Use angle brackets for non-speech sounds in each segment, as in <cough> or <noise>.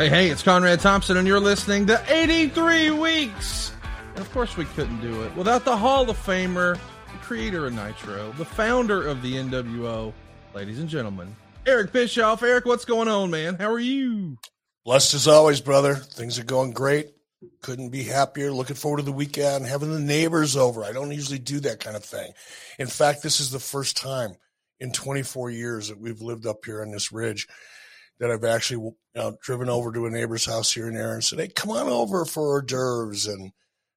Hey, hey, it's Conrad Thompson, and you're listening to 83 Weeks. And of course, we couldn't do it without the Hall of Famer, the creator of Nitro, the founder of the NWO, ladies and gentlemen, Eric Bischoff. Eric, what's going on, man? How are you? Blessed as always, brother. Things are going great. Couldn't be happier. Looking forward to the weekend, having the neighbors over. I don't usually do that kind of thing. In fact, this is the first time in 24 years that we've lived up here on this ridge that I've actually you know, driven over to a neighbor's house here in Aaron and said, Hey, come on over for hors d'oeuvres and,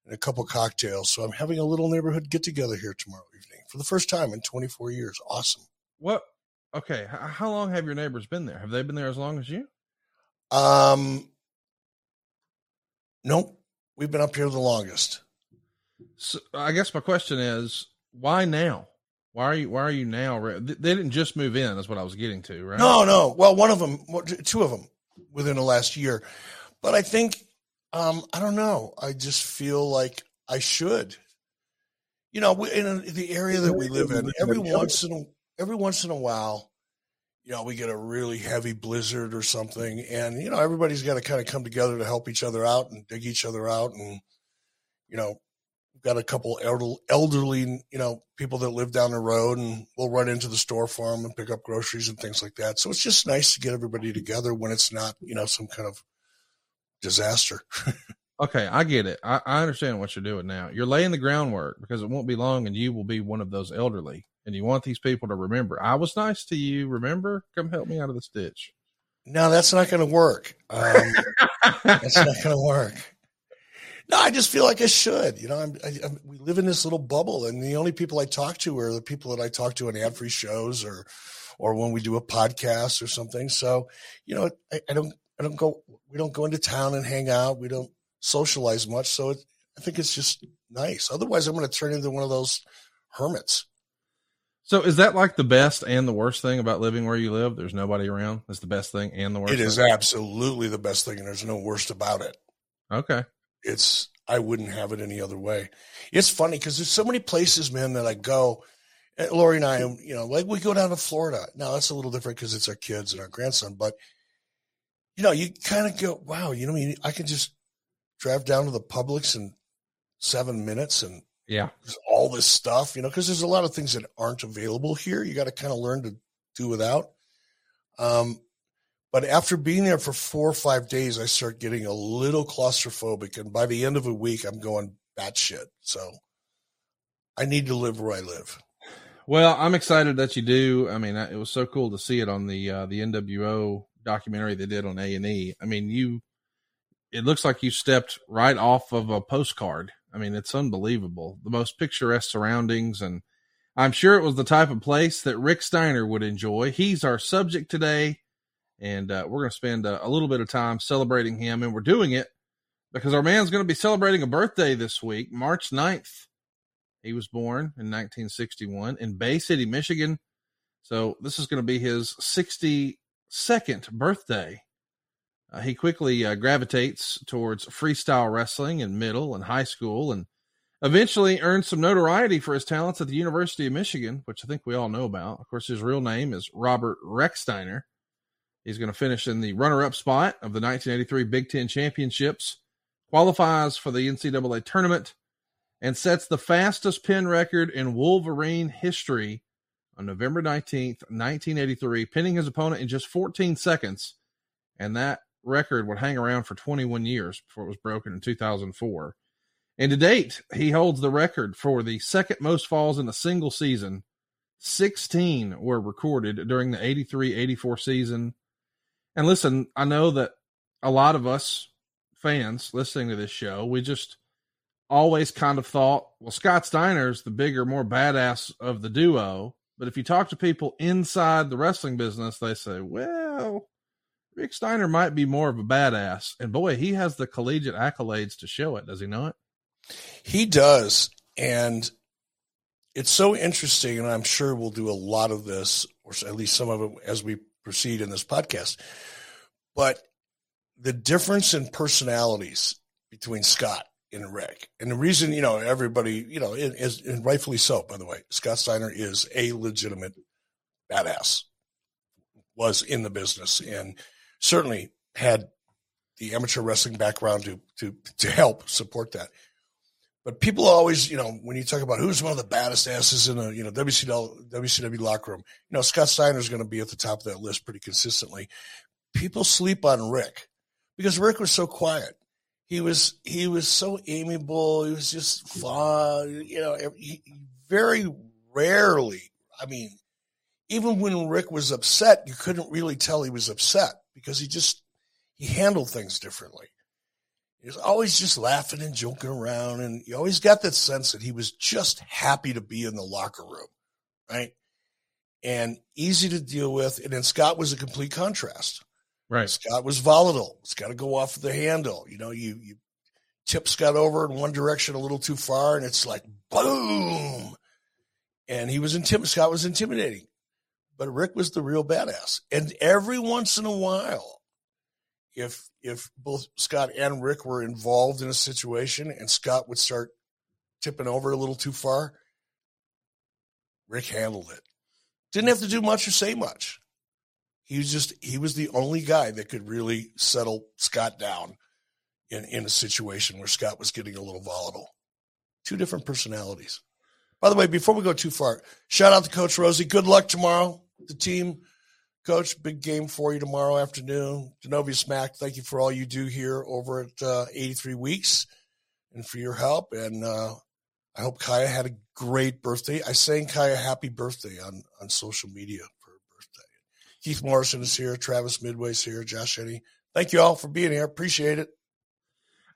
and a couple cocktails. So I'm having a little neighborhood get together here tomorrow evening for the first time in 24 years. Awesome. What? Okay. How long have your neighbors been there? Have they been there as long as you? Um, nope. We've been up here the longest. So I guess my question is, why now? Why are you? Why are you now? They didn't just move in. That's what I was getting to, right? No, no. Well, one of them, two of them, within the last year. But I think, um, I don't know. I just feel like I should. You know, in the area that we live in, every once in a, every once in a while, you know, we get a really heavy blizzard or something, and you know, everybody's got to kind of come together to help each other out and dig each other out, and you know, got a couple elderly, you know, people that live down the road, and we'll run into the store for them and pick up groceries and things like that. So it's just nice to get everybody together when it's not, you know, some kind of disaster. <laughs> okay, I get it. I, I understand what you're doing now. You're laying the groundwork because it won't be long, and you will be one of those elderly, and you want these people to remember. I was nice to you. Remember, come help me out of this ditch. No, that's not going to work. Um, <laughs> that's not going to work. No, I just feel like I should. You know, I'm, I, I'm, we live in this little bubble, and the only people I talk to are the people that I talk to on ad-free shows or, or when we do a podcast or something. So, you know, I, I don't, I don't go. We don't go into town and hang out. We don't socialize much. So, it, I think it's just nice. Otherwise, I'm going to turn into one of those hermits. So is that like the best and the worst thing about living where you live? There's nobody around. That's the best thing and the worst. It is thing? absolutely the best thing, and there's no worst about it. Okay it's I wouldn't have it any other way. It's funny because there's so many places, man, that I go. And Lori and I, you know, like we go down to Florida. Now that's a little different because it's our kids and our grandson, but you know, you kind of go, wow, you know, I mean, I can just drive down to the Publix in seven minutes and yeah, all this stuff, you know, because there's a lot of things that aren't available here. You got to kind of learn to do without. Um, but after being there for four or five days, I start getting a little claustrophobic. And by the end of a week, I'm going batshit. So I need to live where I live. Well, I'm excited that you do. I mean, it was so cool to see it on the uh, the NWO documentary they did on A and E. I mean, you it looks like you stepped right off of a postcard. I mean, it's unbelievable. The most picturesque surroundings, and I'm sure it was the type of place that Rick Steiner would enjoy. He's our subject today and uh, we're going to spend a, a, little bit of time celebrating him. And we're doing it because our man's going to be celebrating a birthday this week, March 9th. He was born in 1961 in Bay City, Michigan. So this is going to be his 62nd birthday. Uh, he quickly uh, gravitates towards freestyle wrestling in middle and high school and eventually earned some notoriety for his talents at the University of Michigan, which I think we all know about. Of course, his real name is Robert Rechsteiner. He's going to finish in the runner up spot of the 1983 Big Ten Championships, qualifies for the NCAA tournament, and sets the fastest pin record in Wolverine history on November 19th, 1983, pinning his opponent in just 14 seconds. And that record would hang around for 21 years before it was broken in 2004. And to date, he holds the record for the second most falls in a single season. 16 were recorded during the 83 84 season. And listen, I know that a lot of us fans listening to this show, we just always kind of thought, well, Scott Steiner's the bigger, more badass of the duo. But if you talk to people inside the wrestling business, they say, well, Rick Steiner might be more of a badass. And boy, he has the collegiate accolades to show it, does he not? He does. And it's so interesting. And I'm sure we'll do a lot of this, or at least some of it as we proceed in this podcast. But the difference in personalities between Scott and Rick, and the reason, you know, everybody, you know, is, and rightfully so, by the way, Scott Steiner is a legitimate badass, was in the business, and certainly had the amateur wrestling background to to to help support that. But people always, you know, when you talk about who's one of the baddest asses in a you know WCW, WCW locker room, you know, Scott Steiner is going to be at the top of that list pretty consistently. People sleep on Rick because Rick was so quiet. He was he was so amiable. He was just fun. You know, he, very rarely. I mean, even when Rick was upset, you couldn't really tell he was upset because he just he handled things differently. He was always just laughing and joking around, and you always got that sense that he was just happy to be in the locker room, right? And easy to deal with. And then Scott was a complete contrast. Right. Scott was volatile. It's got to go off the handle. You know, you you tip Scott over in one direction a little too far, and it's like boom. And he was intimidating. Scott was intimidating but Rick was the real badass. And every once in a while, if if both Scott and Rick were involved in a situation and Scott would start tipping over a little too far, Rick handled it. Didn't have to do much or say much. He was just he was the only guy that could really settle Scott down in, in a situation where Scott was getting a little volatile. Two different personalities. By the way, before we go too far, shout out to Coach Rosie. Good luck tomorrow the team. Coach, big game for you tomorrow afternoon. Denovius Mack, thank you for all you do here over at uh, 83 Weeks and for your help. And uh, I hope Kaya had a great birthday. I sang Kaya happy birthday on, on social media for her birthday. Keith Morrison is here. Travis Midway's here. Josh Eddy. Thank you all for being here. Appreciate it.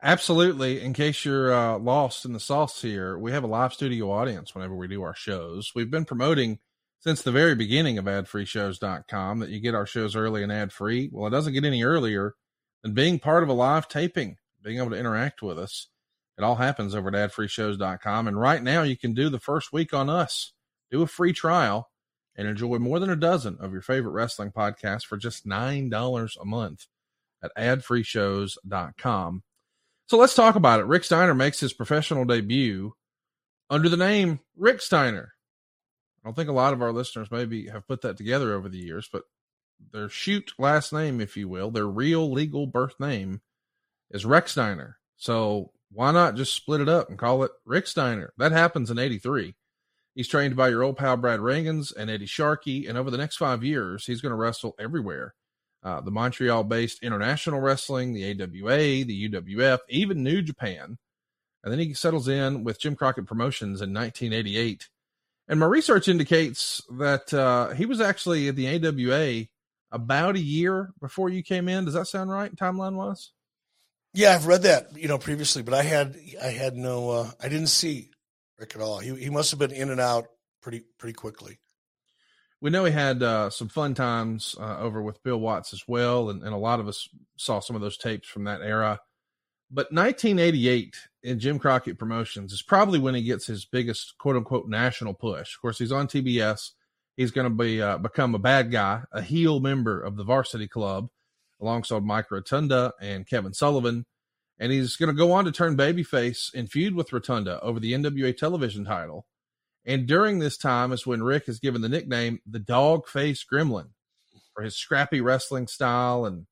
Absolutely. In case you're uh, lost in the sauce here, we have a live studio audience whenever we do our shows. We've been promoting since the very beginning of adfreeshows.com that you get our shows early and ad free. Well, it doesn't get any earlier than being part of a live taping, being able to interact with us. It all happens over at adfreeshows.com. And right now, you can do the first week on us, do a free trial, and enjoy more than a dozen of your favorite wrestling podcasts for just $9 a month at adfreeshows.com. So let's talk about it. Rick Steiner makes his professional debut under the name Rick Steiner I think a lot of our listeners maybe have put that together over the years, but their shoot last name, if you will, their real legal birth name is Rechsteiner. So why not just split it up and call it Rick Steiner? That happens in 83. He's trained by your old pal Brad Rheingans and Eddie Sharkey, and over the next five years, he's going to wrestle everywhere. Uh, the Montreal based international wrestling, the AWA, the UWF, even New Japan. And then he settles in with Jim Crockett Promotions in 1988 and my research indicates that uh, he was actually at the AWA about a year before you came in. Does that sound right, timeline wise? Yeah, I've read that, you know, previously, but I had I had no uh, I didn't see Rick at all. He he must have been in and out pretty pretty quickly. We know he had uh, some fun times uh, over with Bill Watts as well, and, and a lot of us saw some of those tapes from that era. But 1988 in Jim Crockett Promotions is probably when he gets his biggest quote unquote national push. Of course, he's on TBS. He's going to be uh, become a bad guy, a heel member of the Varsity Club, alongside Mike Rotunda and Kevin Sullivan. And he's going to go on to turn babyface and feud with Rotunda over the NWA television title. And during this time is when Rick is given the nickname the Dog Face Gremlin for his scrappy wrestling style. And,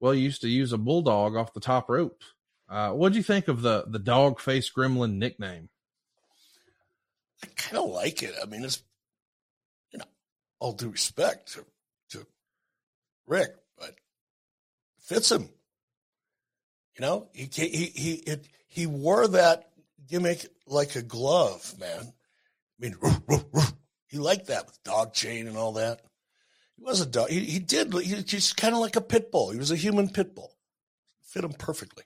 well, he used to use a bulldog off the top rope uh, what do you think of the the dog face gremlin nickname? I kind of like it. I mean, it's you know, all due respect to to Rick, but fits him. You know, he he he it, he wore that gimmick like a glove, man. I mean, roof, roof, roof. he liked that with dog chain and all that. He was a dog. He, he did. He, he's kind of like a pit bull. He was a human pit bull. Fit him perfectly.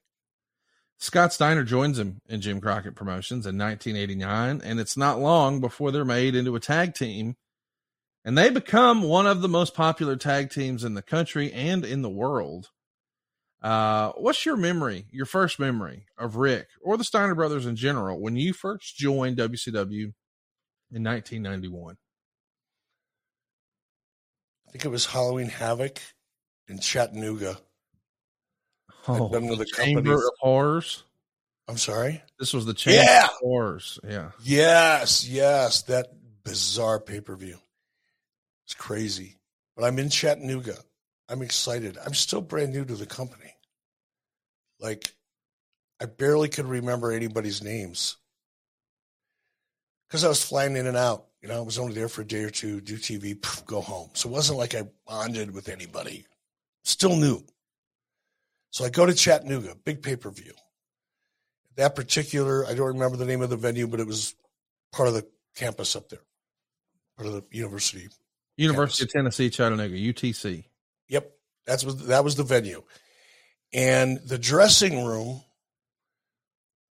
Scott Steiner joins him in Jim Crockett Promotions in 1989, and it's not long before they're made into a tag team and they become one of the most popular tag teams in the country and in the world. Uh, what's your memory, your first memory of Rick or the Steiner brothers in general when you first joined WCW in 1991? I think it was Halloween Havoc in Chattanooga. Oh, the, the Chamber of Horrors. I'm sorry. This was the Chamber yeah. of Horrors. Yeah. Yes, yes, that bizarre pay per view. It's crazy, but I'm in Chattanooga. I'm excited. I'm still brand new to the company. Like, I barely could remember anybody's names because I was flying in and out. You know, I was only there for a day or two, do TV, poof, go home. So it wasn't like I bonded with anybody. Still new. So I go to Chattanooga, big pay per view. That particular, I don't remember the name of the venue, but it was part of the campus up there, part of the university. University campus. of Tennessee, Chattanooga, UTC. Yep, that's what that was the venue, and the dressing room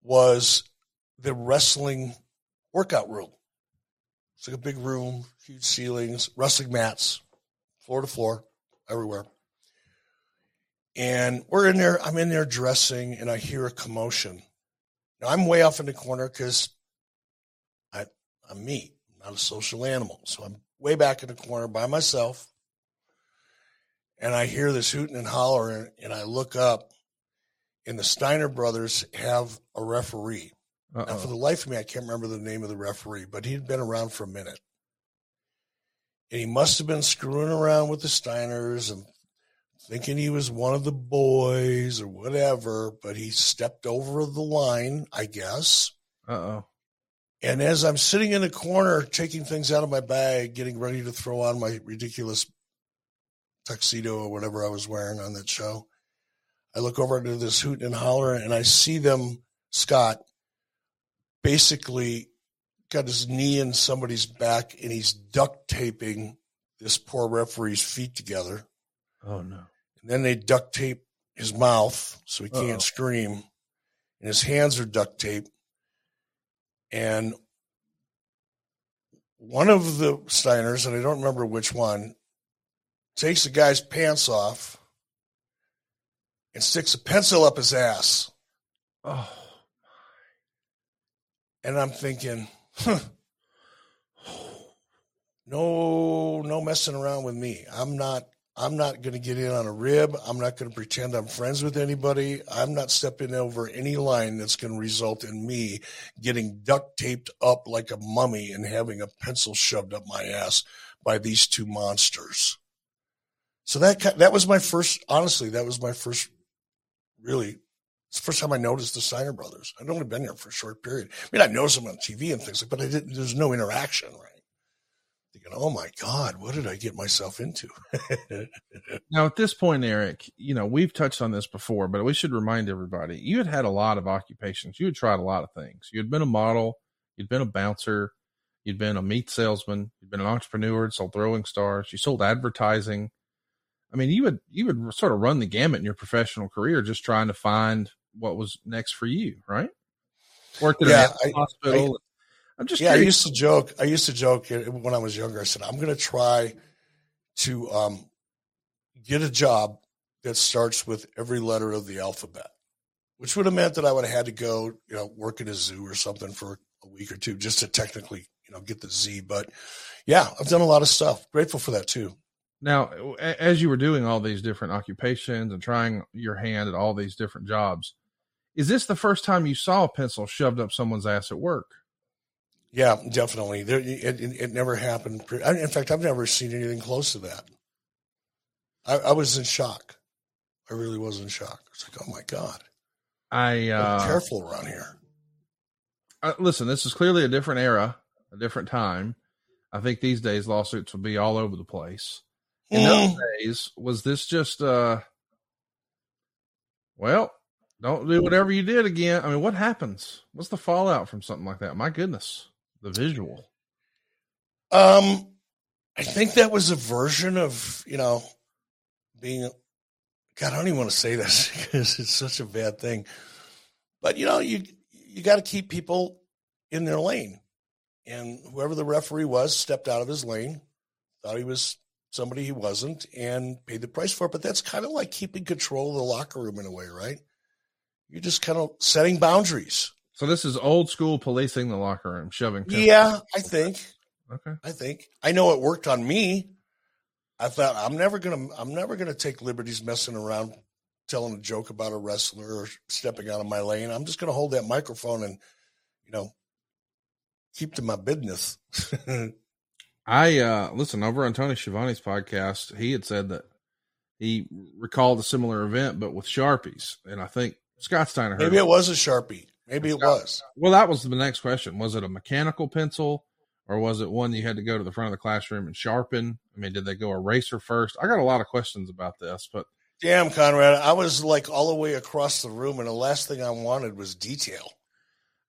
was the wrestling workout room. It's like a big room, huge ceilings, wrestling mats, floor to floor, everywhere. And we're in there, I'm in there dressing, and I hear a commotion. Now I'm way off in the corner because I I'm me, I'm not a social animal. So I'm way back in the corner by myself. And I hear this hooting and hollering, and I look up, and the Steiner brothers have a referee. Uh-oh. Now, for the life of me, I can't remember the name of the referee, but he'd been around for a minute. And he must have been screwing around with the Steiners and thinking he was one of the boys or whatever, but he stepped over the line, I guess. Uh oh. And as I'm sitting in the corner, taking things out of my bag, getting ready to throw on my ridiculous tuxedo or whatever I was wearing on that show, I look over to this hoot and holler and I see them, Scott, basically got his knee in somebody's back and he's duct taping this poor referee's feet together. Oh no. And then they duct tape his mouth so he can't Uh-oh. scream. And his hands are duct taped. And one of the Steiners, and I don't remember which one, takes the guy's pants off and sticks a pencil up his ass. Oh. And I'm thinking, huh, <sighs> no, no messing around with me. I'm not, I'm not going to get in on a rib. I'm not going to pretend I'm friends with anybody. I'm not stepping over any line that's going to result in me getting duct taped up like a mummy and having a pencil shoved up my ass by these two monsters. So that that was my first. Honestly, that was my first really it's the first time I noticed the Steiner brothers. I'd only been here for a short period. I mean, I noticed them on TV and things like, but I didn't. There's no interaction, right? Thinking, oh my God, what did I get myself into? <laughs> now, at this point, Eric, you know we've touched on this before, but we should remind everybody: you had had a lot of occupations. You had tried a lot of things. You had been a model. You'd been a bouncer. You'd been a meat salesman. You'd been an entrepreneur. Sold throwing stars. You sold advertising. I mean, you would you would sort of run the gamut in your professional career, just trying to find what was next for you, right? Worked at yeah, a hospital. I, am just yeah. Curious. I used to joke. I used to joke when I was younger. I said I'm going to try to um, get a job that starts with every letter of the alphabet, which would have meant that I would have had to go, you know, work at a zoo or something for a week or two just to technically, you know, get the Z. But yeah, I've done a lot of stuff. Grateful for that too. Now, as you were doing all these different occupations and trying your hand at all these different jobs, is this the first time you saw a pencil shoved up someone's ass at work? Yeah, definitely. There, it, it, never happened. In fact, I've never seen anything close to that. I, I was in shock. I really was in shock. It's like, oh my god. I uh, careful around here. Uh, listen, this is clearly a different era, a different time. I think these days lawsuits would be all over the place. In mm. those days, was this just uh well, don't do whatever you did again. I mean, what happens? What's the fallout from something like that? My goodness, the visual. Um, I think that was a version of you know being. God, I don't even want to say this <laughs> because it's such a bad thing. But you know, you you got to keep people in their lane, and whoever the referee was stepped out of his lane, thought he was somebody he wasn't, and paid the price for it. But that's kind of like keeping control of the locker room in a way, right? You're just kind of setting boundaries. So this is old school policing the locker room, shoving. Yeah, I think. Okay. I think I know it worked on me. I thought I'm never gonna I'm never gonna take liberties messing around, telling a joke about a wrestler or stepping out of my lane. I'm just gonna hold that microphone and, you know, keep to my business. <laughs> I uh listen over on Tony Schiavone's podcast. He had said that he recalled a similar event, but with sharpies, and I think Scott Steiner. Maybe it was a sharpie. Maybe it was. Well, that was the next question. Was it a mechanical pencil, or was it one you had to go to the front of the classroom and sharpen? I mean, did they go eraser first? I got a lot of questions about this, but damn, Conrad, I was like all the way across the room, and the last thing I wanted was detail.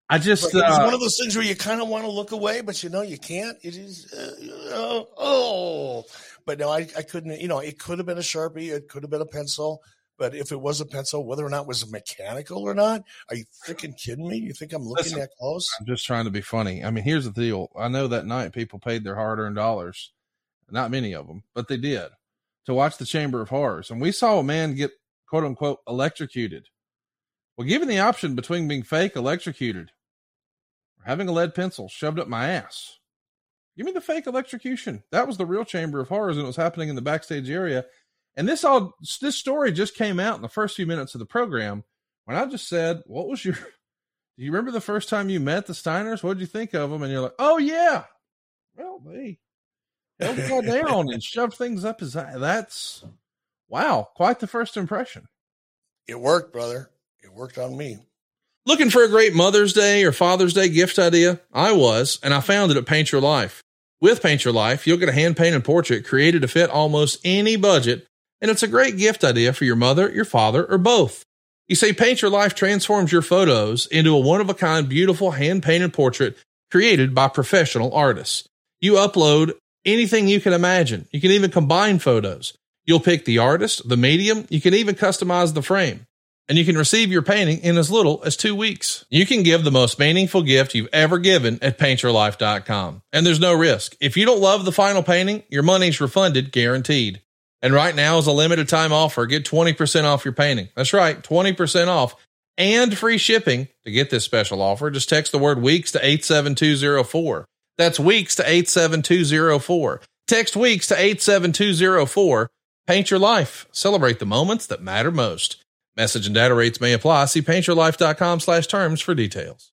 I just it's uh, one of those things where you kind of want to look away, but you know you can't. It is uh, oh, but no, I, I couldn't. You know, it could have been a sharpie, it could have been a pencil, but if it was a pencil, whether or not it was mechanical or not, are you freaking kidding me? You think I'm looking Listen, that close? I'm just trying to be funny. I mean, here's the deal. I know that night people paid their hard-earned dollars, not many of them, but they did to watch the Chamber of Horrors, and we saw a man get quote unquote electrocuted. Well, given the option between being fake electrocuted or having a lead pencil shoved up my ass. Give me the fake electrocution. That was the real Chamber of Horrors, and it was happening in the backstage area. And this all this story just came out in the first few minutes of the program when I just said, "What was your? <laughs> Do you remember the first time you met the Steiners? What did you think of them?" And you're like, "Oh yeah, well they held the guy <laughs> down and shoved things up his eye. That's wow, quite the first impression." It worked, brother. It worked on me. Looking for a great Mother's Day or Father's Day gift idea? I was, and I found it at Paint Your Life. With Paint Your Life, you'll get a hand painted portrait created to fit almost any budget, and it's a great gift idea for your mother, your father, or both. You say Paint Your Life transforms your photos into a one of a kind, beautiful hand painted portrait created by professional artists. You upload anything you can imagine. You can even combine photos. You'll pick the artist, the medium, you can even customize the frame and you can receive your painting in as little as two weeks. You can give the most meaningful gift you've ever given at paintyourlife.com. And there's no risk. If you don't love the final painting, your money's refunded guaranteed. And right now is a limited time offer. Get 20% off your painting. That's right, 20% off and free shipping. To get this special offer, just text the word weeks to 87204. That's weeks to 87204. Text weeks to 87204. Paint your life. Celebrate the moments that matter most. Message and data rates may apply. See paintyourlife.com slash terms for details.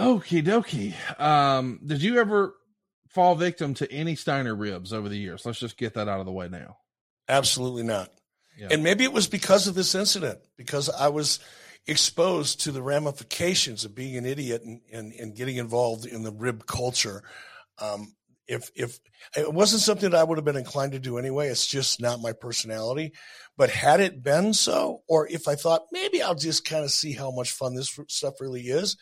Okie dokie. Um, did you ever fall victim to any Steiner ribs over the years? Let's just get that out of the way now. Absolutely not. Yeah. And maybe it was because of this incident, because I was exposed to the ramifications of being an idiot and, and, and getting involved in the rib culture. Um, if if it wasn't something that I would have been inclined to do anyway, it's just not my personality. But had it been so, or if I thought maybe I'll just kind of see how much fun this stuff really is,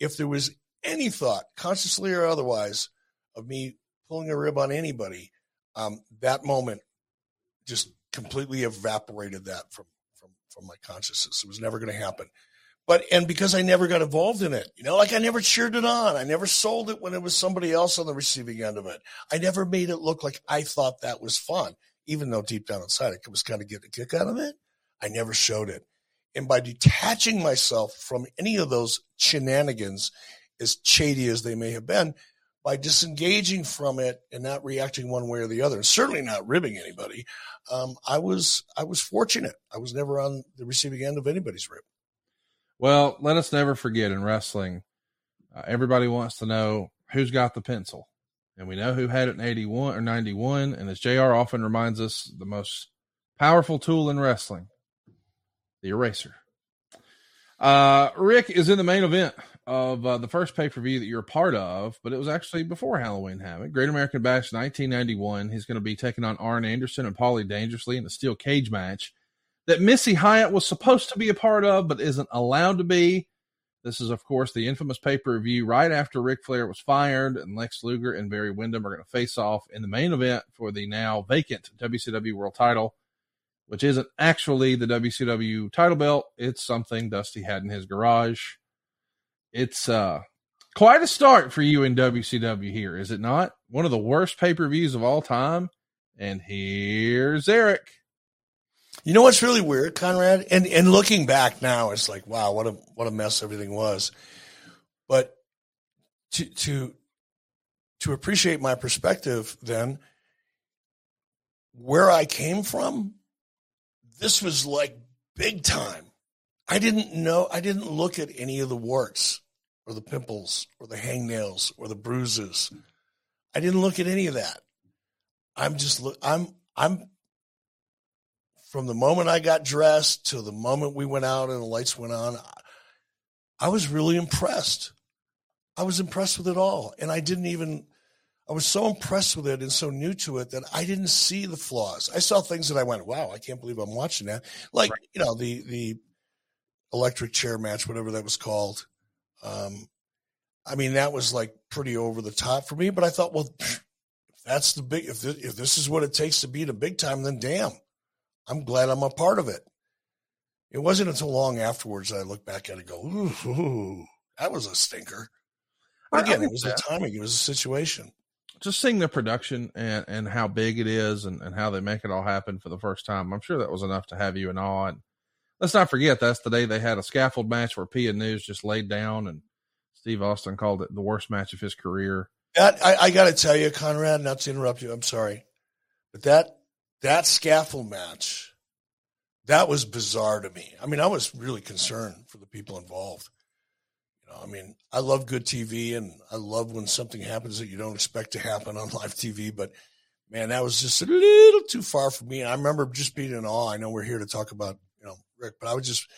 if there was any thought, consciously or otherwise, of me pulling a rib on anybody, um, that moment just completely evaporated that from from from my consciousness. It was never going to happen but and because I never got involved in it, you know, like I never cheered it on. I never sold it when it was somebody else on the receiving end of it. I never made it look like I thought that was fun, even though deep down inside I was kind of getting a kick out of it. I never showed it. And by detaching myself from any of those shenanigans, as shady as they may have been, by disengaging from it and not reacting one way or the other, and certainly not ribbing anybody, um, I was I was fortunate. I was never on the receiving end of anybody's rib. Well, let us never forget in wrestling, uh, everybody wants to know who's got the pencil. And we know who had it in 81 or 91. And as JR often reminds us, the most powerful tool in wrestling, the eraser. Uh, Rick is in the main event of uh, the first pay per view that you're a part of, but it was actually before Halloween Havoc. Great American Bash 1991. He's going to be taking on Arn Anderson and Paulie Dangerously in a steel cage match that Missy Hyatt was supposed to be a part of, but isn't allowed to be. This is, of course, the infamous pay per view right after Ric Flair was fired, and Lex Luger and Barry Windham are going to face off in the main event for the now vacant WCW World title, which isn't actually the WCW title belt. It's something Dusty had in his garage. It's uh, quite a start for you in WCW here, is it not? One of the worst pay per views of all time. And here's Eric. You know what's really weird, Conrad? And and looking back now, it's like, wow, what a what a mess everything was. But to to to appreciate my perspective, then where I came from, this was like big time. I didn't know. I didn't look at any of the warts or the pimples or the hangnails or the bruises. I didn't look at any of that. I'm just look. I'm I'm from the moment I got dressed to the moment we went out and the lights went on, I was really impressed. I was impressed with it all. And I didn't even, I was so impressed with it and so new to it that I didn't see the flaws. I saw things that I went, wow, I can't believe I'm watching that. Like, right. you know, the, the electric chair match, whatever that was called. Um, I mean, that was like pretty over the top for me, but I thought, well, if that's the big, if this, if this is what it takes to be the big time, then damn I'm glad I'm a part of it. It wasn't until long afterwards that I looked back at it and go, ooh, ooh that was a stinker. Again, it was the timing, it was a situation. Just seeing the production and, and how big it is and, and how they make it all happen for the first time, I'm sure that was enough to have you in awe. And let's not forget that's the day they had a scaffold match where P.N. News just laid down and Steve Austin called it the worst match of his career. That I, I got to tell you, Conrad, not to interrupt you, I'm sorry, but that that scaffold match, that was bizarre to me. I mean, I was really concerned for the people involved. You know, I mean, I love good TV and I love when something happens that you don't expect to happen on <laughs> live TV, but man, that was just a little too far for me. I remember just being in awe. I know we're here to talk about, you know, Rick, but I was just,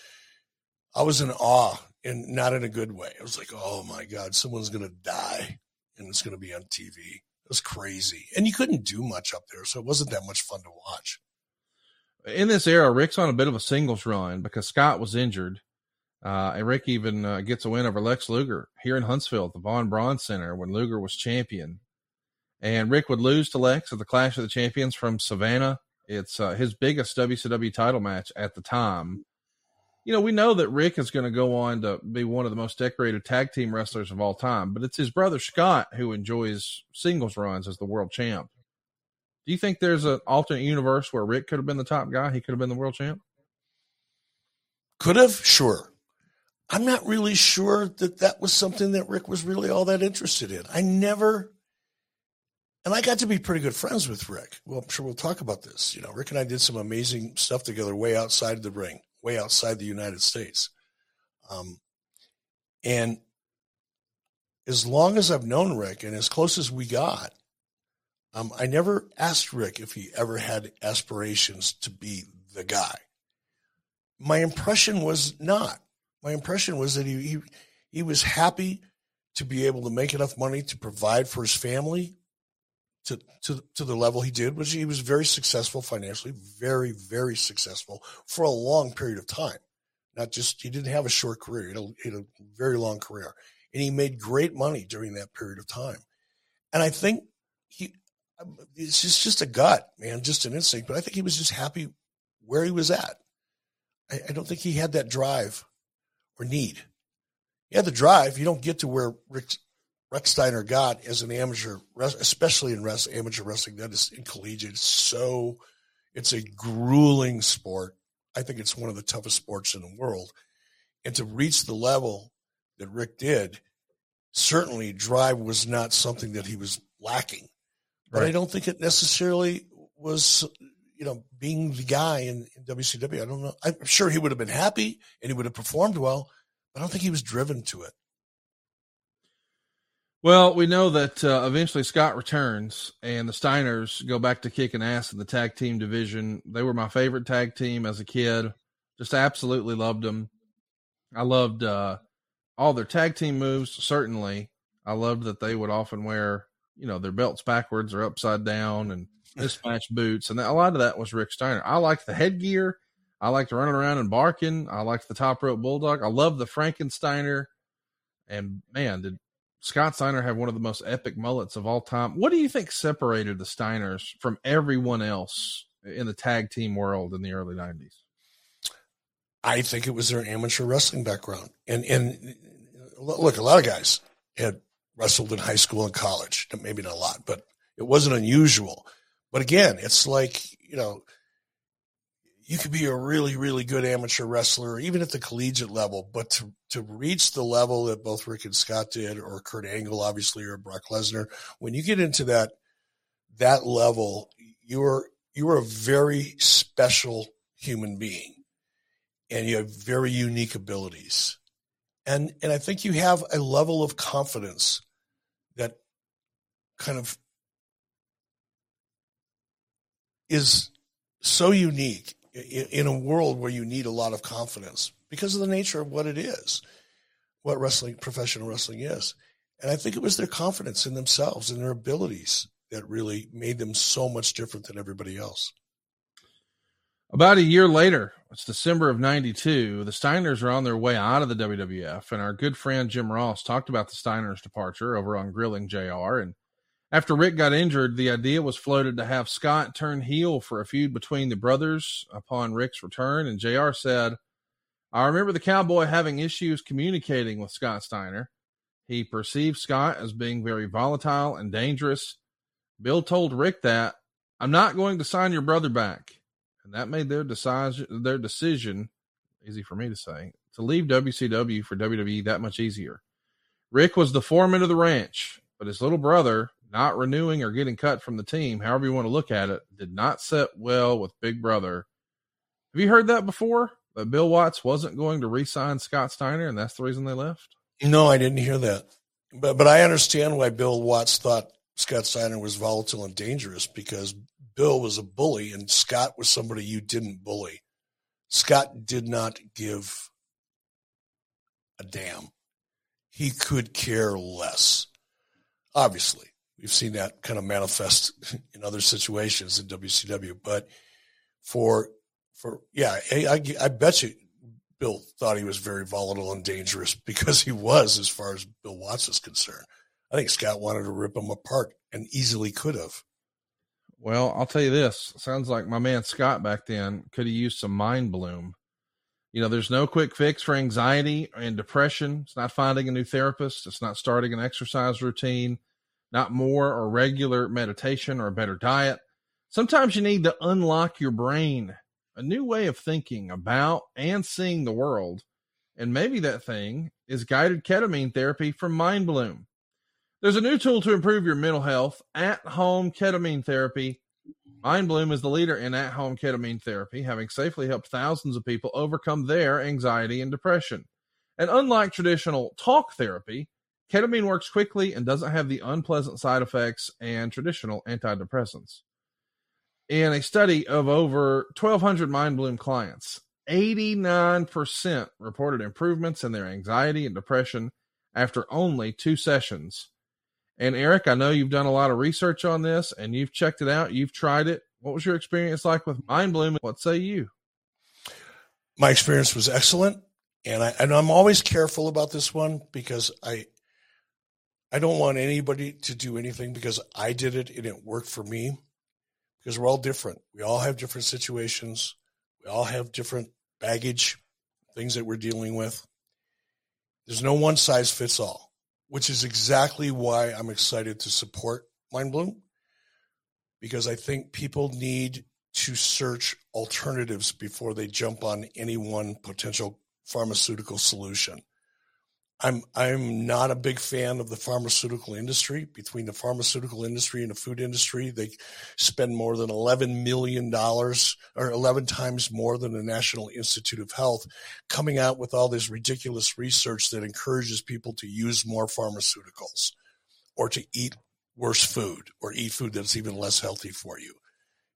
I was in awe and not in a good way. I was like, oh my God, someone's going to die and it's going to be on TV. It was crazy. And you couldn't do much up there, so it wasn't that much fun to watch. In this era, Rick's on a bit of a singles run because Scott was injured. Uh, and Rick even uh, gets a win over Lex Luger here in Huntsville at the Von Braun Center when Luger was champion. And Rick would lose to Lex at the Clash of the Champions from Savannah. It's uh, his biggest WCW title match at the time you know, we know that Rick is going to go on to be one of the most decorated tag team wrestlers of all time, but it's his brother Scott who enjoys singles runs as the world champ. Do you think there's an alternate universe where Rick could have been the top guy? He could have been the world champ? Could have, sure. I'm not really sure that that was something that Rick was really all that interested in. I never, and I got to be pretty good friends with Rick. Well, I'm sure we'll talk about this. You know, Rick and I did some amazing stuff together way outside the ring way outside the United States. Um, and as long as I've known Rick and as close as we got, um, I never asked Rick if he ever had aspirations to be the guy. My impression was not. My impression was that he, he, he was happy to be able to make enough money to provide for his family to, to, to the level he did was he was very successful financially, very, very successful for a long period of time. Not just, he didn't have a short career. He had a, he had a very long career and he made great money during that period of time. And I think he, it's just, just a gut, man, just an instinct, but I think he was just happy where he was at. I, I don't think he had that drive or need. He had the drive. You don't get to where Rick Rex Steiner got as an amateur, especially in amateur wrestling, that is in collegiate. It's so, it's a grueling sport. I think it's one of the toughest sports in the world. And to reach the level that Rick did, certainly drive was not something that he was lacking. But right. I don't think it necessarily was, you know, being the guy in, in WCW. I don't know. I'm sure he would have been happy and he would have performed well, but I don't think he was driven to it. Well, we know that uh, eventually Scott returns and the Steiners go back to kicking ass in the tag team division. They were my favorite tag team as a kid. Just absolutely loved them. I loved uh, all their tag team moves, certainly. I loved that they would often wear, you know, their belts backwards or upside down and mismatched boots. And a lot of that was Rick Steiner. I liked the headgear. I liked running around and barking. I liked the top rope bulldog. I love the Frankensteiner. And man, did Scott Steiner have one of the most epic mullets of all time? What do you think separated the Steiners from everyone else in the tag team world in the early 90s? I think it was their amateur wrestling background. And and look, a lot of guys had wrestled in high school and college. Maybe not a lot, but it wasn't unusual. But again, it's like, you know, you could be a really, really good amateur wrestler, even at the collegiate level, but to, to reach the level that both Rick and Scott did, or Kurt Angle, obviously, or Brock Lesnar, when you get into that, that level, you're, you're a very special human being and you have very unique abilities. And, and I think you have a level of confidence that kind of is so unique in a world where you need a lot of confidence because of the nature of what it is, what wrestling, professional wrestling is. And I think it was their confidence in themselves and their abilities that really made them so much different than everybody else. About a year later, it's December of 92, the Steiners are on their way out of the WWF, and our good friend Jim Ross talked about the Steiners' departure over on Grilling JR. And after Rick got injured, the idea was floated to have Scott turn heel for a feud between the brothers upon Rick's return. And JR said, I remember the cowboy having issues communicating with Scott Steiner. He perceived Scott as being very volatile and dangerous. Bill told Rick that, I'm not going to sign your brother back. And that made their decision, their decision, easy for me to say, to leave WCW for WWE that much easier. Rick was the foreman of the ranch, but his little brother, not renewing or getting cut from the team, however you want to look at it, did not set well with Big Brother. Have you heard that before? That Bill Watts wasn't going to re-sign Scott Steiner, and that's the reason they left. No, I didn't hear that, but but I understand why Bill Watts thought Scott Steiner was volatile and dangerous because Bill was a bully and Scott was somebody you didn't bully. Scott did not give a damn. He could care less. Obviously, We've seen that kind of manifest <laughs> in other situations in WCW. But for for yeah, I, I bet you Bill thought he was very volatile and dangerous <laughs> because he was, as far as Bill Watts is concerned. I think Scott wanted to rip him apart and easily could have. Well, I'll tell you this. Sounds like my man Scott back then could have used some Mindbloom. You know, there's no quick fix for anxiety and depression. It's not finding a new therapist. It's not starting an exercise routine not more or regular meditation or a better diet. Sometimes you need to unlock your brain, a new way of thinking about and seeing the world. And maybe that thing is guided ketamine therapy from Mindbloom. There's a new tool to improve your mental health at home ketamine therapy. Mindbloom is the leader in at home ketamine therapy, having safely helped thousands of people overcome their anxiety and depression. And unlike traditional talk therapy, Ketamine works quickly and doesn't have the unpleasant side effects and traditional antidepressants. In a study of over 1,200 Mindbloom clients, 89% reported improvements in their anxiety and depression after only two sessions. And Eric, I know you've done a lot of research on this and you've checked it out, you've tried it. What was your experience like with Mindbloom? What say you? My experience was excellent. And I and I'm always careful about this one because I I don't want anybody to do anything because I did it and it worked for me because we're all different. We all have different situations. We all have different baggage, things that we're dealing with. There's no one size fits all, which is exactly why I'm excited to support Mindbloom because I think people need to search alternatives before they jump on any one potential pharmaceutical solution. I'm I'm not a big fan of the pharmaceutical industry. Between the pharmaceutical industry and the food industry, they spend more than eleven million dollars, or eleven times more than the National Institute of Health, coming out with all this ridiculous research that encourages people to use more pharmaceuticals, or to eat worse food, or eat food that's even less healthy for you.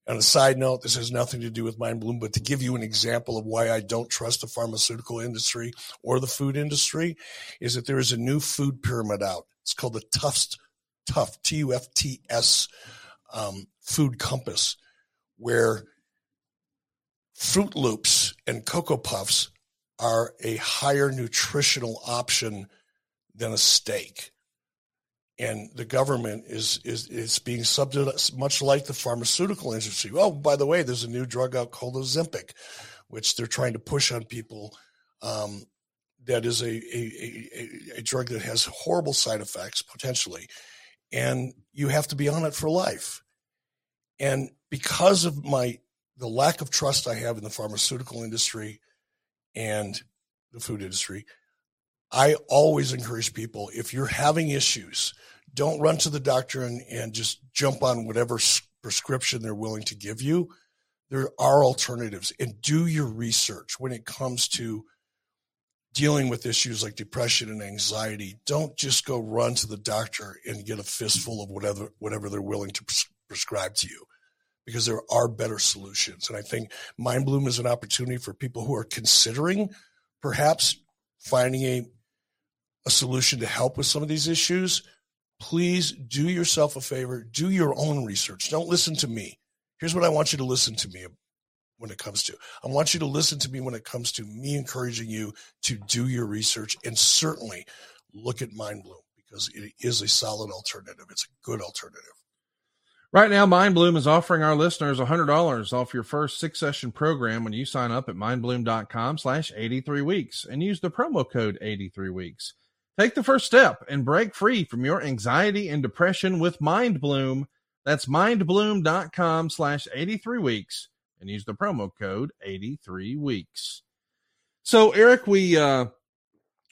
On a side note, this has nothing to do with Mindbloom, but to give you an example of why I don't trust the pharmaceutical industry or the food industry, is that there is a new food pyramid out. It's called the Tufts, Tuft, T U F T S, um, Food Compass, where Froot Loops and Cocoa Puffs are a higher nutritional option than a steak and the government is is is being subsidized much like the pharmaceutical industry. Oh, by the way, there's a new drug out called Ozempic, which they're trying to push on people. Um, that is a, a, a, a drug that has horrible side effects potentially, and you have to be on it for life. And because of my the lack of trust I have in the pharmaceutical industry and the food industry, I always encourage people if you're having issues, don't run to the doctor and, and just jump on whatever prescription they're willing to give you. There are alternatives and do your research when it comes to dealing with issues like depression and anxiety. Don't just go run to the doctor and get a fistful of whatever, whatever they're willing to pres- prescribe to you because there are better solutions. And I think Mindbloom is an opportunity for people who are considering perhaps finding a a solution to help with some of these issues, please do yourself a favor, do your own research. Don't listen to me. Here's what I want you to listen to me when it comes to. I want you to listen to me when it comes to me encouraging you to do your research and certainly look at Mindbloom because it is a solid alternative. It's a good alternative. Right now, MindBloom is offering our listeners $100 off your first six session program when you sign up at mindbloom.com slash 83 weeks and use the promo code 83 weeks. Take the first step and break free from your anxiety and depression with Mindbloom. That's mindbloom.com slash 83 weeks and use the promo code 83 weeks. So Eric, we, uh,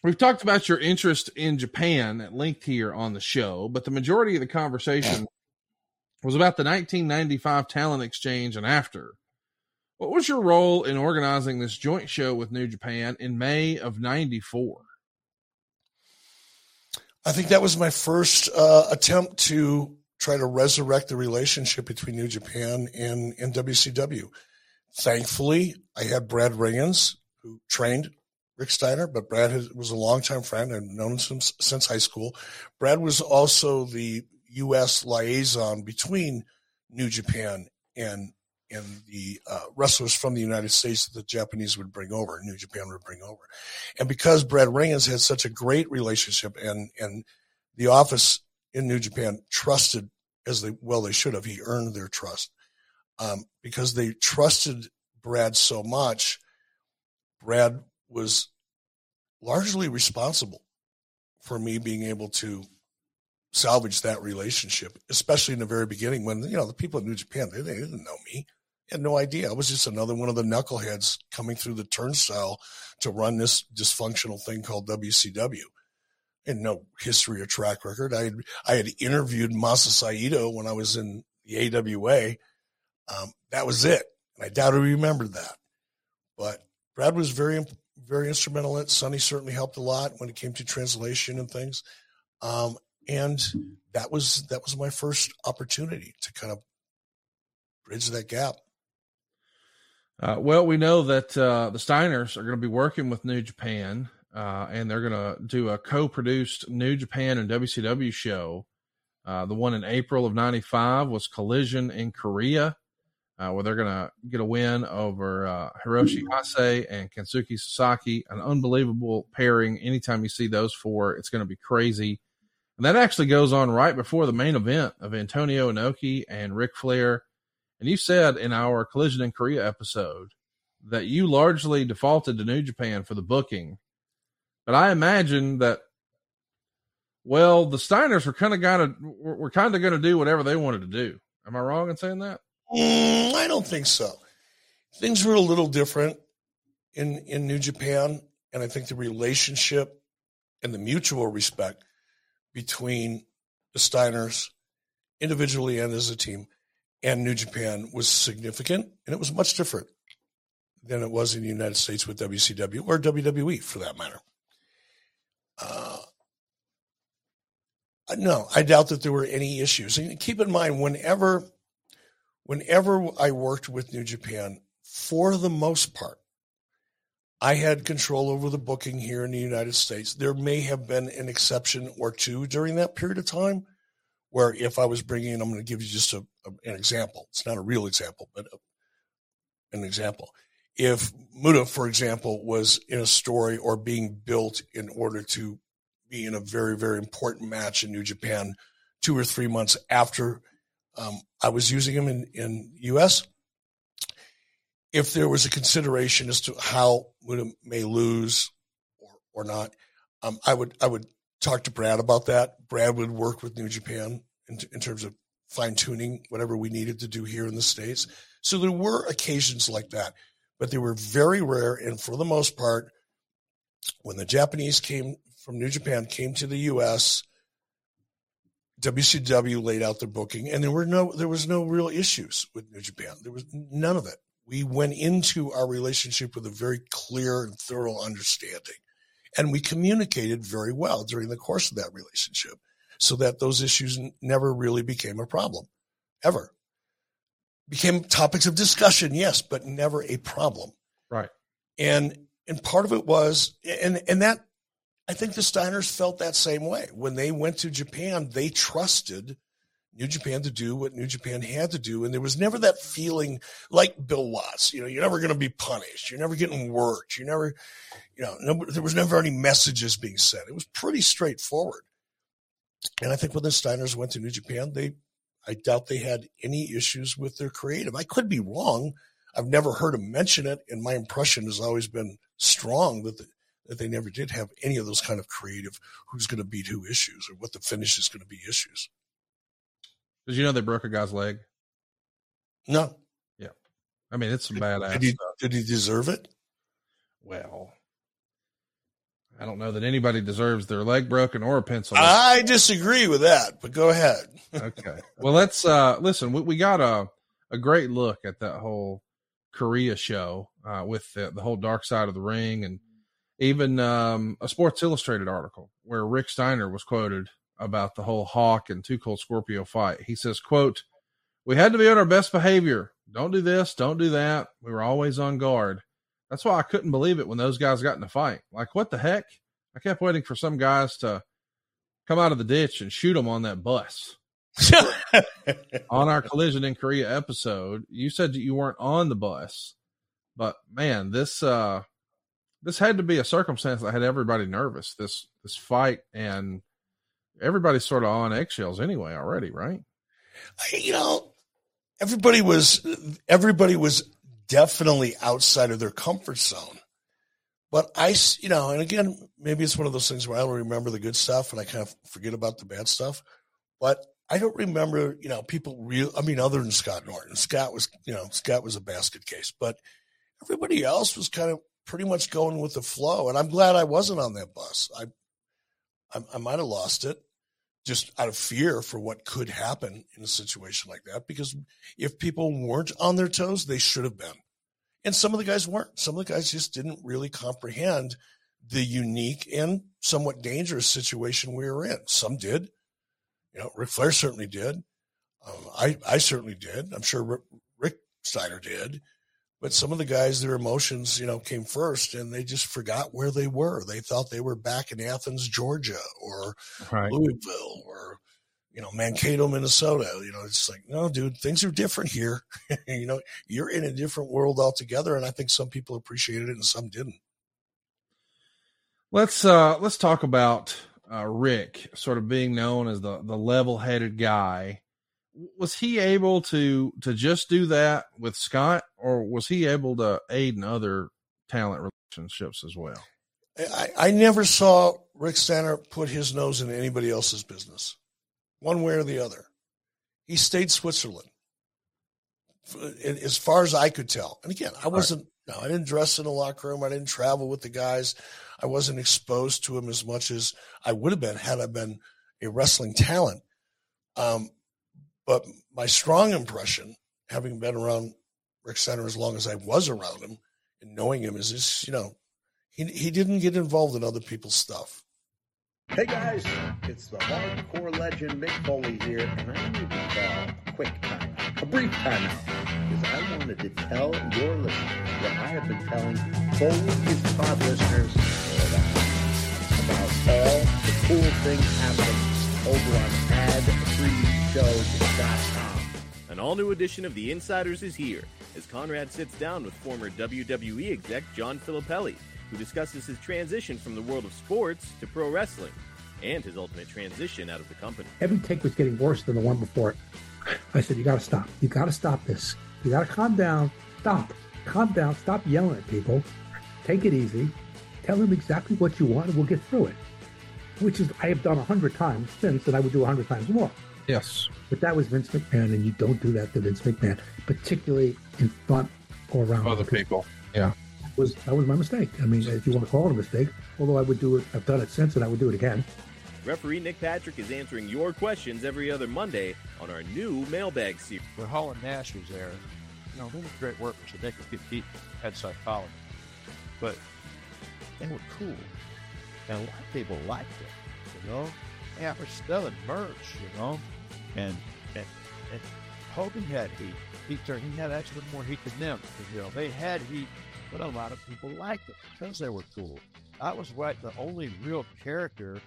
we've talked about your interest in Japan at length here on the show, but the majority of the conversation was about the 1995 talent exchange and after. What was your role in organizing this joint show with New Japan in May of 94? I think that was my first uh, attempt to try to resurrect the relationship between New Japan and, and WCW. Thankfully, I had Brad Rheingans, who trained Rick Steiner, but Brad has, was a longtime friend. I've known him since, since high school. Brad was also the U.S. liaison between New Japan and and the uh, wrestlers from the United States that the Japanese would bring over, New Japan would bring over. And because Brad Rheingans had such a great relationship and, and the office in New Japan trusted as they, well, they should have, he earned their trust. Um, because they trusted Brad so much, Brad was largely responsible for me being able to salvage that relationship, especially in the very beginning when, you know, the people in New Japan, they, they didn't know me had no idea. I was just another one of the knuckleheads coming through the turnstile to run this dysfunctional thing called WCW. And no history or track record. I had, I had interviewed Masa Saito when I was in the AWA. Um, that was it. And I doubt he remembered that. But Brad was very, very instrumental in it. Sonny certainly helped a lot when it came to translation and things. Um, and that was that was my first opportunity to kind of bridge that gap. Uh, well, we know that uh, the Steiners are going to be working with New Japan, uh, and they're going to do a co-produced New Japan and WCW show. Uh, the one in April of '95 was Collision in Korea, uh, where they're going to get a win over uh, Hiroshi Hase and Kensuke Sasaki. An unbelievable pairing. Anytime you see those four, it's going to be crazy. And that actually goes on right before the main event of Antonio Inoki and Ric Flair and you said in our Collision in Korea episode that you largely defaulted to New Japan for the booking. But I imagine that, well, the Steiners were kind of gonna were kind of going to do whatever they wanted to do. Am I wrong in saying that? Mm, I don't think so. Things were a little different in in New Japan, and I think the relationship and the mutual respect between the Steiners, individually and as a team, and New Japan was significant, and it was much different than it was in the United States with WCW or WWE for that matter. Uh, no, I doubt that there were any issues. And keep in mind, whenever whenever I worked with New Japan, for the most part, I had control over the booking here in the United States. There may have been an exception or two during that period of time where if I was bringing, I'm going to give you just a, a, an example. It's not a real example, but a, an example. If Muta, for example, was in a story or being built in order to be in a very, very important match in New Japan two or three months after um, I was using him in, in US, if there was a consideration as to how Muta may lose or, or not, um, I would I would talk to Brad about that. Brad would work with New Japan in, in terms of fine tuning whatever we needed to do here in the states. So there were occasions like that, but they were very rare. And for the most part, when the Japanese came from New Japan came to the U.S., WCW laid out their booking, and there were no there was no real issues with New Japan. There was none of it. We went into our relationship with a very clear and thorough understanding, and we communicated very well during the course of that relationship, so that those issues never really became a problem, ever. Became topics of discussion, yes, but never a problem. Right. And and part of it was, and and that I think the Steiners felt that same way. When they went to Japan, they trusted New Japan to do what New Japan had to do. And there was never that feeling like Bill Watts, you know, you're never going to be punished. You're never getting worked. You never, you know, no, there was never any messages being sent. It was pretty straightforward. And I think when the Steiners went to New Japan, they, I doubt they had any issues with their creative. I could be wrong. I've never heard them mention it. And my impression has always been strong that the, that they never did have any of those kind of creative who's going to beat who issues or what the finish is going to be issues. Did you know they broke a guy's leg? No. Yeah. I mean, it's some badass did he, stuff. Did he deserve it? Well, I don't know that anybody deserves their leg broken or a pencil. I disagree with that, but go ahead. <laughs> okay. Well, let's uh listen. We, we got a a great look at that whole Korea show uh, with the, the whole dark side of the ring and even um, a Sports Illustrated article where Rick Steiner was quoted about the whole Hawk and Too Cold Scorpio fight. He says, quote, we had to be on our best behavior. Don't do this. Don't do that. We were always on guard. That's why I couldn't believe it when those guys got in a fight. Like, what the heck? I kept waiting for some guys to come out of the ditch and shoot them on that bus. <laughs> on our collision in Korea episode, you said that you weren't on the bus, but man, this uh this had to be a circumstance that had everybody nervous. This this fight and everybody's sort of on eggshells anyway already, right? You know, everybody was everybody was definitely outside of their comfort zone. But I, you know, and again, maybe it's one of those things where I don't remember the good stuff and I kind of forget about the bad stuff. But I don't remember, you know, people real. I mean, other than Scott Norton, Scott was, you know, Scott was a basket case, but everybody else was kind of pretty much going with the flow. And I'm glad I wasn't on that bus. I, I, I might have lost it just out of fear for what could happen in a situation like that. Because if people weren't on their toes, they should have been. And some of the guys weren't. Some of the guys just didn't really comprehend the unique and somewhat dangerous situation we were in. Some did. You know, Ric Flair certainly did. Um, I, I certainly did. I'm sure Rick, Rick Steiner did. But some of the guys, their emotions, you know, came first and they just forgot where they were. They thought they were back in Athens, Georgia or right. Louisville or, you know, Mankato, Minnesota. You know, it's like, no, dude, things are different here. <laughs> you know, you're in a different world altogether. And I think some people appreciated it and some didn't. Let's uh let's talk about uh Rick sort of being known as the the level-headed guy was he able to to just do that with Scott, or was he able to aid in other talent relationships as well? I, I never saw Rick Steiner put his nose in anybody else's business, one way or the other. He stayed Switzerland, as far as I could tell. And again, I wasn't. Right. No, I didn't dress in the locker room. I didn't travel with the guys. I wasn't exposed to him as much as I would have been had I been a wrestling talent. Um, but my strong impression, having been around Rick Steiner as long as I was around him and knowing him, is this, you know, he, he didn't get involved in other people's stuff. Hey guys, it's the hardcore legend Mick Foley here, and I need to call a quick timeout, a brief timeout, because I wanted to tell your listeners what I have been telling Foley is Pod listeners about all the cool things happening over on adfreeshows.com. An all new edition of The Insiders is here as Conrad sits down with former WWE exec John Filippelli, who discusses his transition from the world of sports to pro wrestling and his ultimate transition out of the company. Every take was getting worse than the one before it. I said, You got to stop. You got to stop this. You got to calm down. Stop. Calm down. Stop yelling at people. Take it easy. Tell them exactly what you want and we'll get through it. Which is, I have done a hundred times since, and I would do a hundred times more. Yes. But that was Vince McMahon, and you don't do that to Vince McMahon, particularly in front or around Other people. Yeah. That was that was my mistake. I mean, if you want to call it a mistake, although I would do it, I've done it since, and I would do it again. Referee Nick Patrick is answering your questions every other Monday on our new mailbag series. When Hall and Nash was there, you know, they were great workers. So they could get beat, had psychology. But they were cool. And a lot of people liked it, you know? Yeah, we're selling merch, you know? And, and, and Hogan had heat. He, turned, he had actually more heat than them. You know, they had heat, but a lot of people liked it because they were cool. I was right, the only real character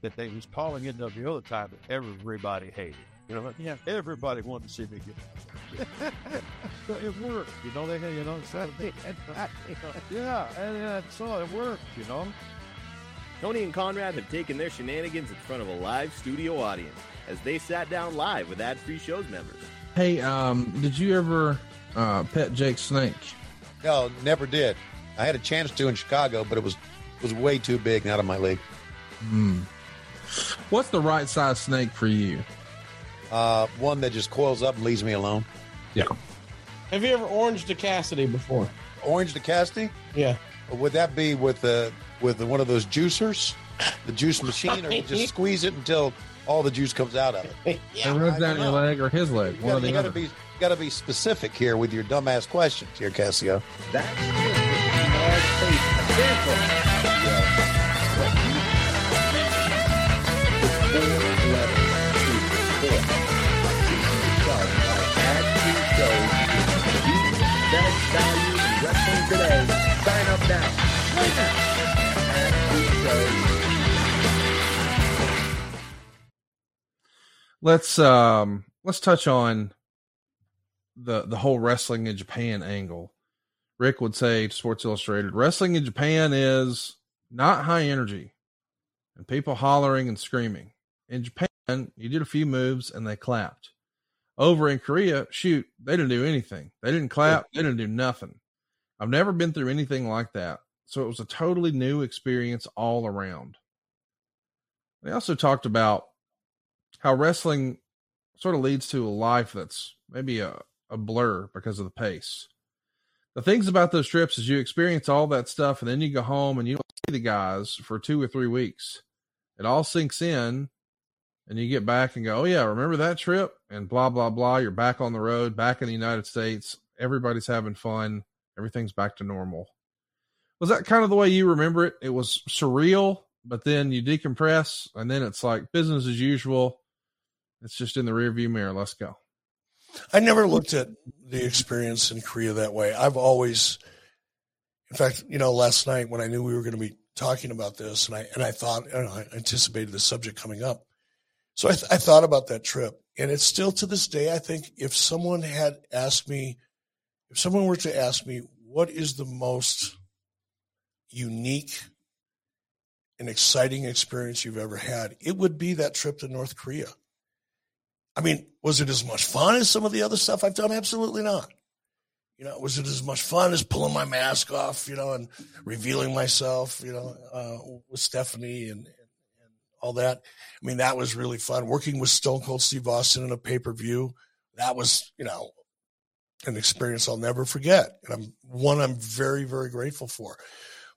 that they was calling at the time that everybody hated. You know, yeah, everybody wanted to see me get <laughs> so it worked. You know, they you know, Saturday and <laughs> yeah, and, and so it worked. You know. Tony and Conrad have taken their shenanigans in front of a live studio audience as they sat down live with ad free shows members. Hey, um, did you ever uh, pet Jake Snake? No, never did. I had a chance to in Chicago, but it was was way too big, not in my league. Hmm. What's the right size snake for you? Uh, one that just coils up and leaves me alone. Yeah. Have you ever oranged a Cassidy before? Orange to Cassidy? Yeah. Would that be with uh, with one of those juicers, the juice machine, or you just squeeze it until all the juice comes out of it? it runs down your leg or his leg. You one or gotta, the you gotta other. be got to be specific here with your dumbass questions here, Cassio. That's just a small taste, of what you the four letters to support. Season yourself by ad-free shows. The best value in wrestling today. Sign up now. Right now. Let's um let's touch on the the whole wrestling in Japan angle. Rick would say to Sports Illustrated, wrestling in Japan is not high energy and people hollering and screaming. In Japan, you did a few moves and they clapped. Over in Korea, shoot, they didn't do anything. They didn't clap, they didn't do nothing. I've never been through anything like that. So it was a totally new experience all around. They also talked about how wrestling sort of leads to a life that's maybe a, a blur because of the pace. The things about those trips is you experience all that stuff and then you go home and you don't see the guys for two or three weeks. It all sinks in and you get back and go, Oh yeah, remember that trip? And blah blah blah. You're back on the road, back in the United States. Everybody's having fun. Everything's back to normal. Was that kind of the way you remember it? It was surreal, but then you decompress and then it's like business as usual. It's just in the rearview mirror. Let's go. I never looked at the experience in Korea that way. I've always, in fact, you know, last night when I knew we were going to be talking about this, and I and I thought, and I anticipated the subject coming up, so I, th- I thought about that trip, and it's still to this day. I think if someone had asked me, if someone were to ask me, what is the most unique and exciting experience you've ever had, it would be that trip to North Korea. I mean, was it as much fun as some of the other stuff I've done? Absolutely not. You know, was it as much fun as pulling my mask off, you know, and revealing myself, you know, uh, with Stephanie and, and, and all that? I mean, that was really fun. Working with Stone Cold Steve Austin in a pay per view, that was, you know, an experience I'll never forget. And I'm one I'm very, very grateful for.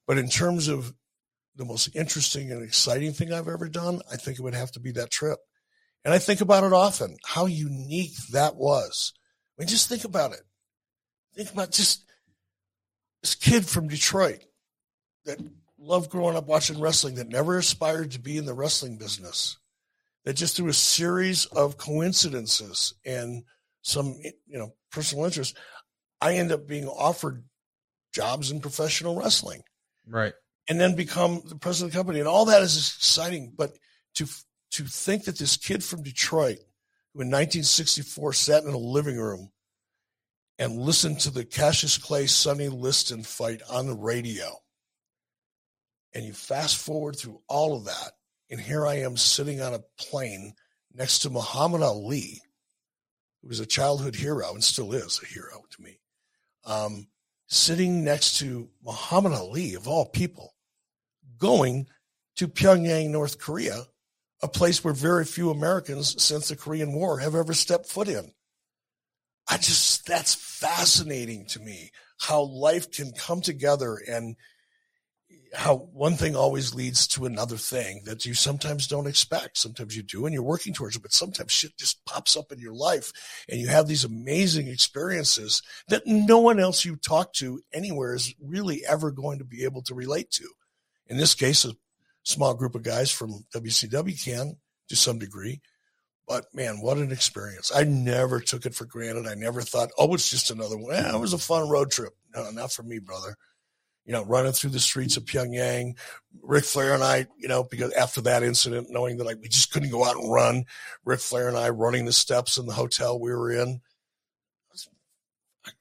But in terms of the most interesting and exciting thing I've ever done, I think it would have to be that trip. And I think about it often, how unique that was. I mean, just think about it. Think about just this kid from Detroit that loved growing up watching wrestling that never aspired to be in the wrestling business. That just through a series of coincidences and some, you know, personal interest, I end up being offered jobs in professional wrestling Right. and then become the president of the company. And all that is exciting. But to to think that this kid from Detroit, who in 1964 sat in a living room and listened to the Cassius Clay Sonny Liston fight on the radio, and you fast forward through all of that, and here I am sitting on a plane next to Muhammad Ali, who was a childhood hero and still is a hero to me. Um, sitting next to Muhammad Ali, of all people, going to Pyongyang, North Korea, a place where very few Americans since the Korean War have ever stepped foot in. I just, that's fascinating to me how life can come together and how one thing always leads to another thing that you sometimes don't expect. Sometimes you do and you're working towards it, but sometimes shit just pops up in your life and you have these amazing experiences that no one else you talk to anywhere is really ever going to be able to relate to. In this case, a small group of guys from WCW can to some degree. But man, what an experience. I never took it for granted. I never thought, oh, it's just another one. Eh, it was a fun road trip. No, not for me, brother you know, running through the streets of Pyongyang. Ric Flair and I, you know, because after that incident, knowing that like we just couldn't go out and run, Ric Flair and I running the steps in the hotel we were in.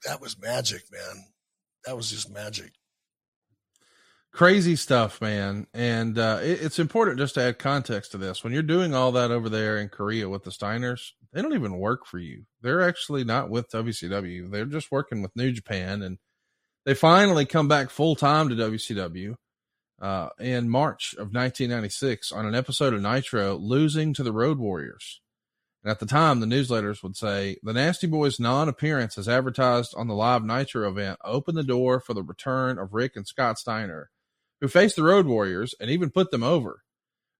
That was magic, man. That was just magic. Crazy stuff, man. And uh, it, it's important just to add context to this. When you're doing all that over there in Korea with the Steiners, they don't even work for you. They're actually not with WCW. They're just working with New Japan and they finally come back full time to WCW uh, in March of 1996 on an episode of Nitro, losing to the Road Warriors. And at the time, the newsletters would say the Nasty Boys' non appearance as advertised on the live Nitro event opened the door for the return of Rick and Scott Steiner, who faced the Road Warriors and even put them over.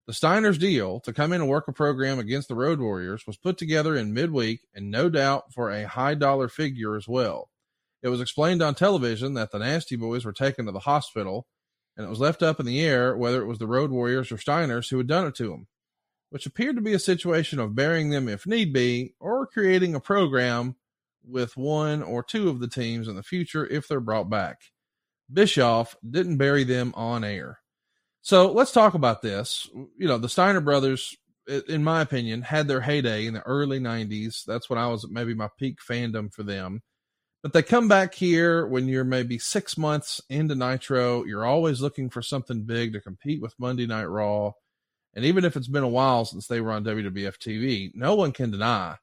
The Steiners' deal to come in and work a program against the Road Warriors was put together in midweek and no doubt for a high dollar figure as well. It was explained on television that the Nasty Boys were taken to the hospital, and it was left up in the air whether it was the Road Warriors or Steiners who had done it to them, which appeared to be a situation of burying them if need be, or creating a program with one or two of the teams in the future if they're brought back. Bischoff didn't bury them on air. So let's talk about this. You know, the Steiner brothers, in my opinion, had their heyday in the early 90s. That's when I was maybe my peak fandom for them. But they come back here when you're maybe six months into Nitro. You're always looking for something big to compete with Monday Night Raw. And even if it's been a while since they were on WWF TV, no one can deny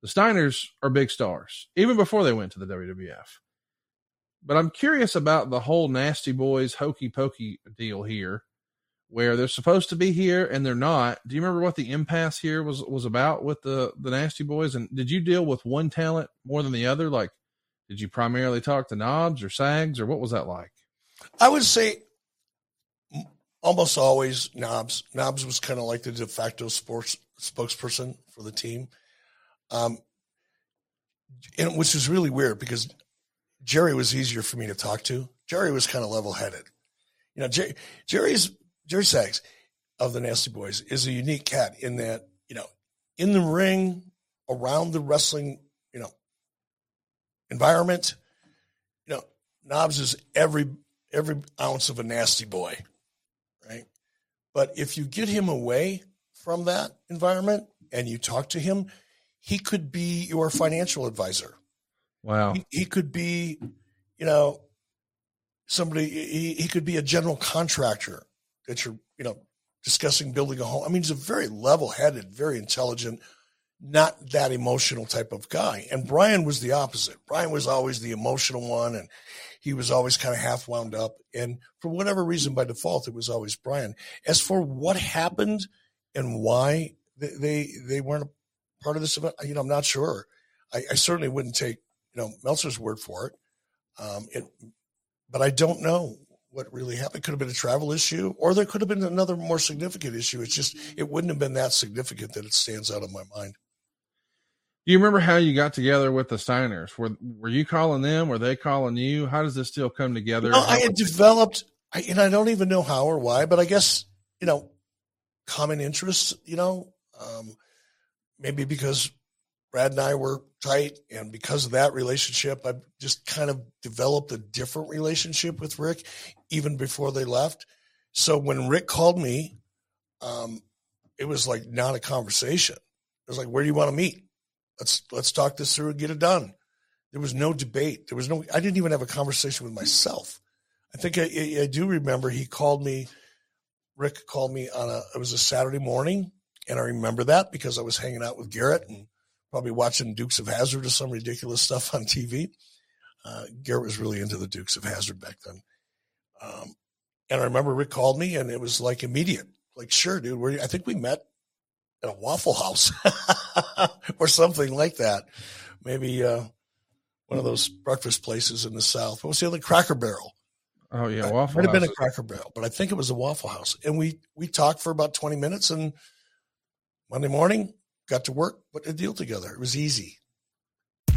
the Steiners are big stars, even before they went to the WWF. But I'm curious about the whole Nasty Boys hokey pokey deal here, where they're supposed to be here and they're not. Do you remember what the impasse here was was about with the the Nasty Boys? And did you deal with one talent more than the other? Like did you primarily talk to Knobbs or Sags, or what was that like? I would say almost always Knobbs. Knobbs was kind of like the de facto sports spokesperson for the team, um, and which is really weird because Jerry was easier for me to talk to. Jerry was kind of level headed. You know, Jerry, Jerry's Jerry Sags of the Nasty Boys is a unique cat in that you know in the ring around the wrestling environment. You know, Knobbs is every every ounce of a nasty boy, right? But if you get him away from that environment and you talk to him, he could be your financial advisor. Wow. He, he could be, you know, somebody. He, he could be a general contractor that you're, you know, discussing building a home. I mean, he's a very level-headed, very intelligent, not that emotional type of guy. And Brian was the opposite. Brian was always the emotional one and he was always kind of half wound up. And for whatever reason, by default, it was always Brian. As for what happened and why they, they, they weren't a part of this event, you know, I'm not sure. I, I certainly wouldn't take, you know, Meltzer's word for it. Um, it, but I don't know what really happened. It could have been a travel issue, or there could have been another more significant issue. It's just it wouldn't have been that significant that it stands out of my mind. Do you remember how you got together with the Steiners? Were were you calling them? Were they calling you? How does this still come together? No, I had developed I, and I don't even know how or why, but I guess, you know, common interests, you know, um, maybe because Brad and I were tight. And because of that relationship, I just kind of developed a different relationship with Rick even before they left. So when Rick called me, um, it was like not a conversation. It was like, where do you want to meet? Let's let's talk this through and get it done. There was no debate. There was no. I didn't even have a conversation with myself. I think I, I do remember he called me. Rick called me on a. It was a Saturday morning, and I remember that because I was hanging out with Garrett and probably watching Dukes of Hazzard or some ridiculous stuff on TV. Uh, Garrett was really into the Dukes of Hazzard back then. Um, and I remember Rick called me, and it was like immediate. Like, sure, dude. I think we met at a Waffle House <laughs> or something like that. Maybe uh, one of those breakfast places in the South. What was the other Cracker Barrel? Oh yeah, Waffle Might have been a Cracker Barrel, but I think it was a Waffle House. And we we talked for about twenty minutes, and Monday morning got to work, put a deal together. It was easy.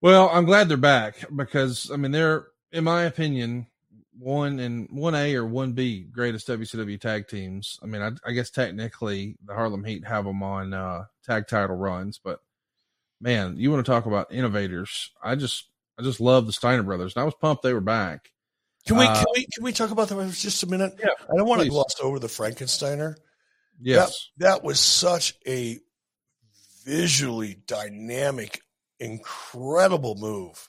Well, I'm glad they're back because I mean they're, in my opinion, one and one A or one B greatest WCW tag teams. I mean, I, I guess technically the Harlem Heat have them on uh, tag title runs, but man, you want to talk about innovators? I just I just love the Steiner brothers, and I was pumped they were back. Can we Uh, can we can we talk about that for just a minute? Yeah, I don't want to gloss over the Frankensteiner. Yes. That, that was such a visually dynamic, incredible move,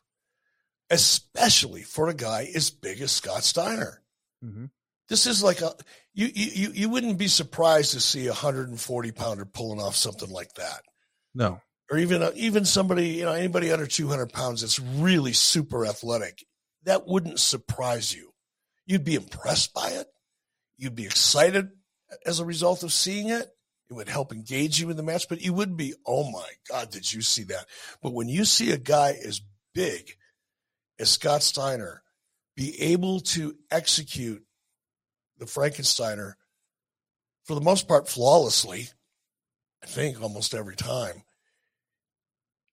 especially for a guy as big as Scott Steiner. Mhm. This is like a you you you- wouldn't be surprised to see a 140 pounder pulling off something like that. No. Or even a, even somebody, you know, anybody under 200 pounds that's really super athletic. That wouldn't surprise you. You'd be impressed by it. You'd be excited as a result of seeing it. It would help engage you in the match, but you would be, oh my God, did you see that? But when you see a guy as big as Scott Steiner be able to execute the Frankensteiner for the most part flawlessly, I think almost every time,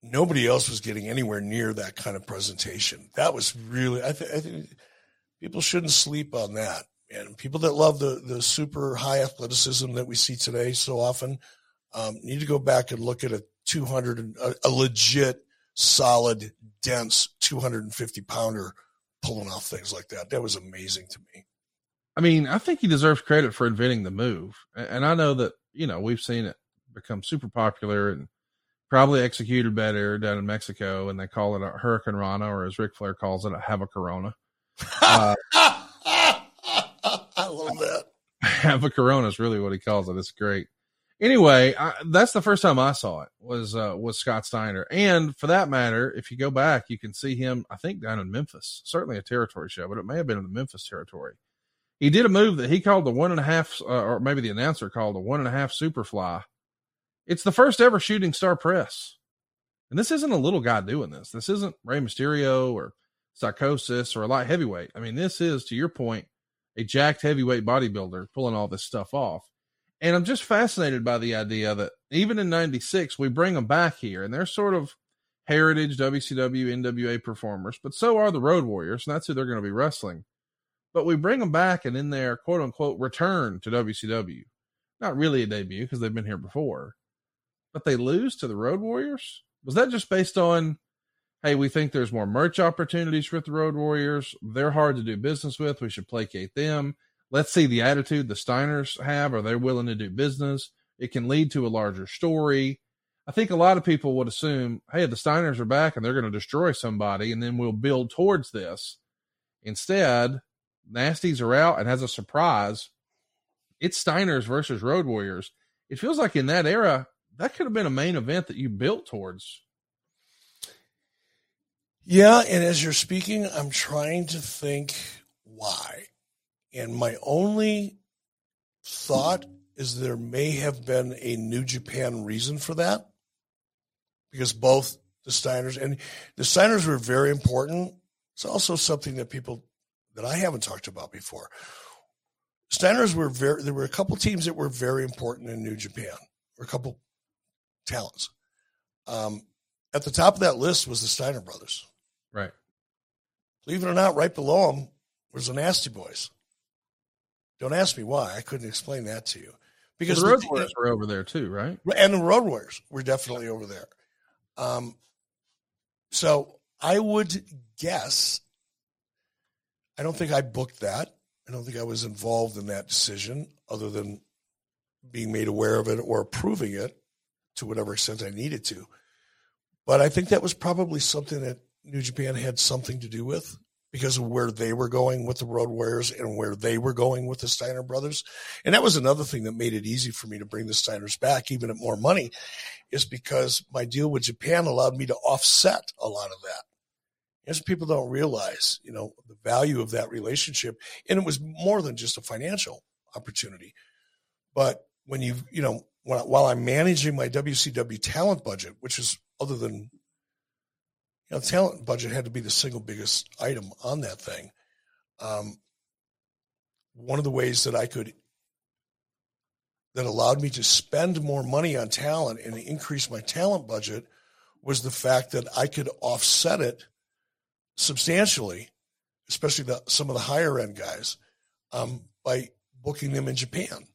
nobody else was getting anywhere near that kind of presentation. That was really, I, th- I think people shouldn't sleep on that. And people that love the the super high athleticism that we see today so often um, need to go back and look at a 200 a, a legit, solid, dense 250 pounder pulling off things like that. That was amazing to me. I mean, I think he deserves credit for inventing the move. And I know that, you know, we've seen it become super popular and probably executed better down in Mexico. And they call it a Hurricanrana, or as Ric Flair calls it, a Have a Corona. <laughs> Uh, <laughs> I love that. <laughs> have a Corona is really what he calls it. It's great. Anyway, I, that's the first time I saw it was uh, was Scott Steiner, and for that matter, if you go back, you can see him. I think down in Memphis, certainly a territory show, but it may have been in the Memphis territory. He did a move that he called the one and a half, uh, or maybe the announcer called the one and a half superfly. It's the first ever shooting star press, and this isn't a little guy doing this. This isn't Rey Mysterio or Psicosis or a light heavyweight. I mean, this is to your point, a jacked heavyweight bodybuilder pulling all this stuff off. And I'm just fascinated by the idea that even in 96, we bring them back here and they're sort of heritage WCW, NWA performers, but so are the Road Warriors. And that's who they're going to be wrestling. But we bring them back and in their quote unquote return to WCW, not really a debut because they've been here before, but they lose to the Road Warriors. Was that just based on, hey, we think there's more merch opportunities with the Road Warriors? They're hard to do business with. We should placate them let's see the attitude the Steiners have. Are they willing to do business? It can lead to a larger story. I think a lot of people would assume, hey, the Steiners are back and they're going to destroy somebody, and then we'll build towards this. Instead, Nasties are out, and as a surprise, it's Steiners versus Road Warriors. It feels like in that era, that could have been a main event that you built towards. Yeah, and as you're speaking, I'm trying to think why. And my only thought is there may have been a New Japan reason for that because both the Steiners and the Steiners were very important. It's also something that people that I haven't talked about before. Steiners were very, there were a couple teams that were very important in New Japan, or a couple talents. Um, at the top of that list was the Steiner brothers. Right. Believe it or not, right below them was the Nasty Boys. Don't ask me why. I couldn't explain that to you. Because well, the Road Warriors were over there too, right? And the Road Warriors were definitely over there. Um, so I would guess. I don't think I booked that. I don't think I was involved in that decision, other than being made aware of it or approving it to whatever extent I needed to. But I think that was probably something that New Japan had something to do with because of where they were going with the Road Warriors and where they were going with the Steiner brothers. And that was another thing that made it easy for me to bring the Steiners back, even at more money, is because my deal with Japan allowed me to offset a lot of that. As people don't realize, you know, the value of that relationship. And it was more than just a financial opportunity. But when you, you know, while I'm managing my WCW talent budget, which is other than you know, talent budget had to be the single biggest item on that thing. Um, one of the ways that I could that allowed me to spend more money on talent and increase my talent budget was the fact that I could offset it substantially, especially the, some of the higher end guys, um, by booking them in Japan.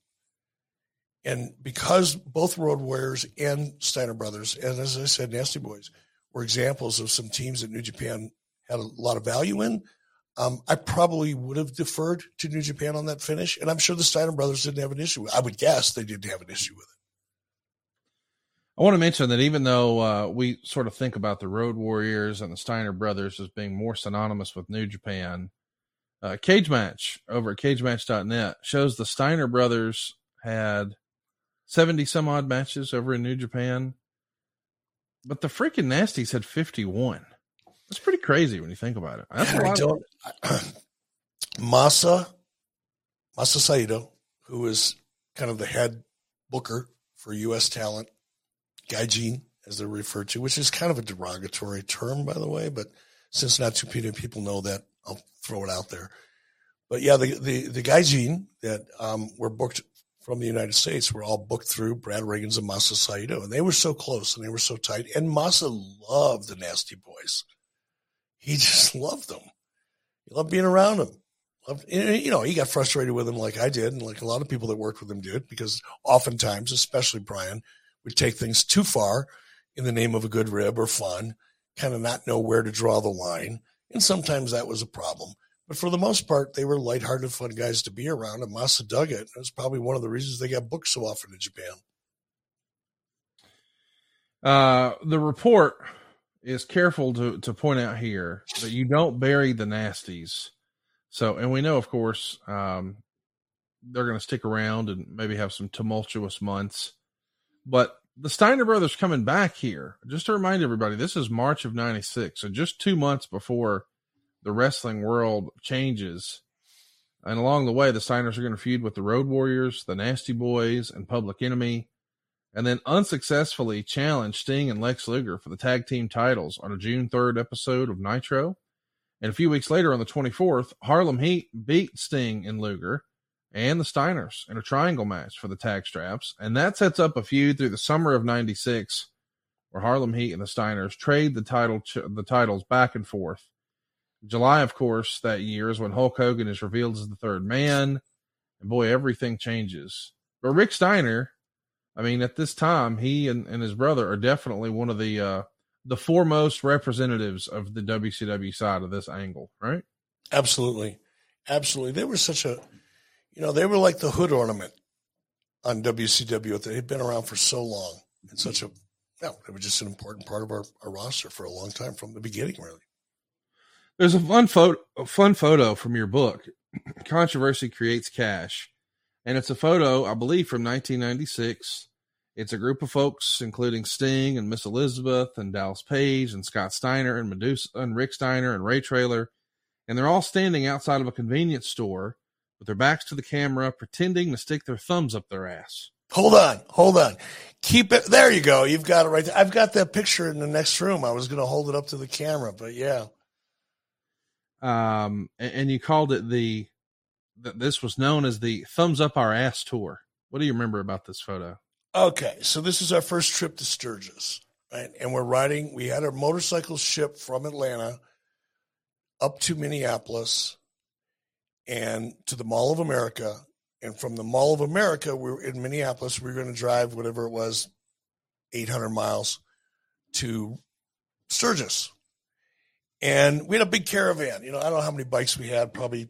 And because both Road Warriors and Steiner Brothers, and as I said, Nasty Boys, were examples of some teams that New Japan had a lot of value in. Um, I probably would have deferred to New Japan on that finish, and I'm sure the Steiner brothers didn't have an issue. With I would guess they didn't have an issue with it. I want to mention that even though uh, we sort of think about the Road Warriors and the Steiner brothers as being more synonymous with New Japan, uh, Cage Match over at CageMatch.net shows the Steiner brothers had 70 some odd matches over in New Japan but the freaking Nasties had 51. That's pretty crazy when you think about it. That's I don't. <clears throat> Masa, Masa Saito, who is kind of the head booker for U.S. talent, Gaijin, as they're referred to, which is kind of a derogatory term, by the way. But since not too many people know that, I'll throw it out there. But yeah, the the the Gaijin that um, were booked from the United States were all booked through Brad Rheingans and Masa Saito. And they were so close and they were so tight. And Masa loved the Nasty Boys. He <laughs> just loved them. He loved being around them. Loved, you know, he got frustrated with them like I did, and like a lot of people that worked with him did, because oftentimes, especially Brian, would take things too far in the name of a good rib or fun, kind of not know where to draw the line. And sometimes that was a problem. But for the most part, they were lighthearted, fun guys to be around, and Masa dug it. It was probably one of the reasons they got booked so often in Japan. Uh, the report is careful to, to point out here that you don't bury the nasties. So, and we know, of course, um, they're going to stick around and maybe have some tumultuous months. But the Steiner brothers coming back here, just to remind everybody, this is March of 96. So just two months before the wrestling world changes. And along the way, the Steiners are going to feud with the Road Warriors, the Nasty Boys, and Public Enemy, and then unsuccessfully challenge Sting and Lex Luger for the tag team titles on a June 3rd episode of Nitro. And a few weeks later, on the 24th, Harlem Heat beat Sting and Luger and the Steiners in a triangle match for the tag straps. And that sets up a feud through the summer of 96 where Harlem Heat and the Steiners trade the title the titles back and forth July, of course, that year is when Hulk Hogan is revealed as the third man. And boy, everything changes. But Rick Steiner, I mean, at this time, he and, and his brother are definitely one of the uh, the foremost representatives of the WCW side of this angle, right? Absolutely. Absolutely. They were such a, you know, they were like the hood ornament on WCW. They had been around for so long and such a, no, they were just an important part of our, our roster for a long time from the beginning, really. There's a fun photo, a fun photo from your book, Controversy Creates Cash, and it's a photo, I believe, from 1996. It's a group of folks, including Sting and Miss Elizabeth and Dallas Page and Scott Steiner and Medusa and Rick Steiner and Ray Traylor, and they're all standing outside of a convenience store with their backs to the camera, pretending to stick their thumbs up their ass. Hold on, hold on. Keep it. There you go. You've got it right there. I've got that picture in the next room. I was going to hold it up to the camera, but yeah. Um, and, you called it the, th- this was known as the thumbs up our ass tour. What do you remember about this photo? Okay, so this is our first trip to Sturgis, right? And we're riding. We had our motorcycle ship from Atlanta up to Minneapolis and to the Mall of America. And from the Mall of America, we were in Minneapolis. We were going to drive whatever it was, 800 miles to Sturgis. And we had a big caravan. You know, I don't know how many bikes we had, probably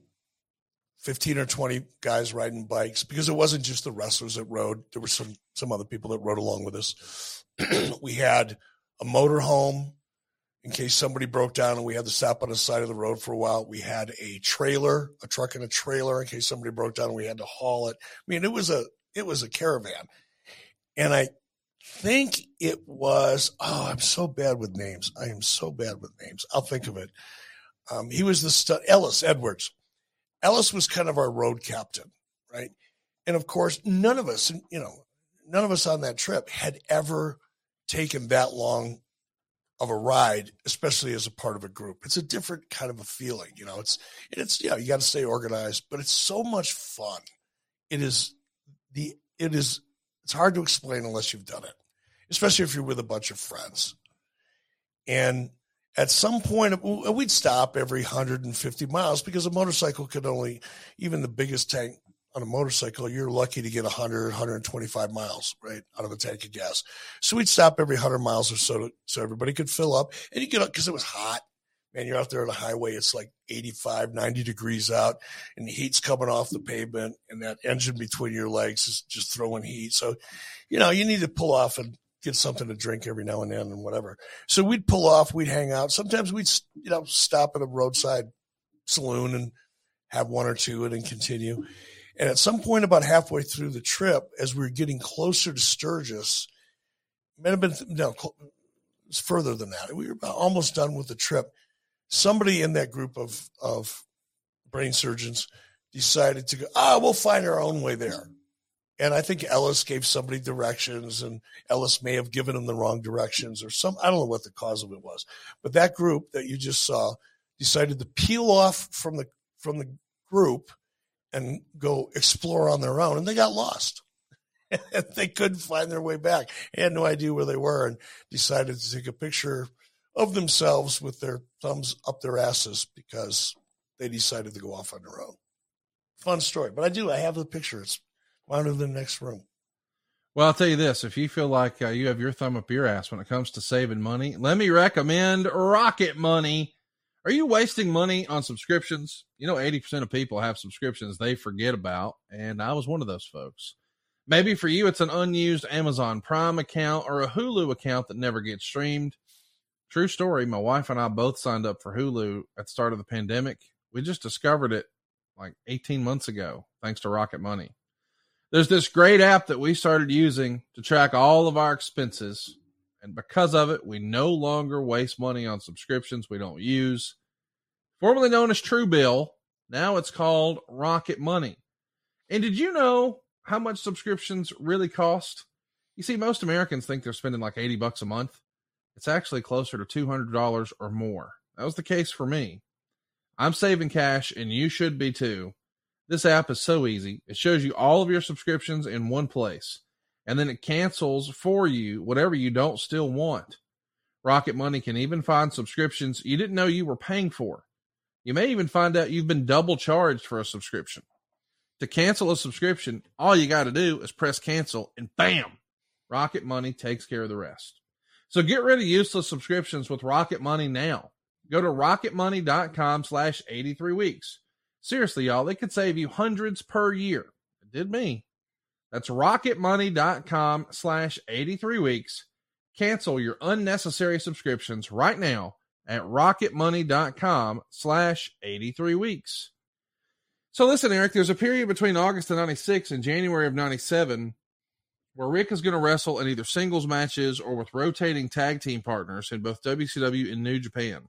15 or 20 guys riding bikes because it wasn't just the wrestlers that rode. There were some, some other people that rode along with us. <clears throat> we had a motor home in case somebody broke down and we had to stop on the side of the road for a while. We had a trailer, a truck and a trailer in case somebody broke down and we had to haul it. I mean, it was a it was a caravan. And I think it was oh, I'm so bad with names. I am so bad with names. I'll think of it. Um, he was the stu- Ellis Edwards. Ellis was kind of our road captain, right? And of course, none of us, you know, none of us on that trip had ever taken that long of a ride, especially as a part of a group. It's a different kind of a feeling, you know. It's it's yeah, you got to stay organized, but it's so much fun. It is the it is it's hard to explain unless you've done it, especially if you're with a bunch of friends. And at some point, we'd stop every 150 miles because a motorcycle could only, even the biggest tank on a motorcycle, you're lucky to get 100, 125 miles, right, out of a tank of gas. So we'd stop every 100 miles or so to, so everybody could fill up. And you get up because it was hot. Man, you're out there on the highway, it's like 85, 90 degrees out, and the heat's coming off the pavement, and that engine between your legs is just throwing heat. So, you know, you need to pull off and get something to drink every now and then and whatever. So we'd pull off, we'd hang out. Sometimes we'd, you know, stop at a roadside saloon and have one or two and then continue. And at some point, about halfway through the trip, as we were getting closer to Sturgis, might have been no, it's further than that. We were almost done with the trip. Somebody in that group of of brain surgeons decided to go. Ah, we'll find our own way there. And I think Ellis gave somebody directions, and Ellis may have given them the wrong directions, or some. I don't know what the cause of it was, but that group that you just saw decided to peel off from the from the group and go explore on their own, and they got lost. <laughs> they couldn't find their way back. They had no idea where they were, and decided to take a picture of themselves with their thumbs up their asses because they decided to go off on their own. Fun story, but I do. I have the picture. It's mounted in the next room. Well, I'll tell you this: if you feel like uh, you have your thumb up your ass when it comes to saving money, let me recommend Rocket Money. Are you wasting money on subscriptions? You know, 80% of people have subscriptions they forget about, and I was one of those folks. Maybe for you, it's an unused Amazon Prime account or a Hulu account that never gets streamed. True story. My wife and I both signed up for Hulu at the start of the pandemic. We just discovered it like 18 months ago, thanks to Rocket Money. There's this great app that we started using to track all of our expenses and because of it, we no longer waste money on subscriptions we don't use. Formerly known as Truebill, now it's called Rocket Money. And did you know how much subscriptions really cost? You see, most Americans think they're spending like 80 bucks a month. It's actually closer to $200 or more. That was the case for me. I'm saving cash and you should be too. This app is so easy. It shows you all of your subscriptions in one place and then it cancels for you whatever you don't still want. Rocket Money can even find subscriptions you didn't know you were paying for. You may even find out you've been double charged for a subscription. To cancel a subscription, all you got to do is press cancel and bam, Rocket Money takes care of the rest. So get rid of useless subscriptions with Rocket Money now. Go to rocketmoney.com slash 83 weeks. Seriously, y'all, they could save you hundreds per year. It did me. That's rocketmoney.com slash 83 weeks. Cancel your unnecessary subscriptions right now at rocketmoney.com slash 83 weeks. So listen, Eric, there's a period between August of 96 and January of 97 where Rick is going to wrestle in either singles matches or with rotating tag team partners in both WCW and New Japan.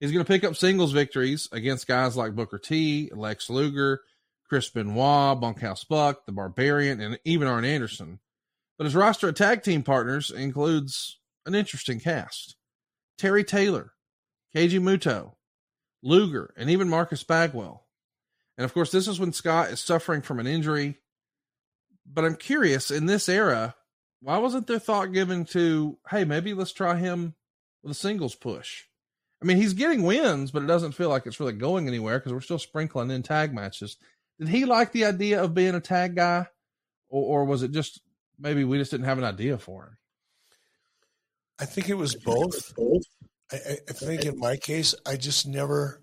He's going to pick up singles victories against guys like Booker T, Lex Luger, Chris Benoit, Bunkhouse Buck, the Barbarian, and even Arn Anderson. But his roster of tag team partners includes an interesting cast Terry Taylor, Keiji Muto, Luger, and even Marcus Bagwell. And of course, this is when Scott is suffering from an injury. But I'm curious in this era, why wasn't there thought given to, hey, maybe let's try him with a singles push? I mean, he's getting wins, but it doesn't feel like it's really going anywhere because we're still sprinkling in tag matches. Did he like the idea of being a tag guy, or, or was it just maybe we just didn't have an idea for him? I think it was both. I, I think in my case, I just never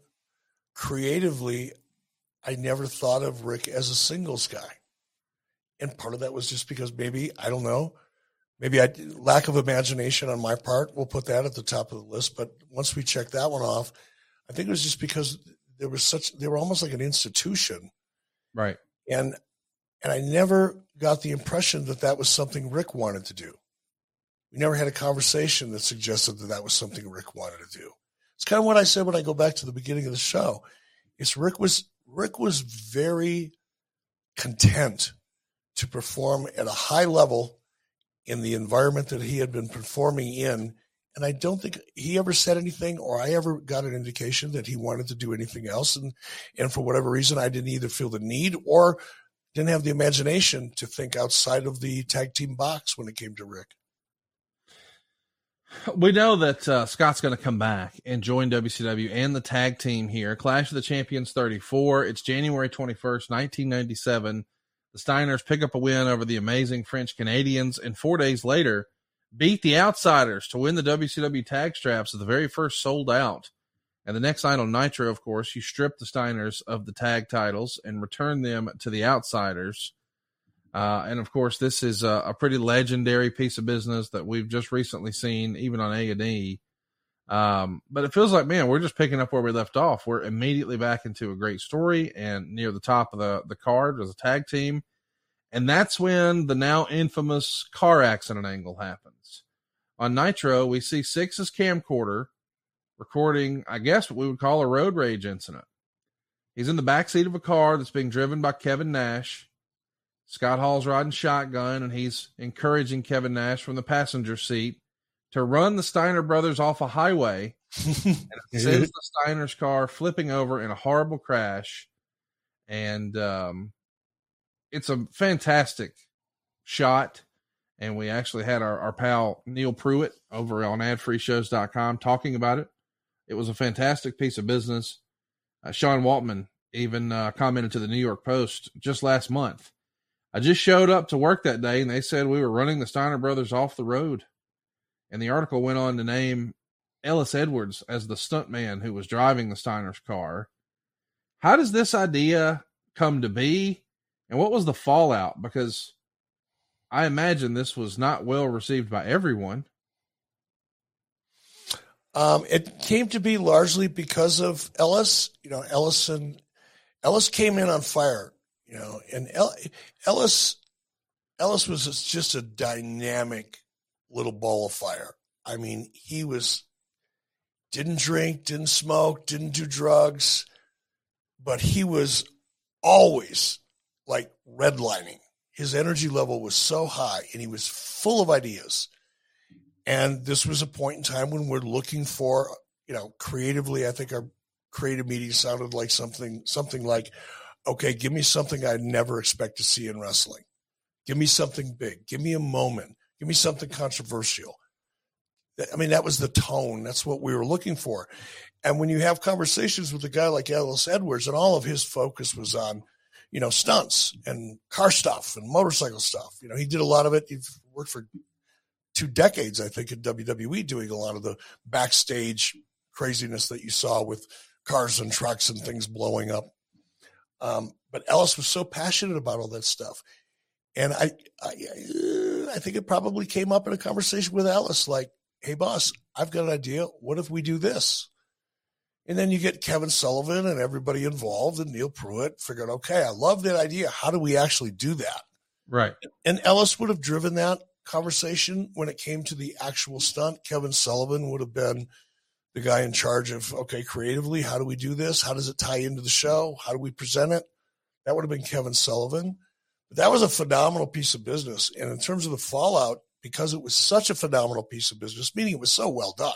creatively, I never thought of Rick as a singles guy, and part of that was just because maybe I don't know maybe I lack of imagination on my part. We'll put that at the top of the list. But once we check that one off, I think it was just because there was such they were almost like an institution, right? And and I never got the impression that that was something Rick wanted to do. We never had a conversation that suggested that that was something Rick wanted to do. It's kind of what I said when I go back to the beginning of the show. Is Rick was Rick was very content to perform at a high level in the environment that he had been performing in. And I don't think he ever said anything or I ever got an indication that he wanted to do anything else. And, and for whatever reason, I didn't either feel the need or didn't have the imagination to think outside of the tag team box when it came to Rick. We know that uh, Scott's going to come back and join WCW and the tag team here. Clash of the Champions 34. It's January 21st, 1997. The Steiners pick up a win over the amazing French Canadians, and four days later, beat the Outsiders to win the WCW tag straps, at the very first sold out. And the next night on Nitro, of course, you strip the Steiners of the tag titles and return them to the Outsiders. Uh, and of course, this is a, a, pretty legendary piece of business that we've just recently seen, even on A and E. Um, but it feels like, man, we're just picking up where we left off. We're immediately back into a great story and near the top of the, the card as a tag team. And that's when the now infamous car accident angle happens. On Nitro, we see Syxx's camcorder recording, I guess, what we would call a road rage incident. He's in the back seat of a car that's being driven by Kevin Nash. Scott Hall's riding shotgun, and he's encouraging Kevin Nash from the passenger seat to run the Steiner brothers off a highway <laughs> and sends the Steiner's car flipping over in a horrible crash. And um, it's a fantastic shot. And we actually had our, our pal Neil Pruitt over on adfreeshows.com talking about it. It was a fantastic piece of business. Uh, Sean Waltman even uh, commented to the New York Post just last month. I just showed up to work that day and they said we were running the Steiner brothers off the road. And the article went on to name Ellis Edwards as the stuntman who was driving the Steiner's car. How does this idea come to be? And what was the fallout? Because I imagine this was not well received by everyone. Um, it came to be largely because of Ellis. You know, Ellison, Ellis came in on fire. You know, and Ellis, Ellis was just a dynamic little ball of fire. I mean, he was didn't drink, didn't smoke, didn't do drugs, but he was always like redlining. His energy level was so high and he was full of ideas. And this was a point in time when we're looking for, you know, creatively, I think our creative meeting sounded like something something like, okay, give me something I never expect to see in wrestling. Give me something big. Give me a moment. Give me something controversial. I mean, that was the tone. That's what we were looking for. And when you have conversations with a guy like Ellis Edwards, and all of his focus was on, you know, stunts and car stuff and motorcycle stuff. You know, he did a lot of it. He worked for two decades, I think, in WWE, doing a lot of the backstage craziness that you saw with cars and trucks and things blowing up. Um, but Ellis was so passionate about all that stuff. And I, I, I think it probably came up in a conversation with Ellis, like, "Hey, boss, I've got an idea. What if we do this?" And then you get Kevin Sullivan and everybody involved, and Neil Pruitt figuring, "Okay, I love that idea. How do we actually do that?" Right. And Ellis would have driven that conversation when it came to the actual stunt. Kevin Sullivan would have been the guy in charge of okay, creatively, how do we do this? How does it tie into the show? How do we present it? That would have been Kevin Sullivan. But that was a phenomenal piece of business. And in terms of the fallout, because it was such a phenomenal piece of business, meaning it was so well done,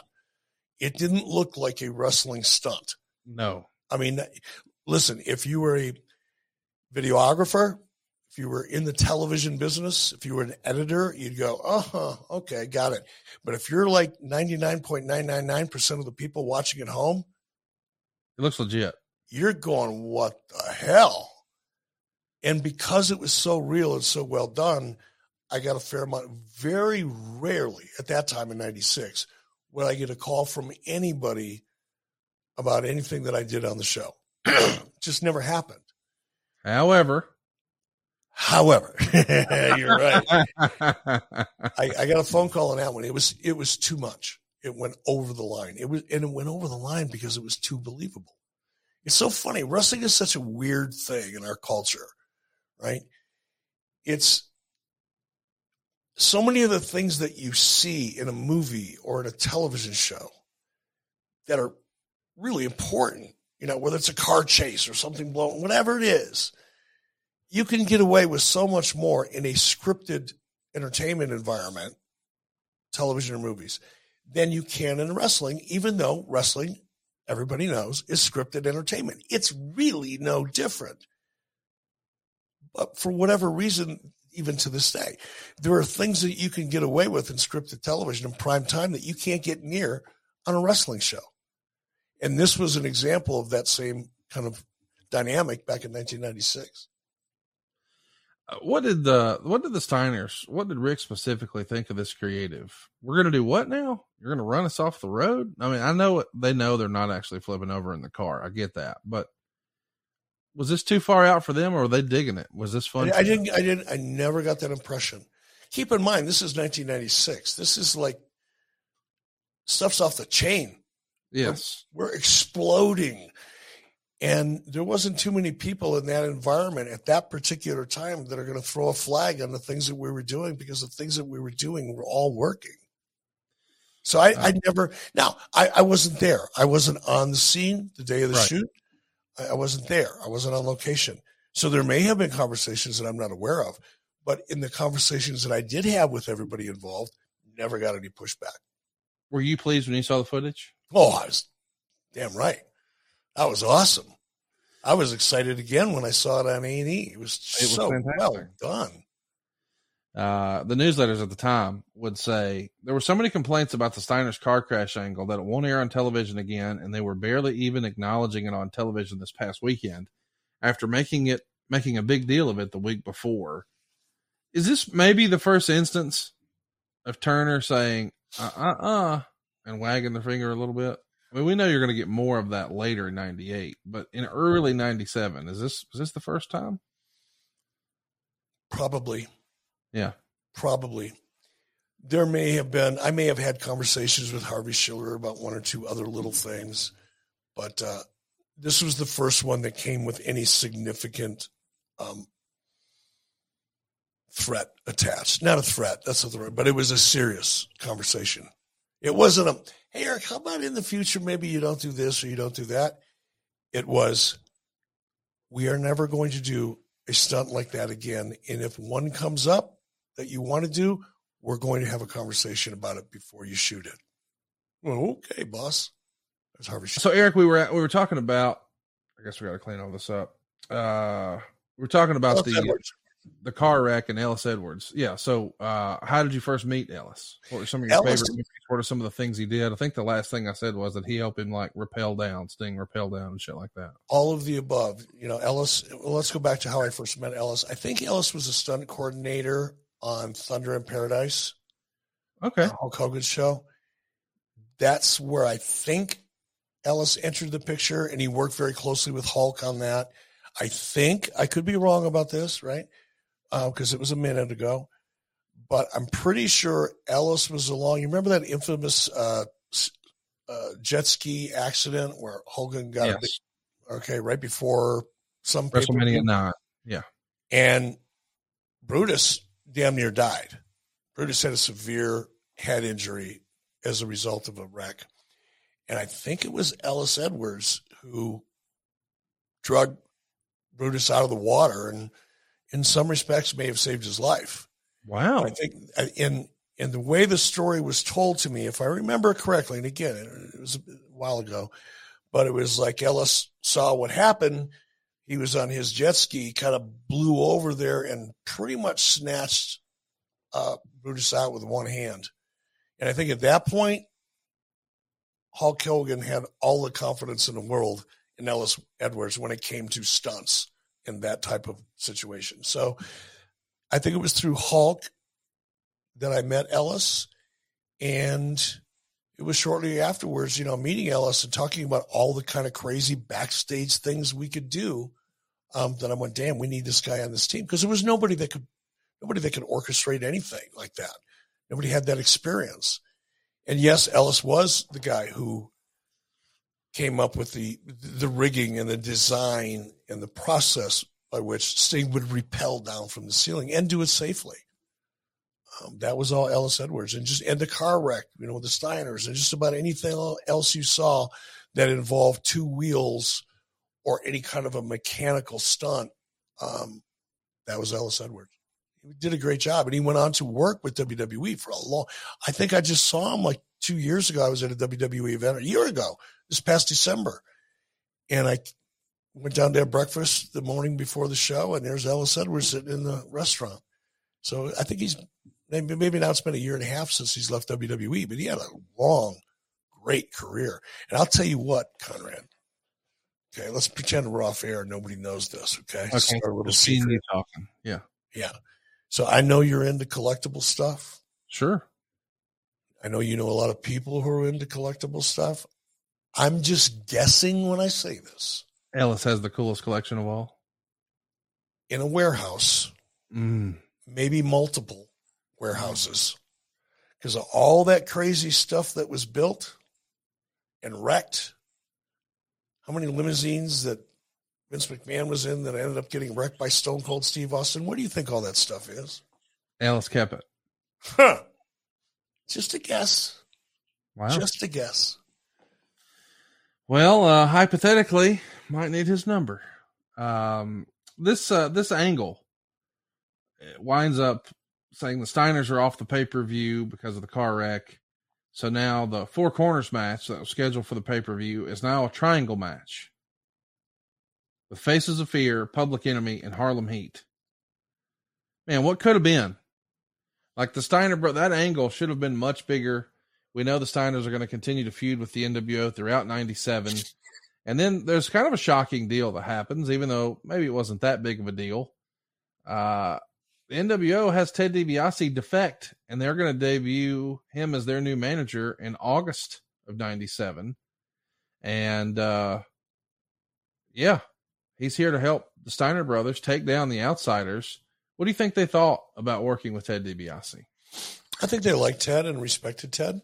it didn't look like a wrestling stunt. No. I mean, listen, if you were a videographer, if you were in the television business, if you were an editor, you'd go, oh, okay, got it. But if you're like 99.999% of the people watching at home, it looks legit. You're going, what the hell? And because it was so real and so well done, I got a fair amount. Very rarely at that time in 96 would I get a call from anybody about anything that I did on the show. <clears throat> Just never happened. However, however, <laughs> you're right. <laughs> I, I, got a phone call on that one. It was it was too much. It went over the line. It was and it went over the line because it was too believable. It's so funny. Wrestling is such a weird thing in our culture, right? It's so many of the things that you see in a movie or in a television show that are really important, you know, whether it's a car chase or something blown, whatever it is, you can get away with so much more in a scripted entertainment environment, television or movies, than you can in wrestling, even though wrestling, everybody knows, is scripted entertainment. It's really no different. But for whatever reason, even to this day, there are things that you can get away with in scripted television in prime time that you can't get near on a wrestling show. And this was an example of that same kind of dynamic back in 1996. Uh, what did the what did the Steiners what did Rick specifically think of this creative? We're gonna do what now? You're gonna run us off the road? I mean, I know they know they're not actually flipping over in the car. I get that, but was this too far out for them, or were they digging it? Was this fun? I, I didn't. I didn't. I never got that impression. Keep in mind, this is 1996. This is like stuff's off the chain. Yes. We're, we're exploding. And there wasn't too many people in that environment at that particular time that are going to throw a flag on the things that we were doing because the things that we were doing were all working. So I, I never, now I, I wasn't there. I wasn't on the scene the day of the right. shoot. I, I wasn't there. I wasn't on location. So there may have been conversations that I'm not aware of, but in the conversations that I did have with everybody involved, never got any pushback. Were you pleased when you saw the footage? Oh, I was damn right. That was awesome. I was excited again when I saw it on A and E. It was it so was well done. Uh, the newsletters at the time would say there were so many complaints about the Steiner's car crash angle that it won't air on television again, and they were barely even acknowledging it on television this past weekend after making it making a big deal of it the week before. Is this maybe the first instance of Turner saying uh uh uh and wagging the finger a little bit? I mean, we know you're going to get more of that later in '98, but in early '97, is this is this the first time? Probably. Yeah. Probably. There may have been. I may have had conversations with Harvey Schiller about one or two other little things, but uh, this was the first one that came with any significant um, threat attached. Not a threat. That's not the right, but it was a serious conversation. It wasn't a, hey, Eric, how about in the future, maybe you don't do this or you don't do that? It was, we are never going to do a stunt like that again. And if one comes up that you want to do, we're going to have a conversation about it before you shoot it. Well, okay, boss. That's Harvey. So, Eric, we were at, we were talking about. I guess we got to clean all this up. Uh, we are talking about the Edwards the car wreck and Ellis Edwards. Yeah. So, uh, how did you first meet Ellis? What were some of your Ellis, favorite movies? What are some of the things he did? I think the last thing I said was that he helped him like rappel down, Sting rappel down, and shit like that. All of the above. You know, Ellis. Let's go back to how I first met Ellis. I think Ellis was a stunt coordinator on Thunder in Paradise. Okay. Hulk Hogan's show. That's where I think Ellis entered the picture, and he worked very closely with Hulk on that. I think I could be wrong about this, right? because uh, it was a minute ago. But I'm pretty sure Ellis was along. You remember that infamous uh, uh, jet ski accident where Hogan got yes. big, okay right before some WrestleMania nine, yeah, and Brutus damn near died. Brutus had a severe head injury as a result of a wreck, And I think it was Ellis Edwards who drug Brutus out of the water and in some respects may have saved his life. Wow. I think uh, in in the way the story was told to me, if I remember correctly, and again, it was a while ago, but it was like Ellis saw what happened. He was on his jet ski, kind of blew over there and pretty much snatched uh, Brutus out with one hand. And I think at that point, Hulk Hogan had all the confidence in the world in Ellis Edwards when it came to stunts in that type of situation. So I think it was through Hulk that I met Ellis. And it was shortly afterwards, you know, meeting Ellis and talking about all the kind of crazy backstage things we could do. Um, that I went, damn, we need this guy on this team because there was nobody that could, nobody that could orchestrate anything like that. Nobody had that experience. And yes, Ellis was the guy who came up with the the rigging and the design and the process by which Sting would repel down from the ceiling and do it safely. Um, that was all Ellis Edwards, and just and the car wreck, you know, with the Steiners, and just about anything else you saw that involved two wheels or any kind of a mechanical stunt. Um, that was Ellis Edwards. He did a great job, and he went on to work with WWE for a long. I think I just saw him like two years ago. I was at a WWE event a year ago, this past December, and I went down to have breakfast the morning before the show, and there's Ellis Edwards sitting in the restaurant. So I think he's maybe, maybe now it's been a year and a half since he's left WWE, but he had a long, great career. And I'll tell you what, Conrad. Okay, let's pretend we're off air. Nobody knows this. Okay, Okay. A little seeing you talking. Yeah. Yeah. So I know you're into collectible stuff. Sure. I know you know a lot of people who are into collectible stuff. I'm just guessing when I say this. Ellis has the coolest collection of all. In a warehouse, Mm. maybe multiple warehouses, because of all that crazy stuff that was built and wrecked. How many limousines that Vince McMahon was in that ended up getting wrecked by Stone Cold Steve Austin? What do you think all that stuff is? Ellis kept it. Huh. Just a guess. Wow. Just a guess. Well, uh, hypothetically, might need his number. Um, this uh, this angle winds up saying the Steiners are off the pay per view because of the car wreck. So now the four corners match that was scheduled for the pay per view is now a triangle match with Faces of Fear, Public Enemy, and Harlem Heat. Man, what could have been? Like the Steiner bro, that angle should have been much bigger. We know the Steiners are going to continue to feud with the NWO throughout 97. And then there's kind of a shocking deal that happens, even though maybe it wasn't that big of a deal. Uh, the NWO has Ted DiBiase defect, and they're going to debut him as their new manager in August of 97. And, uh, yeah, he's here to help the Steiner brothers take down the outsiders. What do you think they thought about working with Ted DiBiase? I think they liked Ted and respected Ted.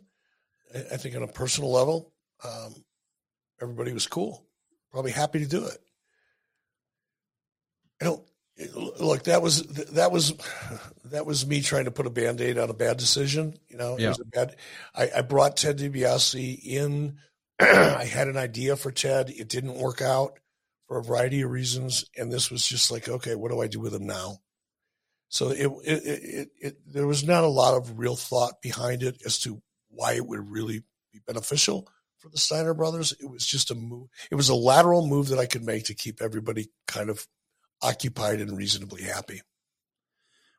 I think on a personal level, um, everybody was cool, probably happy to do it. I don't look. That was that was that was me trying to put a band aid on a bad decision. You know, it Yeah. was a bad. I, I brought Ted DiBiase in. I had an idea for Ted. It didn't work out for a variety of reasons, and this was just like, okay, what do I do with him now? So it, it, it, it, it there was not a lot of real thought behind it as to why it would really be beneficial for the Steiner brothers. It was just a move. It was a lateral move that I could make to keep everybody kind of occupied and reasonably happy.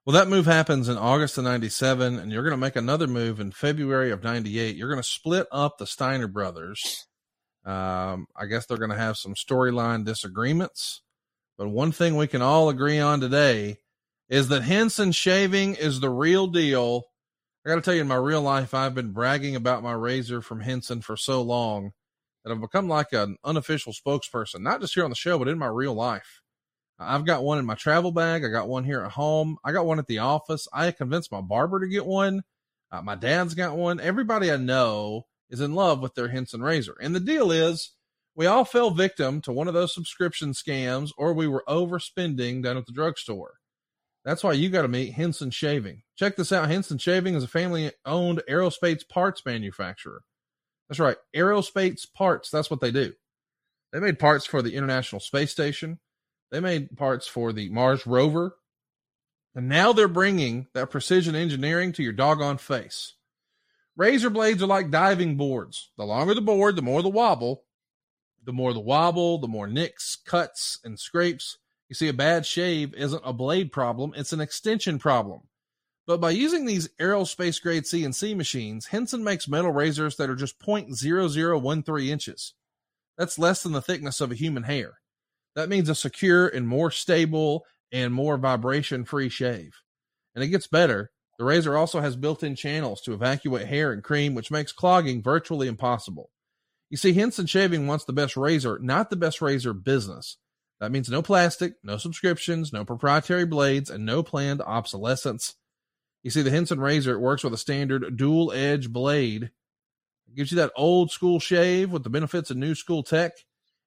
Well, that move happens in August of 97, and you're going to make another move in February of 98. You're going to split up the Steiner brothers. Um, I guess they're going to have some storyline disagreements. But one thing we can all agree on today is that Henson shaving is the real deal. I got to tell you, in my real life, I've been bragging about my razor from Henson for so long that I've become like an unofficial spokesperson, not just here on the show, but in my real life. I've got one in my travel bag. I got one here at home. I got one at the office. I convinced my barber to get one. Uh, my dad's got one. Everybody I know is in love with their Henson razor. And the deal is, we all fell victim to one of those subscription scams or we were overspending down at the drugstore. That's why you got to meet Henson Shaving. Check this out. Henson Shaving is a family owned aerospace parts manufacturer. That's right. Aerospace parts. That's what they do. They made parts for the International Space Station. They made parts for the Mars rover. And now they're bringing that precision engineering to your doggone face. Razor blades are like diving boards. The longer the board, the more the wobble. The more the wobble, the more nicks, cuts, and scrapes. You see, a bad shave isn't a blade problem, it's an extension problem. But by using these aerospace grade CNC machines, Henson makes metal razors that are just 0.0013 inches. That's less than the thickness of a human hair. That means a secure and more stable and more vibration free shave. And it gets better. The razor also has built in channels to evacuate hair and cream, which makes clogging virtually impossible. You see, Henson Shaving wants the best razor, not the best razor business. That means no plastic, no subscriptions, no proprietary blades, and no planned obsolescence. You see, the Henson razor works with a standard dual edge blade. It gives you that old school shave with the benefits of new school tech.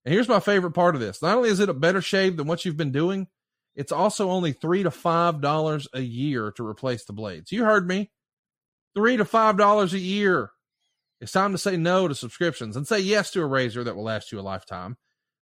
And here's my favorite part of this. Not only is it a better shave than what you've been doing, it's also only three to five dollars a year to replace the blades. You heard me. Three to five dollars a year. It's time to say no to subscriptions and say yes to a razor that will last you a lifetime.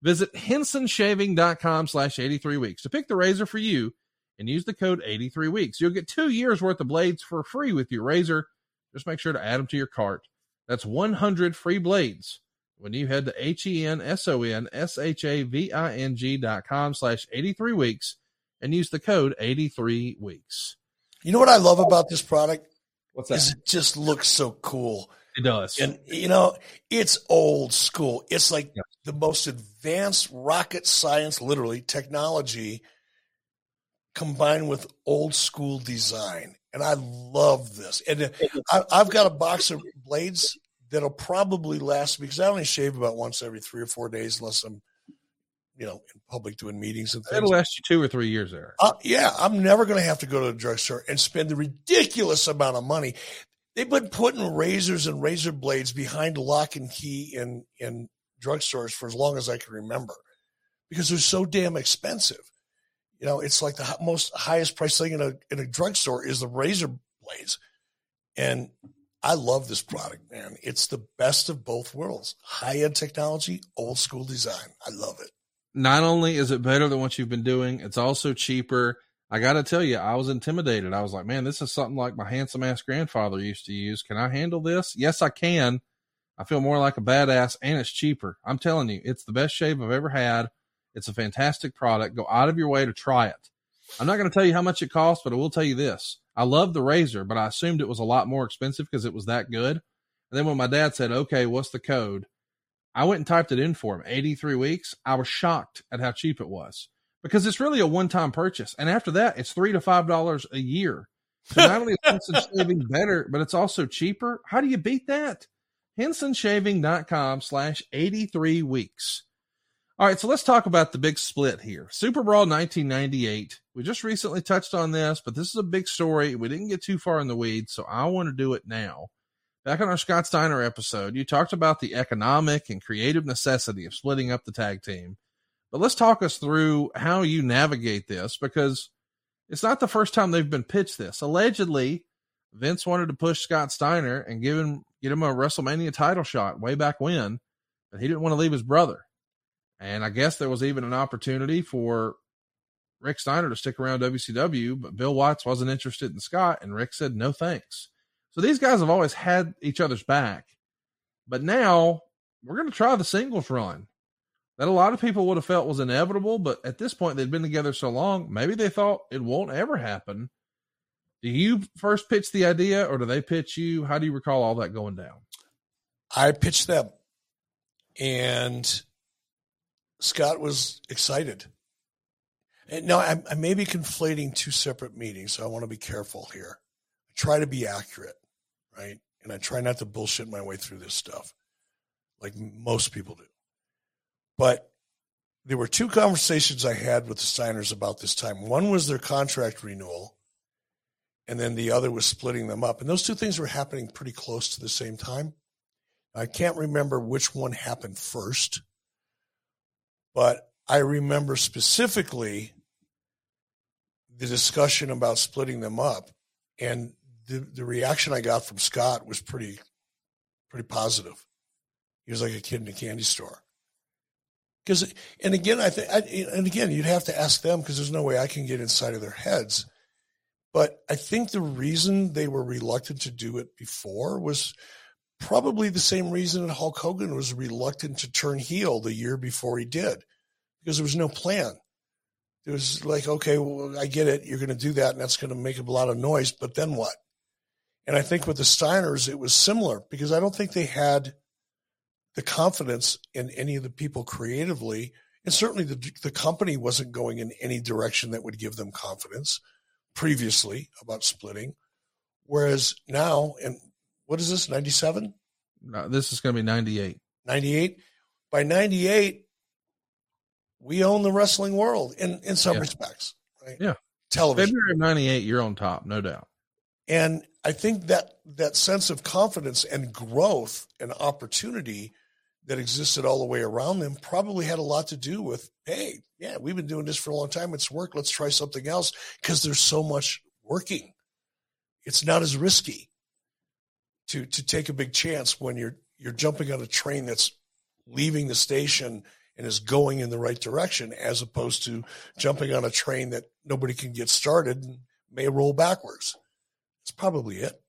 Visit hensonshaving.com slash 83 weeks to pick the razor for you and use the code 83 weeks. You'll get two years worth of blades for free with your razor. Just make sure to add them to your cart. That's 100 free blades when you head to H-E-N-S-O-N-S-H-A-V-I-N-G dot com slash 83 weeks and use the code 83 weeks. You know what I love about this product? What's that? Is it just looks so cool. It does. And you know, it's old school. It's like the most advanced rocket science, literally technology combined with old school design. And I love this. And uh, I, I've got a box of blades that'll probably last because I only shave about once every three or four days, unless I'm, you know, in public doing meetings and things. It'll last you two or three years there. Uh, yeah, I'm never going to have to go to the drugstore and spend the ridiculous amount of money. They've been putting razors and razor blades behind lock and key in in drugstores for as long as I can remember, because they're so damn expensive. You know, it's like the most highest price thing in a in a drugstore is the razor blades, and I love this product, man. It's the best of both worlds: high end technology, old school design. I love it. Not only is it better than what you've been doing, it's also cheaper. I got to tell you, I was intimidated. I was like, man, this is something like my handsome ass grandfather used to use. Can I handle this? Yes, I can. I feel more like a badass and it's cheaper. I'm telling you, it's the best shave I've ever had. It's a fantastic product. Go out of your way to try it. I'm not going to tell you how much it costs, but I will tell you this. I love the razor, but I assumed it was a lot more expensive because it was that good. And then when my dad said, okay, what's the code? I went and typed it in for him 83 weeks. I was shocked at how cheap it was because it's really a one time purchase. And after that, it's three to five dollars a year. So not only is Henson <laughs> Shaving better, but it's also cheaper. How do you beat that? HensonShaving.com slash 83 weeks. All right, so let's talk about the big split here. Super Brawl 1998. We just recently touched on this, but this is a big story. We didn't get too far in the weeds, so I want to do it now. Back on our Scott Steiner episode, you talked about the economic and creative necessity of splitting up the tag team. But let's talk us through how you navigate this because it's not the first time they've been pitched this. Allegedly, Vince wanted to push Scott Steiner and give him get him a WrestleMania title shot way back when, but he didn't want to leave his brother. And I guess there was even an opportunity for Rick Steiner to stick around WCW, but Bill Watts wasn't interested in Scott, and Rick said no thanks. So these guys have always had each other's back. But now we're going to try the singles run that a lot of people would have felt was inevitable, but at this point they'd been together so long, maybe they thought it won't ever happen. Do you first pitch the idea or do they pitch you? How do you recall all that going down? I pitched them, and Scott was excited. And now I, I may be conflating two separate meetings, so I want to be careful here. I try to be accurate, right? And I try not to bullshit my way through this stuff, like most people do. But there were two conversations I had with the Steiners about this time. One was their contract renewal, and then the other was splitting them up. And those two things were happening pretty close to the same time. I can't remember which one happened first, but I remember specifically the discussion about splitting them up, and the, the reaction I got from Scott was pretty pretty positive. He was like a kid in a candy store. Because, and again, I think, and again, you'd have to ask them because there's no way I can get inside of their heads. But I think the reason they were reluctant to do it before was probably the same reason that Hulk Hogan was reluctant to turn heel the year before he did, because there was no plan. It was like, okay, well, I get it. You're going to do that, and that's going to make a lot of noise. But then what? And I think with the Steiners, it was similar because I don't think they had the confidence in any of the people creatively. And certainly the, the company wasn't going in any direction that would give them confidence previously about splitting. Whereas now, and what is this, 97? No, this is going to be 98. 98. By 98, we own the wrestling world in, in some Yeah. respects, right? Yeah. Television. February of 98, you're on top, no doubt. And I think that that sense of confidence and growth and opportunity that existed all the way around them probably had a lot to do with, hey, yeah, we've been doing this for a long time. It's worked. Let's try something else because there's so much working. It's not as risky to to take a big chance when you're you're jumping on a train that's leaving the station and is going in the right direction as opposed to jumping on a train that nobody can get started and may roll backwards. That's probably it.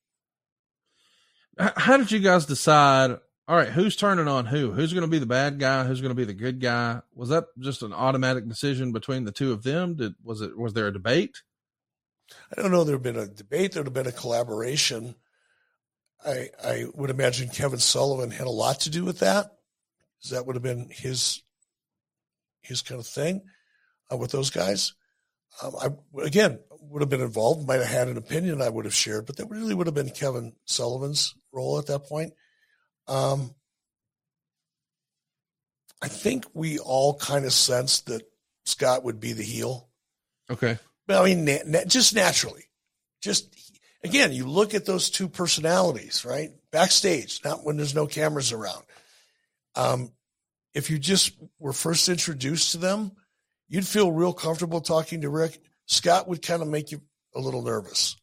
How did you guys decide? All right, who's turning on who? Who's going to be the bad guy? Who's going to be the good guy? Was that just an automatic decision between the two of them? Did was it was there a debate? I don't know. There have been a debate. There would have been a collaboration. I I would imagine Kevin Sullivan had a lot to do with that. That would have been his his kind of thing uh, with those guys. Um, I again would have been involved. Might have had an opinion I would have shared, but that really would have been Kevin Sullivan's role at that point. Um, I think we all kind of sensed that Scott would be the heel. Okay. But I mean, na- na- just naturally, just again, you look at those two personalities, right? Backstage, not when there's no cameras around. Um, if you just were first introduced to them, you'd feel real comfortable talking to Rick. Scott would kind of make you a little nervous.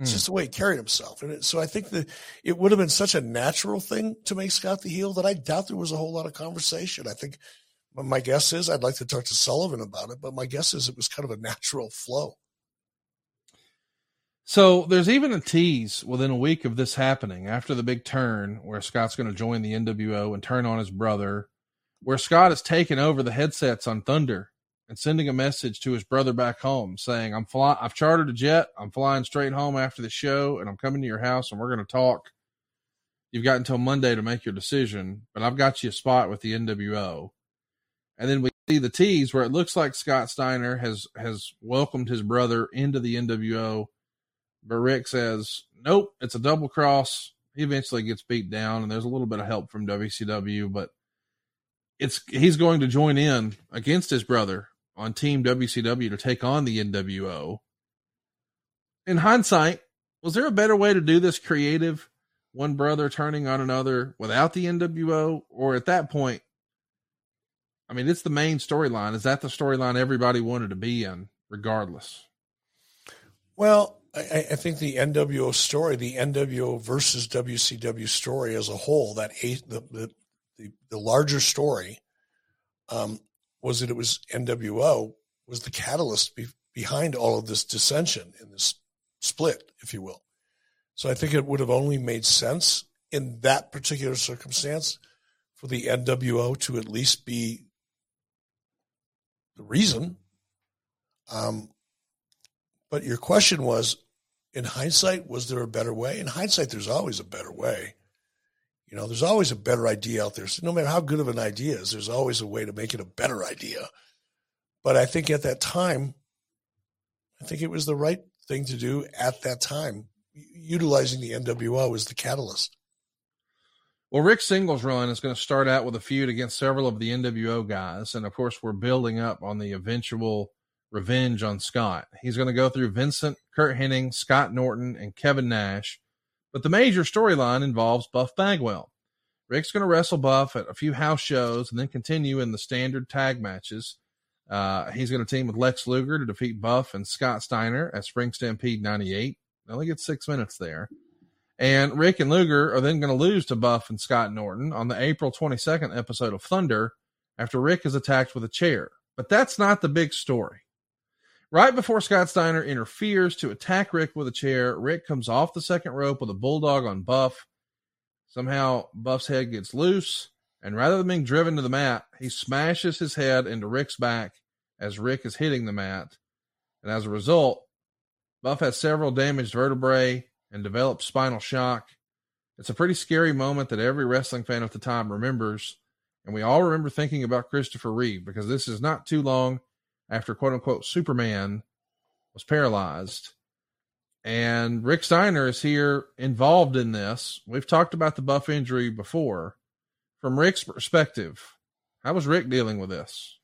It's Hmm. just the way he carried himself. And it, so I think that it would have been such a natural thing to make Scott the heel that I doubt there was a whole lot of conversation. I think my guess is I'd like to talk to Sullivan about it, but my guess is it was kind of a natural flow. So there's even a tease within a week of this happening after the big turn where Scott's going to join the NWO and turn on his brother, where Scott has taken over the headsets on Thunder and sending a message to his brother back home saying, I'm fly- I've chartered a jet. I'm flying straight home after the show and I'm coming to your house and we're going to talk. You've got until Monday to make your decision, but I've got you a spot with the NWO. And then we see the tease where it looks like Scott Steiner has, has welcomed his brother into the NWO but Rick says, nope, it's a double cross. He eventually gets beat down, and there's a little bit of help from WCW, but it's he's going to join in against his brother on Team WCW to take on the NWO. In hindsight, was there a better way to do this creative? One brother turning on another without the NWO, or at that point, I mean, it's the main storyline. Is that the storyline everybody wanted to be in, regardless? Well, I, I think the NWO story, the NWO versus WCW story as a whole, that the, the the the larger story, um, was that it was NWO was the catalyst be, behind all of this dissension and this split, if you will. So I think it would have only made sense in that particular circumstance for the NWO to at least be the reason. Um, but your question was, in hindsight, was there a better way? In hindsight, there's always a better way. You know, there's always a better idea out there. So no matter how good of an idea is, there's always a way to make it a better idea. But I think at that time, I think it was the right thing to do at that time, utilizing the NWO as the catalyst. Well, Rick Singles run is going to start out with a feud against several of the NWO guys. And of course, we're building up on the eventual revenge on Scott. He's going to go through Vincent, Curt Hennig, Scott Norton, and Kevin Nash. But the major storyline involves Buff Bagwell. Rick's going to wrestle Buff at a few house shows and then continue in the standard tag matches. Uh, he's going to team with Lex Luger to defeat Buff and Scott Steiner at Spring Stampede 98. They only get six minutes there. And Rick and Luger are then going to lose to Buff and Scott Norton on the April 22nd episode of Thunder after Rick is attacked with a chair. But that's not the big story. Right before Scott Steiner interferes to attack Rick with a chair, Rick comes off the second rope with a bulldog on Buff. Somehow, Buff's head gets loose, and rather than being driven to the mat, he smashes his head into Rick's back as Rick is hitting the mat. And as a result, Buff has several damaged vertebrae and develops spinal shock. It's a pretty scary moment that every wrestling fan at the time remembers. And we all remember thinking about Christopher Reeve because this is not too long after quote unquote Superman was paralyzed. And Rick Steiner is here involved in this. We've talked about the buff injury before. From Rick's perspective, how was Rick dealing with this?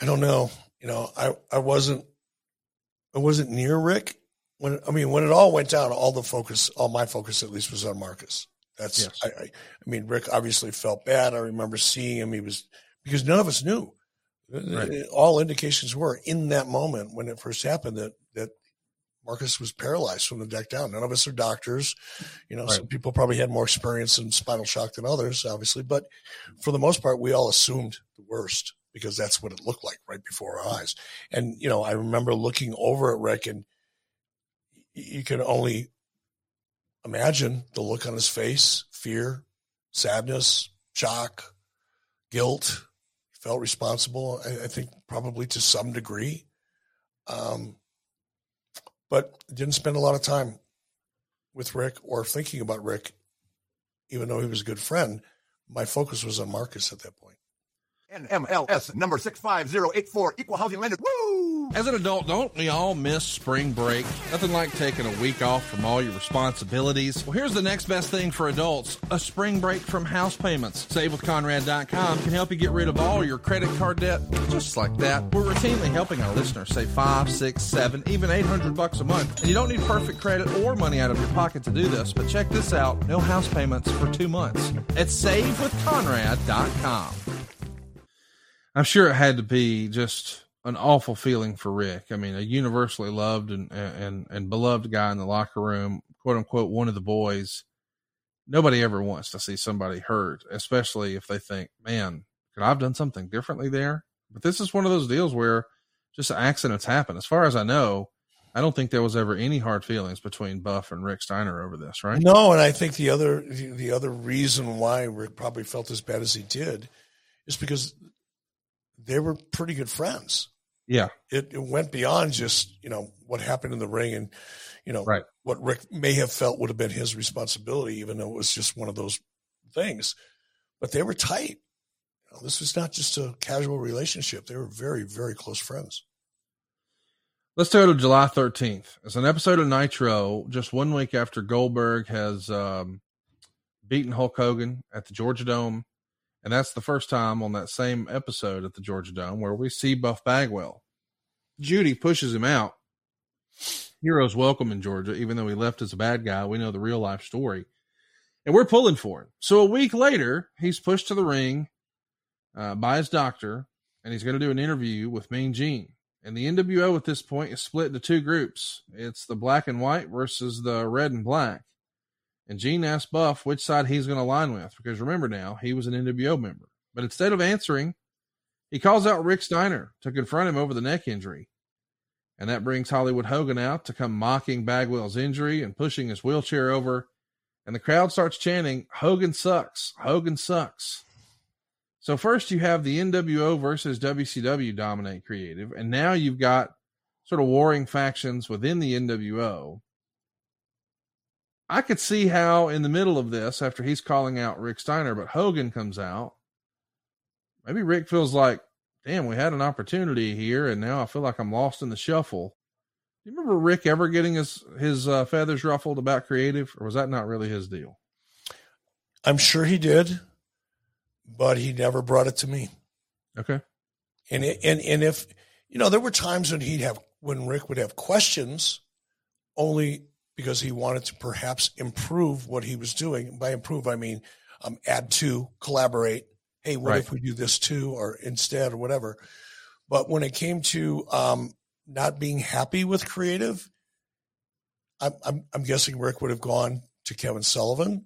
I don't know. You know, I, I wasn't I wasn't near Rick when I mean when it all went down, all the focus, all my focus at least was on Marcus. That's Yes. I, I I mean Rick obviously felt bad. I remember seeing him. He was because none of us knew. Right. Uh, all indications were in that moment when it first happened that that Marcus was paralyzed from the deck down. None of us are doctors. You know, some people probably had more experience in spinal shock than others, obviously. But for the most part, we all assumed the worst because that's what it looked like right before our eyes. And, you know, I remember looking over at Rick and you can only imagine the look on his face fear, sadness, shock, guilt. Felt responsible, I, I think, probably to some degree. Um, but didn't spend a lot of time with Rick or thinking about Rick, even though he was a good friend. My focus was on Marcus at that point. NMLS number 65084, equal housing lender. Woo! As an adult, don't we all miss spring break? Nothing like taking a week off from all your responsibilities. Well, here's the next best thing for adults a spring break from house payments. SaveWithConrad.com can help you get rid of all your credit card debt just like that. We're routinely helping our listeners save five, six, seven, even 800 bucks a month. And you don't need perfect credit or money out of your pocket to do this, but check this out no house payments for two months at SaveWithConrad.com. I'm sure it had to be just an awful feeling for Rick. I mean, a universally loved and and and beloved guy in the locker room, quote unquote, one of the boys. Nobody ever wants to see somebody hurt, especially if they think, "Man, could I have done something differently there?" But this is one of those deals where just accidents happen. As far as I know, I don't think there was ever any hard feelings between Buff and Rick Steiner over this, right? No, and I think the other the, the other reason why Rick probably felt as bad as he did is because they were pretty good friends. Yeah. It, it went beyond just you know what happened in the ring and you know Right. what Rick may have felt would have been his responsibility, even though it was just one of those things. But they were tight. You know, this was not just a casual relationship; they were very, very close friends. Let's go to July 13th. It's an episode of Nitro just one week after Goldberg has um, beaten Hulk Hogan at the Georgia Dome. And that's the first time on that same episode at the Georgia Dome where we see Buff Bagwell. Judy pushes him out. Heroes welcome in Georgia, even though he left as a bad guy. We know the real life story. And we're pulling for him. So a week later, he's pushed to the ring uh, by his doctor, and he's going to do an interview with Mean Gene. And the NWO at this point is split into two groups. It's the black and white versus the red and black. And Gene asked Buff which side he's going to line with because remember now, he was an NWO member. But instead of answering, he calls out Rick Steiner to confront him over the neck injury. And that brings Hollywood Hogan out to come mocking Bagwell's injury and pushing his wheelchair over. And the crowd starts chanting, Hogan sucks. Hogan sucks. So first you have the NWO versus WCW dominate creative, and now you've got sort of warring factions within the NWO. I could see how in the middle of this, after he's calling out Rick Steiner, but Hogan comes out. Maybe Rick feels like, damn, we had an opportunity here, and now I feel like I'm lost in the shuffle. Do you remember Rick ever getting his his uh, feathers ruffled about creative, or was that not really his deal? I'm sure he did, but he never brought it to me. Okay. And it, and and if you know, there were times when he'd have when Rick would have questions, only because he wanted to perhaps improve what he was doing. By improve, I mean um, add to, collaborate. Hey, what Right. if we do this too, or instead, or whatever. But when it came to um, not being happy with creative, I'm, I'm I'm guessing Rick would have gone to Kevin Sullivan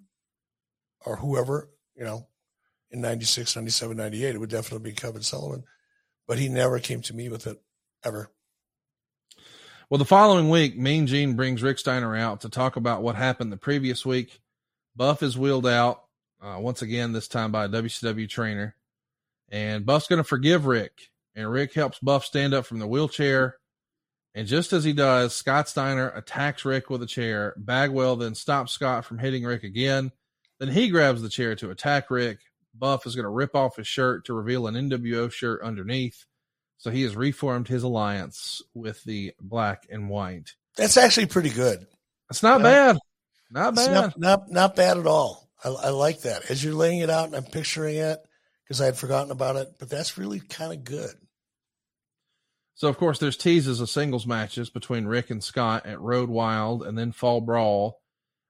or whoever, you know, in 96, 97, 98. It would definitely be Kevin Sullivan. But he never came to me with it ever. Well, the following week, Mean Gene brings Rick Steiner out to talk about what happened the previous week. Buff is wheeled out uh, once again, this time by a WCW trainer. And Buff's going to forgive Rick. And Rick helps Buff stand up from the wheelchair. And just as he does, Scott Steiner attacks Rick with a chair. Bagwell then stops Scott from hitting Rick again. Then he grabs the chair to attack Rick. Buff is going to rip off his shirt to reveal an NWO shirt underneath. So he has reformed his alliance with the black and white. That's actually pretty good. It's not bad. Not bad. not, not not bad at all. I, I like that. As you're laying it out and I'm picturing it because I had forgotten about it, but that's really kind of good. So of course there's teases of singles matches between Rick and Scott at Road Wild and then Fall Brawl.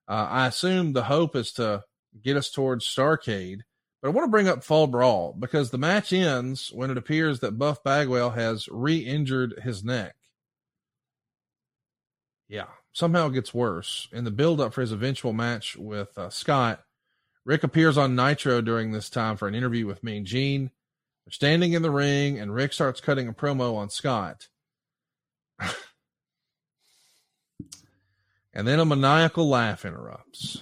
Uh, I assume the hope is to get us towards Starcade, but I want to bring up Fall Brawl because the match ends when it appears that Buff Bagwell has re-injured his neck. Yeah, somehow it gets worse. In the build-up for his eventual match with uh, Scott, Rick appears on Nitro during this time for an interview with Mean Gene. They're standing in the ring, and Rick starts cutting a promo on Scott. <laughs> and then a maniacal laugh interrupts.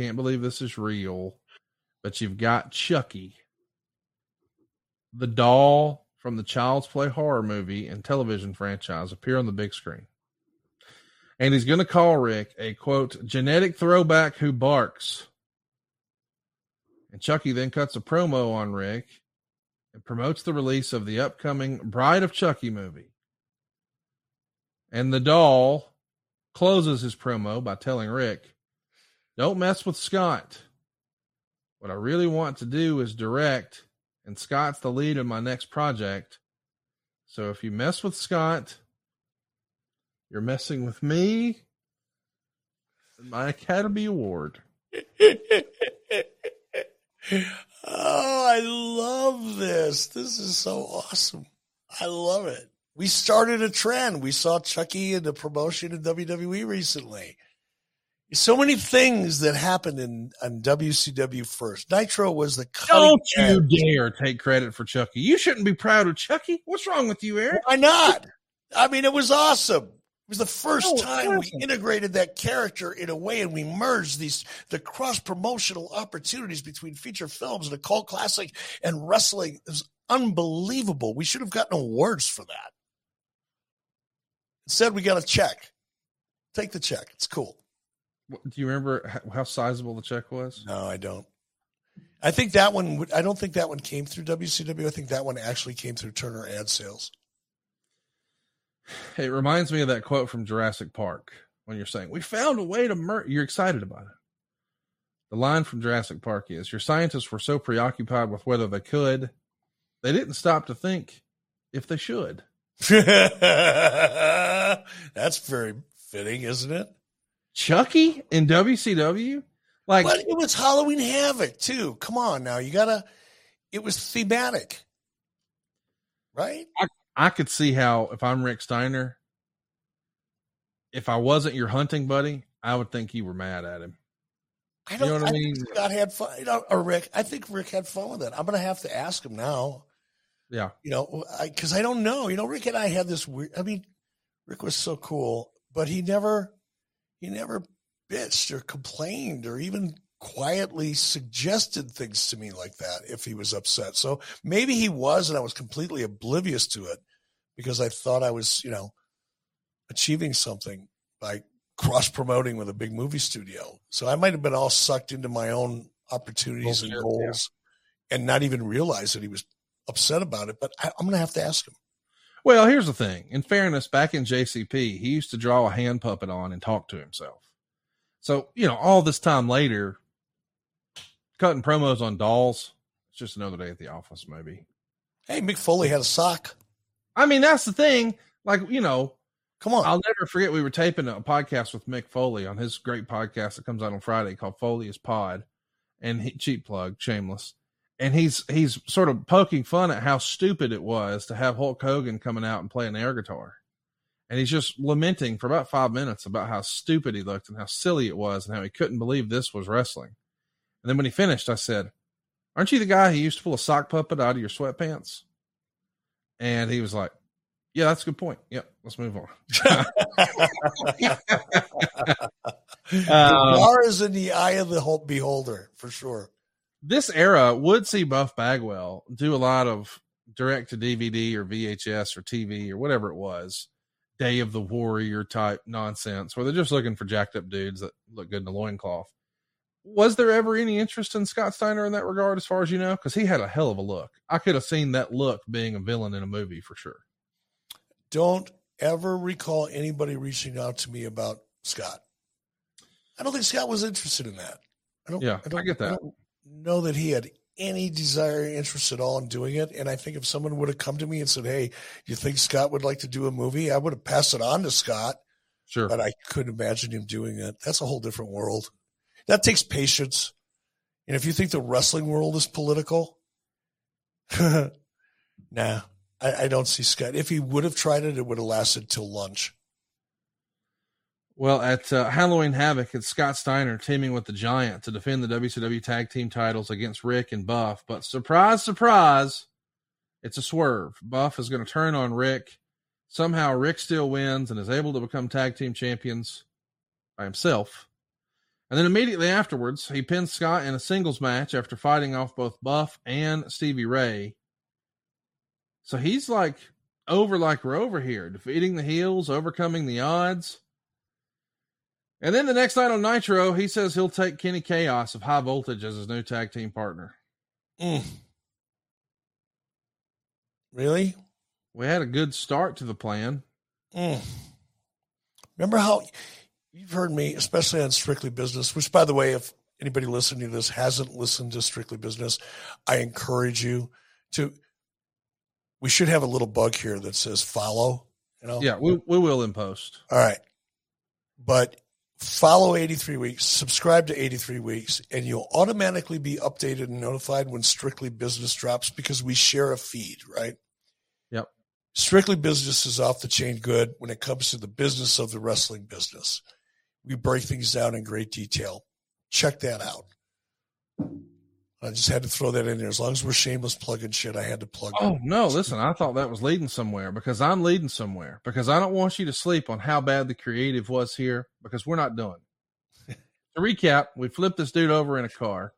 Can't believe this is real, but you've got Chucky, the doll from the Child's Play horror movie and television franchise, appear on the big screen. And he's going to call Rick a quote, genetic throwback who barks. And Chucky then cuts a promo on Rick and promotes the release of the upcoming Bride of Chucky movie. And the doll closes his promo by telling Rick, Don't mess with Scott. What I really want to do is direct, and Scott's the lead in my next project. So if you mess with Scott, you're messing with me and my Academy Award. <laughs> Oh, I love this. This is so awesome. I love it. We started a trend. We saw Chucky in the promotion in WWE recently. So many things that happened in on WCW first. Nitro was the Don't you dare take credit for Chucky. You shouldn't be proud of Chucky. What's wrong with you, Eric? Why not? I mean, it was awesome. It was the first it time we integrated that character in a way, and we merged these the cross promotional opportunities between feature films and a cult classic and wrestling. It was unbelievable. We should have gotten awards for that. Instead, we got a check. Take the check. It's cool. Do you remember how, how sizable the check was? No, I don't. I think that one. I don't think that one came through WCW. I think that one actually came through Turner ad sales. It reminds me of that quote from Jurassic Park when you're saying, We found a way to murder. You're excited about it. The line from Jurassic Park is Your scientists were so preoccupied with whether they could, they didn't stop to think if they should. <laughs> That's very fitting, isn't it? Chucky in WCW? Like, but it was Halloween Havoc too. Come on now, you gotta. It was thematic, right? I, I could see how if I'm Rick Steiner, if I wasn't your hunting buddy, I would think you were mad at him. I don't. You know what I I mean? think Scott had fun. You know, or Rick. I think Rick had fun with it. I'm gonna have to ask him now. Yeah. You know, because I, don't know. You know, Rick and I had this weird. I mean, Rick was so cool, but he never, he never bitched or complained or even quietly suggested things to me like that if he was upset. So maybe he was, and I was completely oblivious to it because I thought I was, you know, achieving something by cross promoting with a big movie studio. So I might have been all sucked into my own opportunities and goals and not even realize that he was upset about it. But I, I'm going to have to ask him. Well, here's the thing. In fairness, back in JCP, he used to draw a hand puppet on and talk to himself. So, you know, all this time later, cutting promos on dolls, it's just another day at the office, maybe. Hey, Mick Foley had a sock. I mean, that's the thing. Like, you know, come on. I'll never forget we were taping a podcast with Mick Foley on his great podcast that comes out on Friday called Foley is Pod. And he cheap plug, shameless. And he's he's sort of poking fun at how stupid it was to have Hulk Hogan coming out and playing air guitar. and he's just lamenting for about five minutes about how stupid he looked and how silly it was and how he couldn't believe this was wrestling. And then when he finished, I said, Aren't you the guy who used to pull a sock puppet out of your sweatpants? And he was like, Yeah, that's a good point. Yep, let's move on. <laughs> <laughs> the Um, bar is in the eye of the beholder for sure. This era would see Buff Bagwell do a lot of direct to DVD or VHS or TV or whatever it was, Day of the Warrior type nonsense where they're just looking for jacked up dudes that look good in a loincloth. Was there ever any interest in Scott Steiner in that regard, as far as you know? Because he had a hell of a look. I could have seen that look being a villain in a movie for sure. Don't ever recall anybody reaching out to me about Scott. I don't think Scott was interested in that. I don't. Yeah, I, don't, I get that. don't know that he had any desire, or interest at all in doing it. And I think if someone would have come to me and said, "Hey, you think Scott would like to do a movie?" I would have passed it on to Scott. Sure. But I couldn't imagine him doing it. That's a whole different world. That takes patience. And if you think the wrestling world is political, <laughs> nah, I, I don't see Scott. If he would have tried it, it would have lasted till lunch. Well, at uh, Halloween Havoc, it's Scott Steiner teaming with the Giant to defend the WCW Tag Team titles against Rick and Buff. But surprise, surprise, it's a swerve. Buff is going to turn on Rick. Somehow, Rick still wins and is able to become tag team champions by himself. And then immediately afterwards, he pins Scott in a singles match after fighting off both Buff and Stevie Ray. So he's like over like we're over here, defeating the heels, overcoming the odds. And then the next night on Nitro, he says he'll take Kenny Kaos of High Voltage as his new tag team partner. Mm. Really? We had a good start to the plan. Mm. Remember how you've heard me, especially on Strictly Business, which, by the way, if anybody listening to this hasn't listened to Strictly Business, I encourage you to. We should have a little bug here that says follow. You know? Yeah, we, we will in post. All right. But follow 83 weeks, subscribe to 83 weeks, and you'll automatically be updated and notified when Strictly Business drops because we share a feed, right? Yep. Strictly Business is off the chain good when it comes to the business of the wrestling business. We break things down in great detail. Check that out. I just had to throw that in there. As long as we're shameless plugging shit, I had to plug Oh it. no, listen, I thought that was leading somewhere because I'm leading somewhere because I don't want you to sleep on how bad the creative was here because we're not done. <laughs> to recap, we flipped this dude over in a car.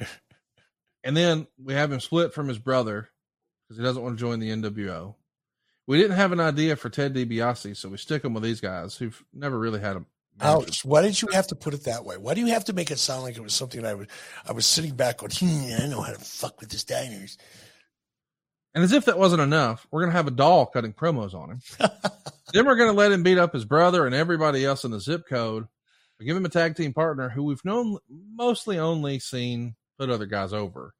<laughs> and then we have him split from his brother because he doesn't want to join the NWO. We didn't have an idea for Ted DiBiase, so we stick him with these guys who've never really had a Ouch. Why did you have to put it that way? Why do you have to make it sound like it was something I was I was sitting back going, hmm, I know how to fuck with the Steiners. And as if that wasn't enough, we're going to have a doll cutting promos on him. <laughs> then we're going to let him beat up his brother and everybody else in the zip code. We give him a tag team partner who we've known mostly only seen put other guys over.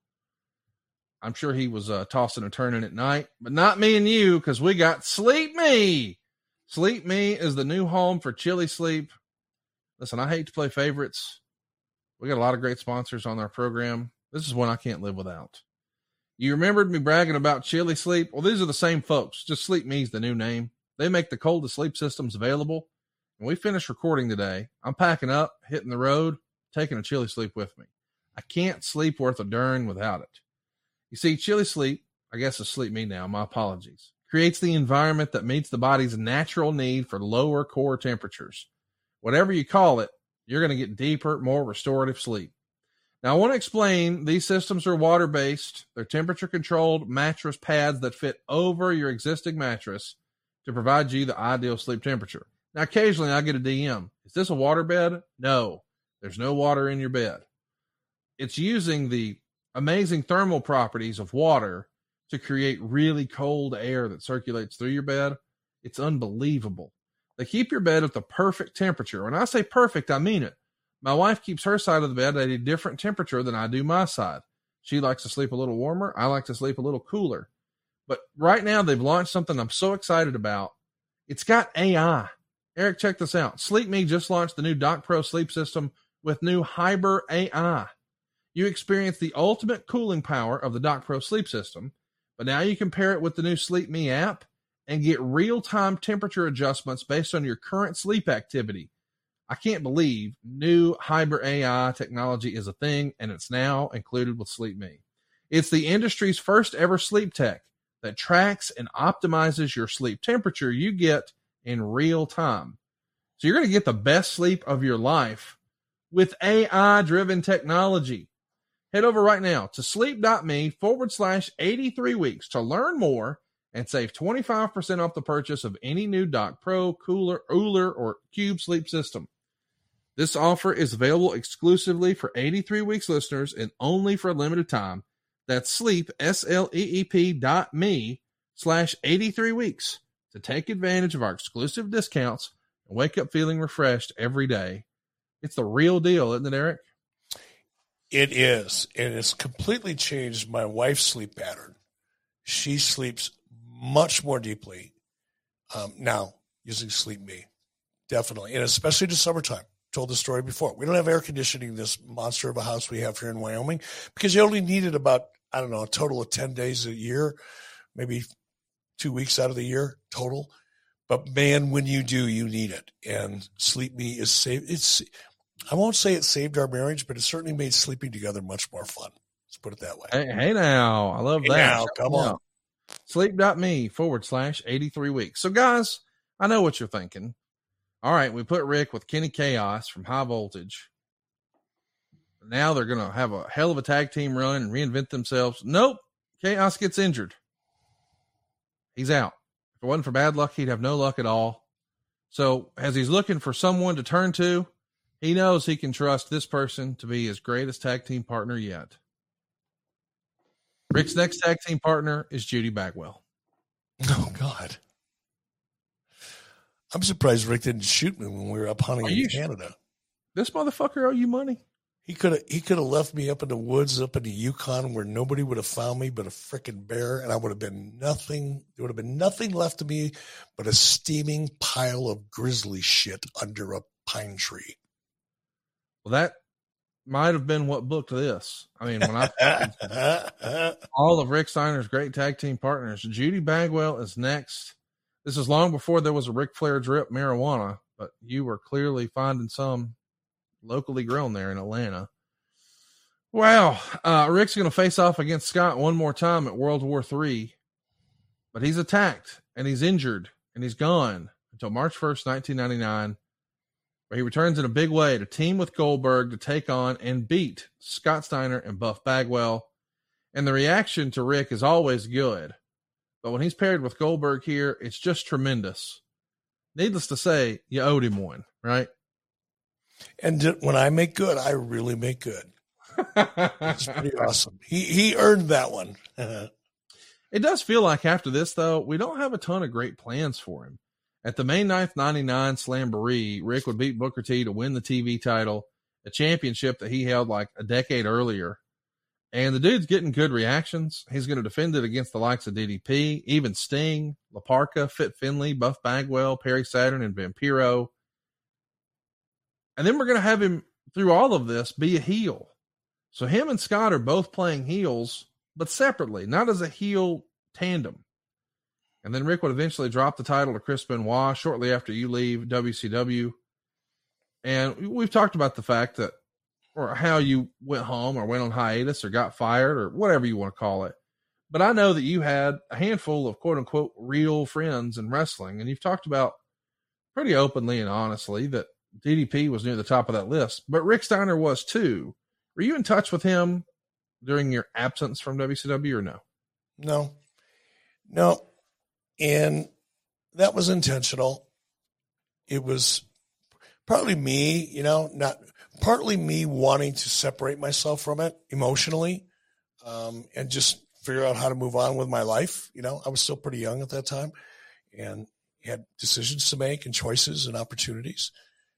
I'm sure he was uh, tossing and turning at night, but not me and you because we got Sleep Me. Sleep Me is the new home for Chili Sleep. Listen, I hate to play favorites. We got a lot of great sponsors on our program. This is one I can't live without. You remembered me bragging about Chili Sleep? Well, these are the same folks. Just Sleep Me's the new name. They make the cold to sleep systems available. When we finish recording today, I'm packing up, hitting the road, taking a Chili Sleep with me. I can't sleep worth a darn without it. You see, Chili Sleep, I guess it's Sleep Me now, my apologies, creates the environment that meets the body's natural need for lower core temperatures. Whatever you call it, you're going to get deeper, more restorative sleep. Now, I want to explain these systems are water based. They're temperature controlled mattress pads that fit over your existing mattress to provide you the ideal sleep temperature. Now, occasionally I get a DM. Is this a water bed? No, there's no water in your bed. It's using the amazing thermal properties of water to create really cold air that circulates through your bed. It's unbelievable. Keep your bed at the perfect temperature. When I say perfect, I mean it. My wife keeps her side of the bed at a different temperature than I do my side. She likes to sleep a little warmer. I like to sleep a little cooler. But right now, they've launched something I'm so excited about. It's got AI. Eric, check this out. SleepMe just launched the new Dock Pro sleep system with new Hyber AI. You experience the ultimate cooling power of the Dock Pro sleep system, but now you can pair it with the new SleepMe app and get real time temperature adjustments based on your current sleep activity. I can't believe new hybrid AI technology is a thing and it's now included with SleepMe. It's the industry's first ever sleep tech that tracks and optimizes your sleep temperature you get in real time. So you're going to get the best sleep of your life with AI driven technology. Head over right now to sleep.me forward slash 83 weeks to learn more and save 25% off the purchase of any new Dock Pro, Cooler, OOLER, or Cube sleep system. This offer is available exclusively for 83 weeks listeners and only for a limited time. That's sleep, S-L-E-E-P dot me slash 83 weeks to take advantage of our exclusive discounts and wake up feeling refreshed every day. It's the real deal, isn't it, Eric? It is. And it's completely changed my wife's sleep pattern. She sleeps much more deeply um, now using Sleep Me. Definitely. And especially the summertime. Told the story before. We don't have air conditioning in this monster of a house we have here in Wyoming because you only need it about, I don't know, a total of 10 days a year, maybe two weeks out of the year total. But man, when you do, you need it. And Sleep Me is safe. It's, I won't say it saved our marriage, but it certainly made sleeping together much more fun. Let's put it that way. Hey, hey now, I love Hey that. now, come on. Sleep.me forward slash 83 weeks. So, guys, I know what you're thinking. All right, we put Rick with Kenny Kaos from High Voltage. Now they're going to have a hell of a tag team run and reinvent themselves. Nope. Kaos gets injured. He's out. If it wasn't for bad luck, he'd have no luck at all. So, as he's looking for someone to turn to, he knows he can trust this person to be his greatest tag team partner yet. Rick's next tag team partner is Judy Bagwell. Oh God. I'm surprised Rick didn't shoot me when we were up hunting Are in Canada. This motherfucker owe you money. He could have he could have left me up in the woods up in the Yukon where nobody would have found me but a frickin' bear, and I would have been nothing. There would have been nothing left of me but a steaming pile of grizzly shit under a pine tree. Well, that might have been what booked this. I mean, when I <laughs> all of Rick Steiner's great tag team partners, Judy Bagwell is next. This is long before there was a Ric Flair drip marijuana, but you were clearly finding some locally grown there in Atlanta. Wow. Uh, Rick's going to face off against Scott one more time at World War Three, but he's attacked and he's injured and he's gone until March 1st, 1999, where he returns in a big way to team with Goldberg to take on and beat Scott Steiner and Buff Bagwell. And the reaction to Rick is always good. But when he's paired with Goldberg here, it's just tremendous. Needless to say, you owed him one, right? And when I make good, I really make good. <laughs> It's pretty awesome. He he earned that one. <laughs> It does feel like after this, though, we don't have a ton of great plans for him. At the May 9th, 99 Slamboree, Rick would beat Booker T to win the TV title, a championship that he held like a decade earlier. And the dude's getting good reactions. He's going to defend it against the likes of DDP, even Sting, La Parka, Fit Finlay, Buff Bagwell, Perry Saturn, and Vampiro. And then we're going to have him through all of this be a heel. So him and Scott are both playing heels, but separately, not as a heel tandem. And then Rick would eventually drop the title to Chris Benoit shortly after you leave WCW. And we've talked about the fact that, or how you went home or went on hiatus or got fired or whatever you want to call it. But I know that you had a handful of quote unquote real friends in wrestling. And you've talked about pretty openly and honestly that DDP was near the top of that list, but Rick Steiner was too. Were you in touch with him during your absence from WCW or no? No, no. And that was intentional. It was partly me, you know, not partly me wanting to separate myself from it emotionally um, and just figure out how to move on with my life. You know, I was still pretty young at that time and had decisions to make and choices and opportunities.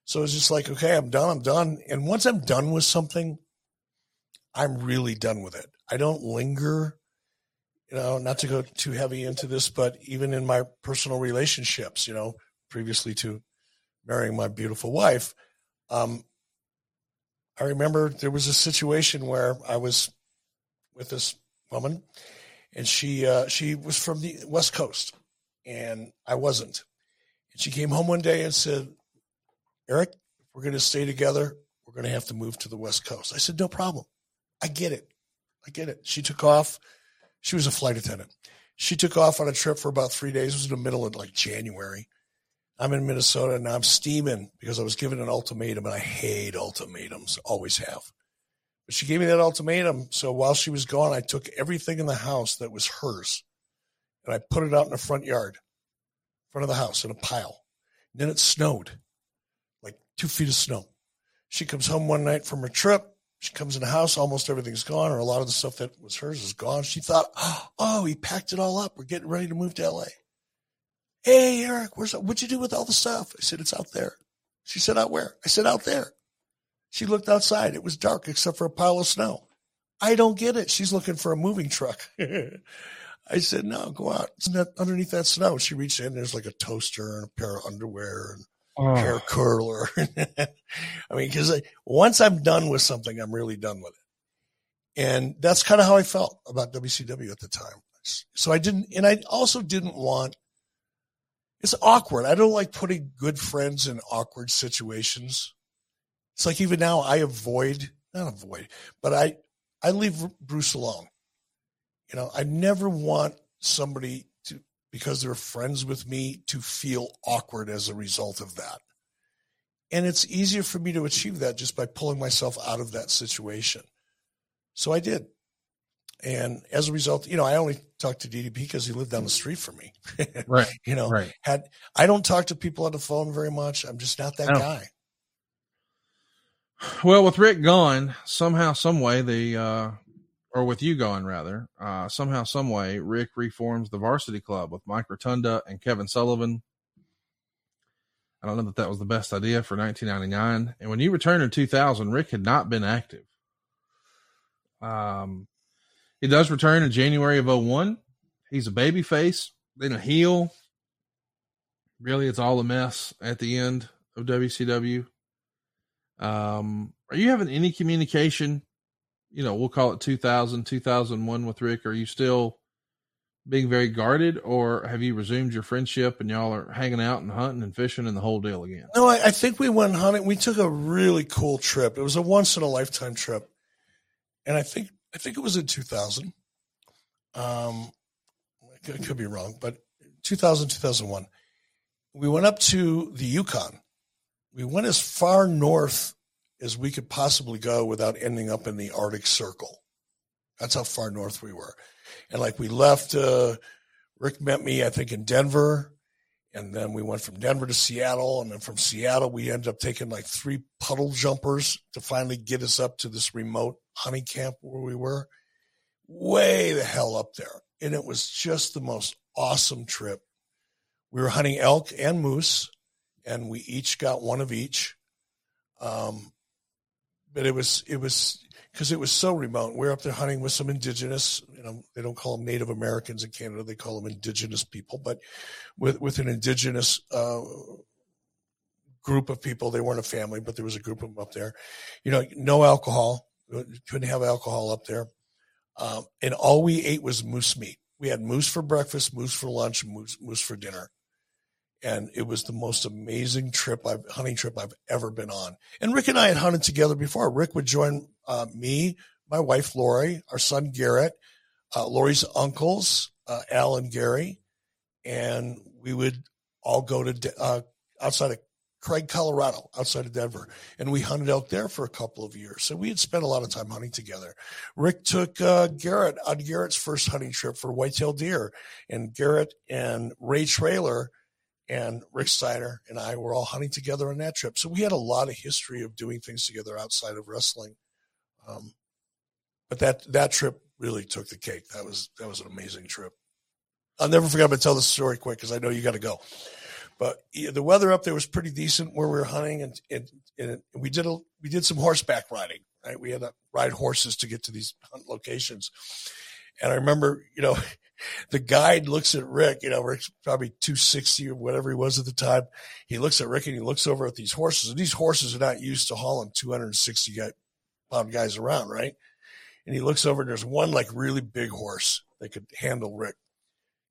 So it was just like, okay, I'm done. I'm done. And once I'm done with something, I'm really done with it. I don't linger you know, not to go too heavy into this, but even in my personal relationships, you know, previously to marrying my beautiful wife, um, I remember there was a situation where I was with this woman, and she uh, she was from the West Coast, and I wasn't. And she came home one day and said, Eric, if we're going to stay together, we're going to have to move to the West Coast. I said, no problem. I get it. I get it. She took off. She was a flight attendant. She took off on a trip for about three days. It was in the middle of like January. I'm in Minnesota and I'm steaming because I was given an ultimatum and I hate ultimatums, always have. But she gave me that ultimatum. So while she was gone, I took everything in the house that was hers and I put it out in the front yard, front of the house in a pile. And then it snowed, like two feet of snow. She comes home one night from her trip. She comes in the house, almost everything's gone, or a lot of the stuff that was hers is gone. She thought, <gasps> oh, he packed it all up. We're getting ready to move to LA. Hey, Eric, where's what'd you do with all the stuff? I said, it's out there. She said, out where? I said, out there. She looked outside. It was dark except for a pile of snow. I don't get it. She's looking for a moving truck. <laughs> I said, no, go out. It's underneath that snow. She reached in. There's like a toaster and a pair of underwear and oh. hair curler. <laughs> I mean, because once I'm done with something, I'm really done with it. And that's kind of how I felt about WCW at the time. So I didn't, and I also didn't want, it's awkward. I don't like putting good friends in awkward situations. It's like even now I avoid, not avoid, but I, I leave Bruce alone. You know, I never want somebody because they're friends with me, to feel awkward as a result of that. And it's easier for me to achieve that just by pulling myself out of that situation. So I did. And as a result, you know, I only talked to DDP because he lived down the street from me. <laughs> right. You know, right. had I don't talk to people on the phone very much. I'm just not that guy. Well, with Rick gone, somehow, some way, the uh, or with you gone rather, uh, somehow, some way, Rick reforms the varsity club with Mike Rotunda and Kevin Sullivan. I don't know that that was the best idea for 1999. And when you returned in 2000, Rick had not been active. Um, he does return in January of 01. He's a baby face, then a heel. Really, it's all a mess at the end of WCW. Um, are you having any communication? You know, we'll call it 2000, 2001 with Rick. Are you still being very guarded, or have you resumed your friendship and y'all are hanging out and hunting and fishing and the whole deal again? No, I, I think we went hunting. We took a really cool trip. It was a once in a lifetime trip, and I think I think it was in 2000. Um, I could be wrong, but 2000, 2001. We went up to the Yukon we went as far north as we could possibly go without ending up in the Arctic Circle. That's how far north we were. And like we left, uh, Rick met me, I think, in Denver. And then we went from Denver to Seattle. And then from Seattle, we ended up taking like three puddle jumpers to finally get us up to this remote hunting camp where we were. Way the hell up there. And it was just the most awesome trip. We were hunting elk and moose and we each got one of each. Um, but it was it was because it was so remote. We are up there hunting with some indigenous, you know, they don't call them Native Americans in Canada; they call them indigenous people. But with with an indigenous uh, group of people, they weren't a family, but there was a group of them up there. You know, no alcohol, couldn't have alcohol up there, um, and all we ate was moose meat. We had moose for breakfast, moose for lunch, moose moose for dinner and it was the most amazing trip I've hunting trip I've ever been on. And Rick and I had hunted together before. Rick would join uh, me, my wife Lori, our son Garrett, uh, Lori's uncles uh, Al and Gary, and we would all go to uh, outside of Craig, Colorado, outside of Denver, and we hunted out there for a couple of years. So we had spent a lot of time hunting together. Rick took uh, Garrett on Garrett's first hunting trip for whitetail deer, and Garrett and Ray Traylor and Rick Steiner and I were all hunting together on that trip. So we had a lot of history of doing things together outside of wrestling. Um, but that that trip really took the cake. That was that was an amazing trip. I'll never forget. I'm gonna tell the story quick because I know you got to go. But the weather up there was pretty decent where we were hunting, and, and, and we did a we did some horseback riding. Right, we had to ride horses to get to these hunt locations. And I remember, you know, <laughs> the guide looks at Rick, you know, Rick's probably 260 or whatever he was at the time. He looks at Rick and he looks over at these horses, and these horses are not used to hauling 260 pound um, guys around, right? And he looks over and there's one like really big horse that could handle Rick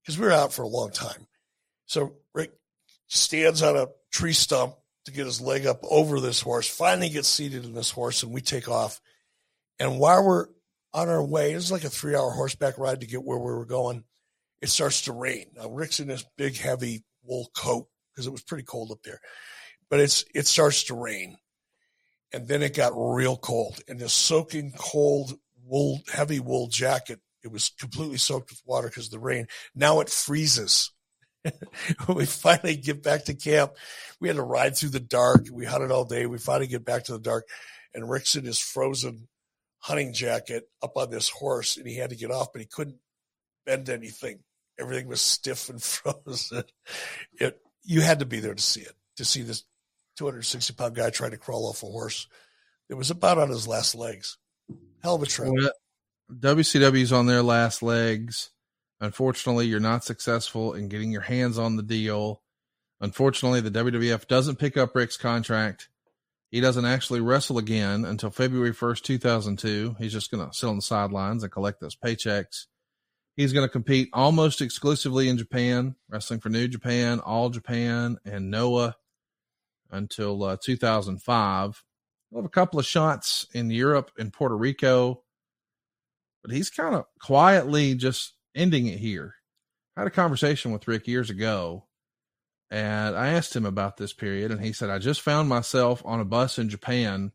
because we were out for a long time. So Rick stands on a tree stump to get his leg up over this horse, finally gets seated in this horse, and we take off. And while we're on our way, it's like a three hour horseback ride to get where we were going. It starts to rain. Now Rick's in this big, heavy wool coat because it was pretty cold up there. But it's it starts to rain. And then it got real cold. And this soaking cold wool, heavy wool jacket, it was completely soaked with water because of the rain. Now it freezes. <laughs> when we finally get back to camp, we had to ride through the dark. We hunted all day. We finally get back to the dark, and Rick's in his frozen hunting jacket up on this horse, and he had to get off, but he couldn't bend anything. Everything was stiff and <laughs> frozen. It you had to be there to see it, to see this 260 pound guy trying to crawl off a horse. It was about on his last legs. Hell of a trip. Well, WCW's on their last legs. Unfortunately, you're not successful in getting your hands on the deal. Unfortunately, the WWF doesn't pick up Rick's contract. He doesn't actually wrestle again until February 1st, 2002. He's just going to sit on the sidelines and collect those paychecks. He's going to compete almost exclusively in Japan, wrestling for New Japan, All Japan, and Noah until uh, 2005. He'll have a couple of shots in Europe and Puerto Rico, but he's kind of quietly just ending it here. I had a conversation with Rick years ago, and I asked him about this period, and he said, I just found myself on a bus in Japan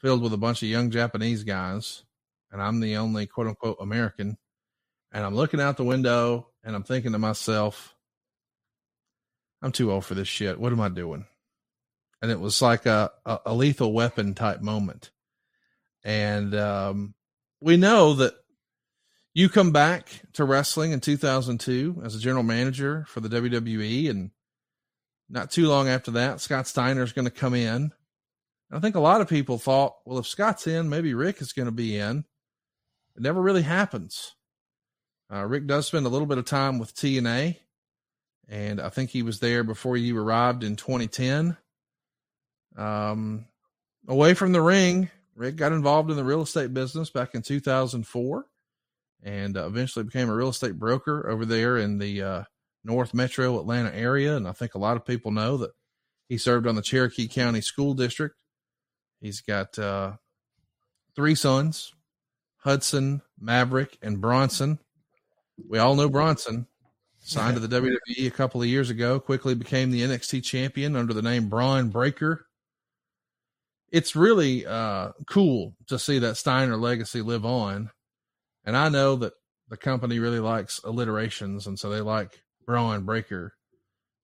filled with a bunch of young Japanese guys, and I'm the only quote unquote American. And I'm looking out the window and I'm thinking to myself, I'm too old for this shit. What am I doing? And it was like a, a, a lethal weapon type moment. And um, we know that you come back to wrestling in 2002 as a general manager for the WWE. And not too long after that, Scott Steiner is going to come in. I think a lot of people thought, well, if Scott's in, maybe Rick is going to be in. It never really happens. Uh, Rick does spend a little bit of time with TNA, and I think he was there before you arrived in 2010. Um, away from the ring, Rick got involved in the real estate business back in 2004 and uh, eventually became a real estate broker over there in the uh, North Metro Atlanta area. And I think a lot of people know that he served on the Cherokee County School District. He's got uh, three sons Hudson, Maverick, and Bronson. We all know Bronson. Signed to the WWE a couple of years ago, quickly became the NXT champion under the name Bron Breakker. It's really uh, cool to see that Steiner legacy live on. And I know that the company really likes alliterations, and so they like Bron Breakker.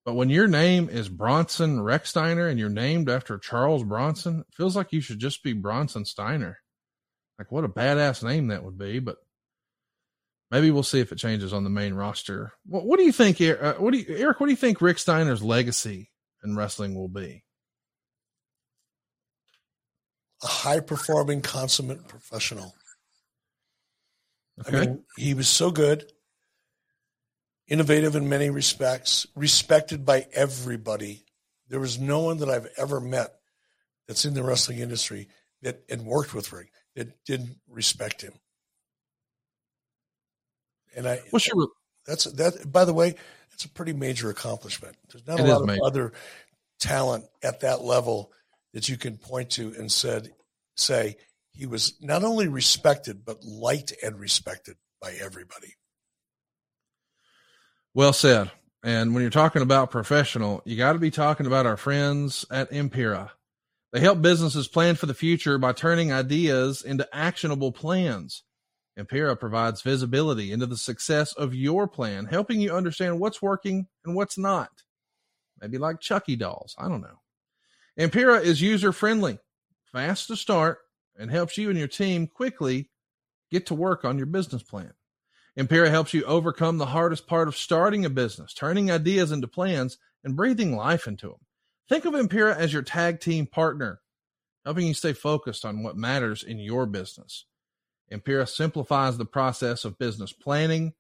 But when your name is Bronson Rechsteiner and you're named after Charles Bronson, it feels like you should just be Bronson Steiner. Like, what a badass name that would be. But Maybe we'll see if it changes on the main roster. What, what do you think, uh, what do you, Eric? What do you think Rick Steiner's legacy in wrestling will be? A high performing, consummate professional. Okay. I mean, he was so good, innovative in many respects, respected by everybody. There was no one that I've ever met that's in the wrestling industry that and worked with Rick that didn't respect him. And I, What's your, that's that. By the way, it's a pretty major accomplishment. There's not It a lot of major. other talent at that level that you can point to and said, say he was not only respected but liked and respected by everybody. Well said. And when you're talking about professional, you got to be talking about our friends at Empiraa. They help businesses plan for the future by turning ideas into actionable plans. Empiraa provides visibility into the success of your plan, helping you understand what's working and what's not. Maybe like Chucky dolls. I don't know. Empiraa is user friendly, fast to start, and helps you and your team quickly get to work on your business plan. Empiraa helps you overcome the hardest part of starting a business, turning ideas into plans and breathing life into them. Think of Empiraa as your tag team partner, helping you stay focused on what matters in your business. Empiraa simplifies the process of business planning,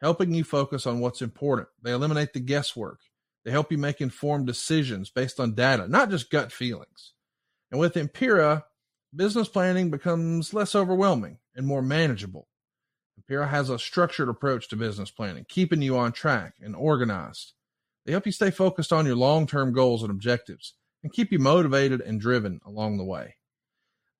helping you focus on what's important. They eliminate the guesswork. They help you make informed decisions based on data, not just gut feelings. And with Empiraa, business planning becomes less overwhelming and more manageable. Empiraa has a structured approach to business planning, keeping you on track and organized. They help you stay focused on your long term goals and objectives and keep you motivated and driven along the way.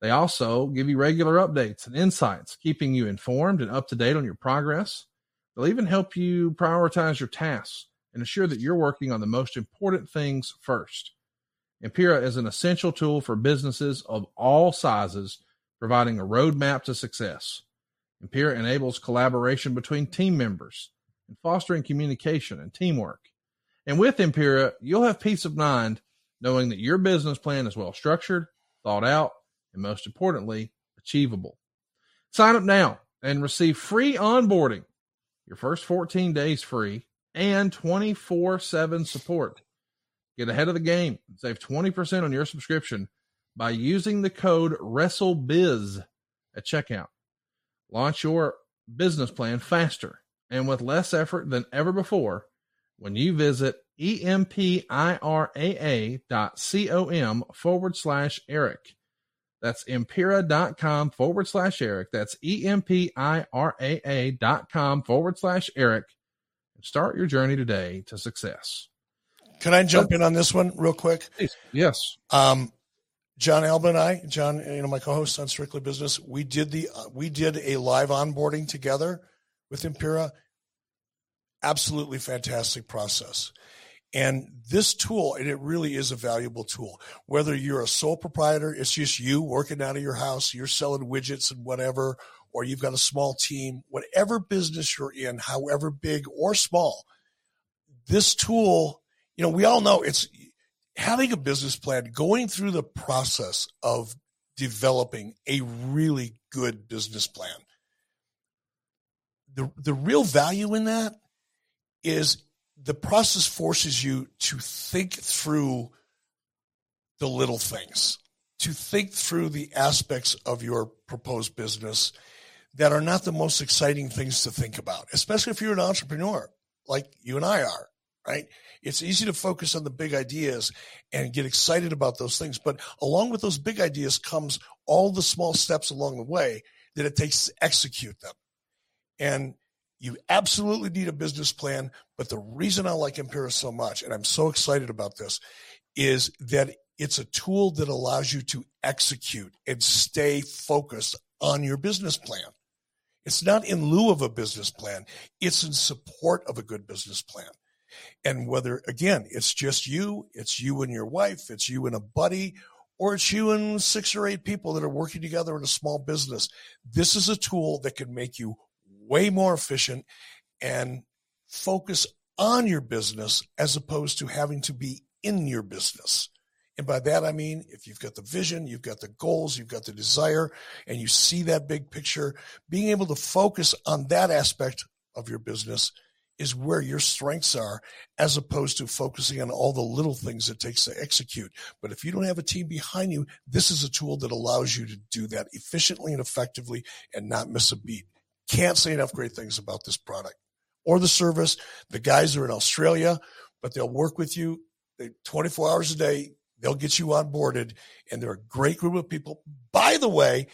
They also give you regular updates and insights, keeping you informed and up to date on your progress. They'll even help you prioritize your tasks and ensure that you're working on the most important things first. Empiraa is an essential tool for businesses of all sizes, providing a roadmap to success. Empiraa enables collaboration between team members and fostering communication and teamwork. And with Empiraa, you'll have peace of mind knowing that your business plan is well structured, thought out, and most importantly, achievable. Sign up now and receive free onboarding, your first 14 days free, and 24 7 support. Get ahead of the game and save 20% on your subscription by using the code WrestleBiz at checkout. Launch your business plan faster and with less effort than ever before when you visit empiraa.com forward slash Eric. That's empiraa.com forward slash Eric. That's E-M-P-I-R-A-A.com forward slash Eric. Start your journey today to success. Can I jump in on this one real quick? Yes. Um, John Alba and I, John, you know, my co-host on Strictly Business, we did the uh, we did a live onboarding together with Empiraa. Absolutely fantastic process. And this tool, and it really is a valuable tool. Whether you're a sole proprietor, it's just you working out of your house, you're selling widgets and whatever, or you've got a small team, whatever business you're in, however big or small, this tool, you know, we all know it's having a business plan, going through the process of developing a really good business plan. The, the real value in that is the process forces you to think through the little things, to think through the aspects of your proposed business that are not the most exciting things to think about, especially if you're an entrepreneur like you and I are, right? It's easy to focus on the big ideas and get excited about those things. But along with those big ideas comes all the small steps along the way that it takes to execute them. And you absolutely need a business plan. But the reason I like Empiraa so much, and I'm so excited about this, is that it's a tool that allows you to execute and stay focused on your business plan. It's not in lieu of a business plan, it's in support of a good business plan. And whether, again, it's just you, it's you and your wife, it's you and a buddy, or it's you and six or eight people that are working together in a small business, this is a tool that can make you way more efficient and focus on your business as opposed to having to be in your business. And by that, I mean, if you've got the vision, you've got the goals, you've got the desire, and you see that big picture, being able to focus on that aspect of your business is where your strengths are, as opposed to focusing on all the little things it takes to execute. But if you don't have a team behind you, this is a tool that allows you to do that efficiently and effectively and not miss a beat. Can't say enough great things about this product or the service. The guys are in Australia, but they'll work with you 24 hours a day. They'll get you onboarded, and they're a great group of people. By the way,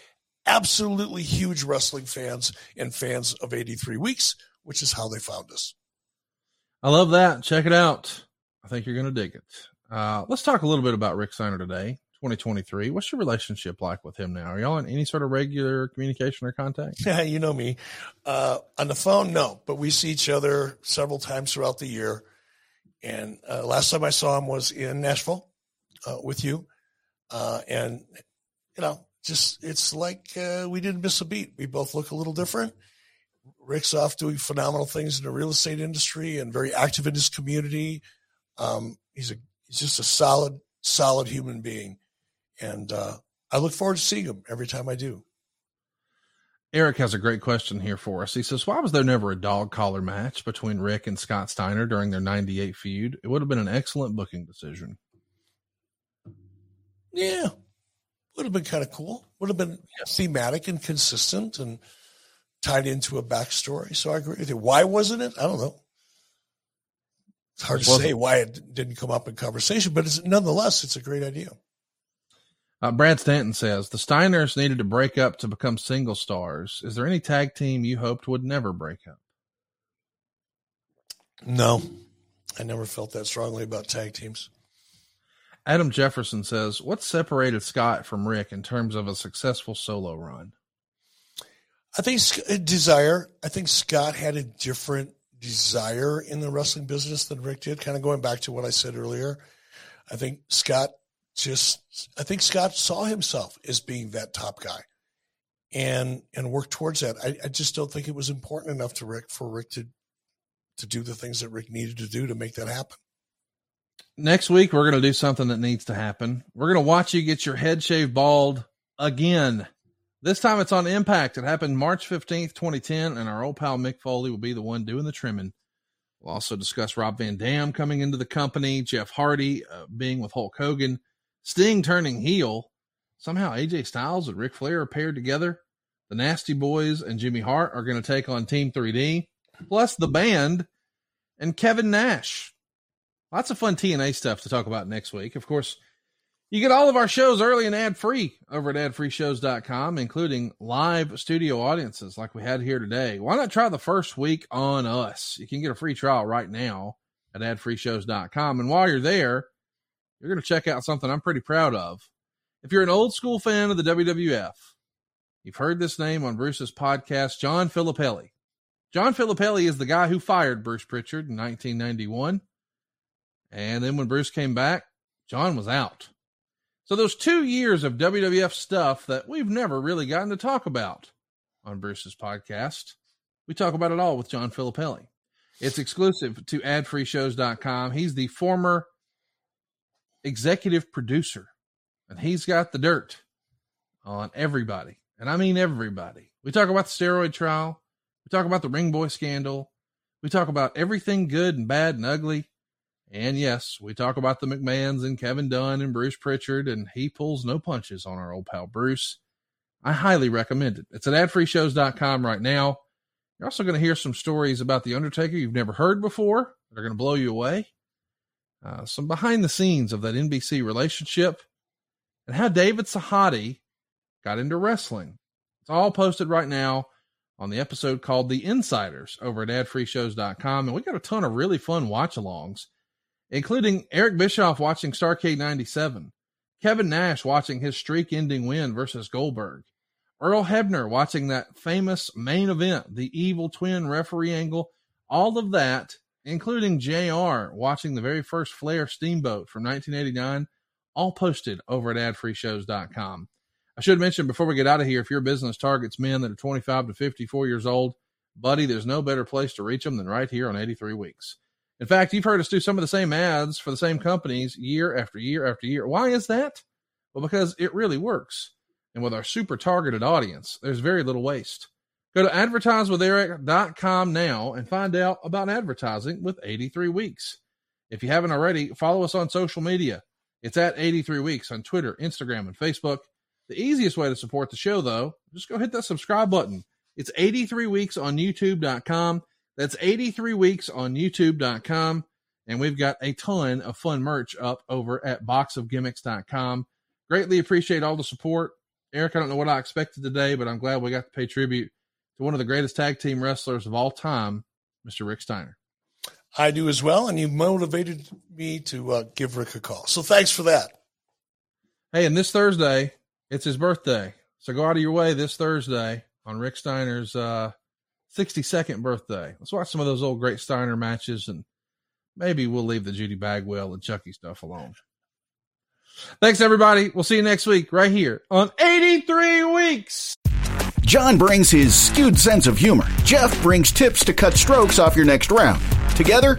absolutely huge wrestling fans and fans of 83 Weeks, which is how they found us. I love that. Check it out. I think you're going to dig it. Uh, let's talk a little bit about Rick Steiner today. 2023. What's your relationship like with him now? Are y'all in any sort of regular communication or contact? <laughs> Yeah, you know me. Uh, on the phone, no, but we see each other several times throughout the year. And uh, last time I saw him was in Nashville uh, with you. Uh, and, you know, just it's like uh, we didn't miss a beat. We both look a little different. Rick's off doing phenomenal things in the real estate industry and very active in his community. Um, he's a he's just a solid, solid human being and uh, I look forward to seeing him every time I do. Eric has a great question here for us. He says, Why was there never a dog collar match between Rick and Scott Steiner during their 98 feud? It would have been an excellent booking decision. Yeah. Would have been kind of cool. Would have been thematic and consistent and tied into a backstory. So I agree with you. Why wasn't it? I don't know. It's hard to say why it didn't come up in conversation, but it's nonetheless, it's a great idea. Uh, Brad Stanton says the Steiners needed to break up to become single stars. Is there any tag team you hoped would never break up? No, I never felt that strongly about tag teams. Adam Jefferson says, What separated Scott from Rick in terms of a successful solo run? I think uh, desire. I think Scott had a different desire in the wrestling business than Rick did. Kind of going back to what I said earlier. I think Scott just, I think Scott saw himself as being that top guy and, and worked towards that. I, I just don't think it was important enough to Rick for Rick to, to do the things that Rick needed to do to make that happen. Next week, we're going to do something that needs to happen. We're going to watch you get your head shaved bald again. This time it's on Impact. It happened March 15th, 2010, and our old pal Mick Foley will be the one doing the trimming. We'll also discuss Rob Van Dam coming into the company, Jeff Hardy uh, being with Hulk Hogan, Sting turning heel. Somehow AJ Styles and Ric Flair are paired together. The Nasty Boys and Jimmy Hart are going to take on Team 3D, plus the band and Kevin Nash. Lots of fun TNA stuff to talk about next week. Of course, you get all of our shows early and ad free over at adfreeshows.com, including live studio audiences like we had here today. Why not try the first week on us? You can get a free trial right now at adfreeshows.com. And while you're there, you're going to check out something I'm pretty proud of. If you're an old school fan of the WWF, you've heard this name on Bruce's podcast, John Filippelli. John Filippelli is the guy who fired Bruce Pritchard in 1991. And then when Bruce came back, John was out. So those two years of WWF stuff that we've never really gotten to talk about on Bruce's podcast, we talk about it all with John Filippelli. It's exclusive to adfreeshows.com. He's the former executive producer, and he's got the dirt on everybody. And I mean everybody. We talk about the steroid trial. We talk about the ring boy scandal. We talk about everything good and bad and ugly and yes, we talk about the McMahons and Kevin Dunn and Bruce Pritchard, and he pulls no punches on our old pal Bruce. I highly recommend it. It's at adfreeshows.com right now. You're also going to hear some stories about The Undertaker you've never heard before that are going to blow you away. Uh, some behind the scenes of that NBC relationship and how David Sahadi got into wrestling. It's all posted right now on the episode called The Insiders over at adfreeshows.com. And we got a ton of really fun watch alongs including Eric Bischoff watching Starcade 97, Kevin Nash watching his streak ending win versus Goldberg, Earl Hebner watching that famous main event, the evil twin referee angle, all of that, including JR watching the very first Flair Steamboat from 1989, all posted over at adfreeshows.com. I should mention before we get out of here, if your business targets men that are 25 to 54 years old, buddy, there's no better place to reach them than right here on 83 Weeks. In fact, you've heard us do some of the same ads for the same companies year after year after year. Why is that? Well, because it really works. And with our super targeted audience, there's very little waste. Go to advertisewitheric.com now and find out about advertising with 83 Weeks. If you haven't already, follow us on social media. It's at 83 Weeks on Twitter, Instagram, and Facebook. The easiest way to support the show, though, just go hit that subscribe button. It's 83 Weeks on YouTube.com. That's 83 weeks on youtube.com. And we've got a ton of fun merch up over at boxofgimmicks.com. Greatly appreciate all the support. Eric, I don't know what I expected today, but I'm glad we got to pay tribute to one of the greatest tag team wrestlers of all time, Mr. Rick Steiner. I do as well, and you motivated me to uh, give Rick a call. So thanks for that. Hey, and this Thursday, it's his birthday. So go out of your way this Thursday on Rick Steiner's uh, 62nd birthday. Let's watch some of those old great Steiner matches and maybe we'll leave the Judy Bagwell and Chucky stuff alone. Thanks, everybody. We'll see you next week right here on 83 Weeks. John brings his skewed sense of humor. Jeff brings tips to cut strokes off your next round. Together,